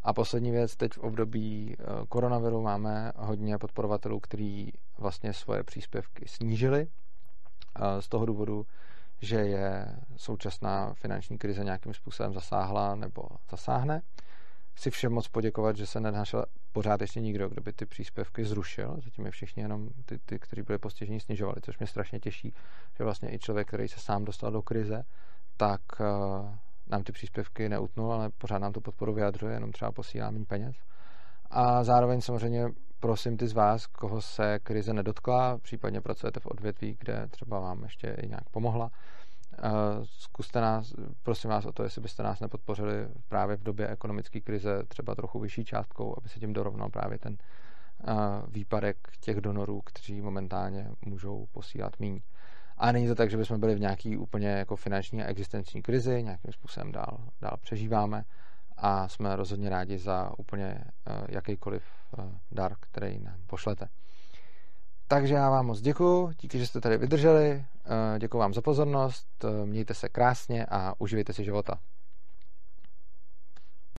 A poslední věc, teď v období eh, koronaviru máme hodně podporovatelů, kteří vlastně svoje příspěvky snížili eh, z toho důvodu, že je současná finanční krize nějakým způsobem zasáhla nebo zasáhne chci všem moc poděkovat, že se nenašel pořád ještě nikdo, kdo by ty příspěvky zrušil. Zatím je všichni jenom ty, ty kteří byli postiženi, snižovali, což mě strašně těší, že vlastně i člověk, který se sám dostal do krize, tak uh, nám ty příspěvky neutnul, ale pořád nám tu podporu vyjadřuje, jenom třeba posílá méně peněz. A zároveň samozřejmě prosím ty z vás, koho se krize nedotkla, případně pracujete v odvětví, kde třeba vám ještě i nějak pomohla, Zkuste nás, prosím vás o to, jestli byste nás nepodpořili právě v době ekonomické krize třeba trochu vyšší částkou, aby se tím dorovnal právě ten výpadek těch donorů, kteří momentálně můžou posílat míň. A není to tak, že bychom byli v nějaký úplně jako finanční a existenční krizi, nějakým způsobem dál, dál přežíváme a jsme rozhodně rádi za úplně jakýkoliv dar, který nám pošlete. Takže já vám moc děkuji, díky, že jste tady vydrželi, děkuji vám za pozornost, mějte se krásně a uživejte si života.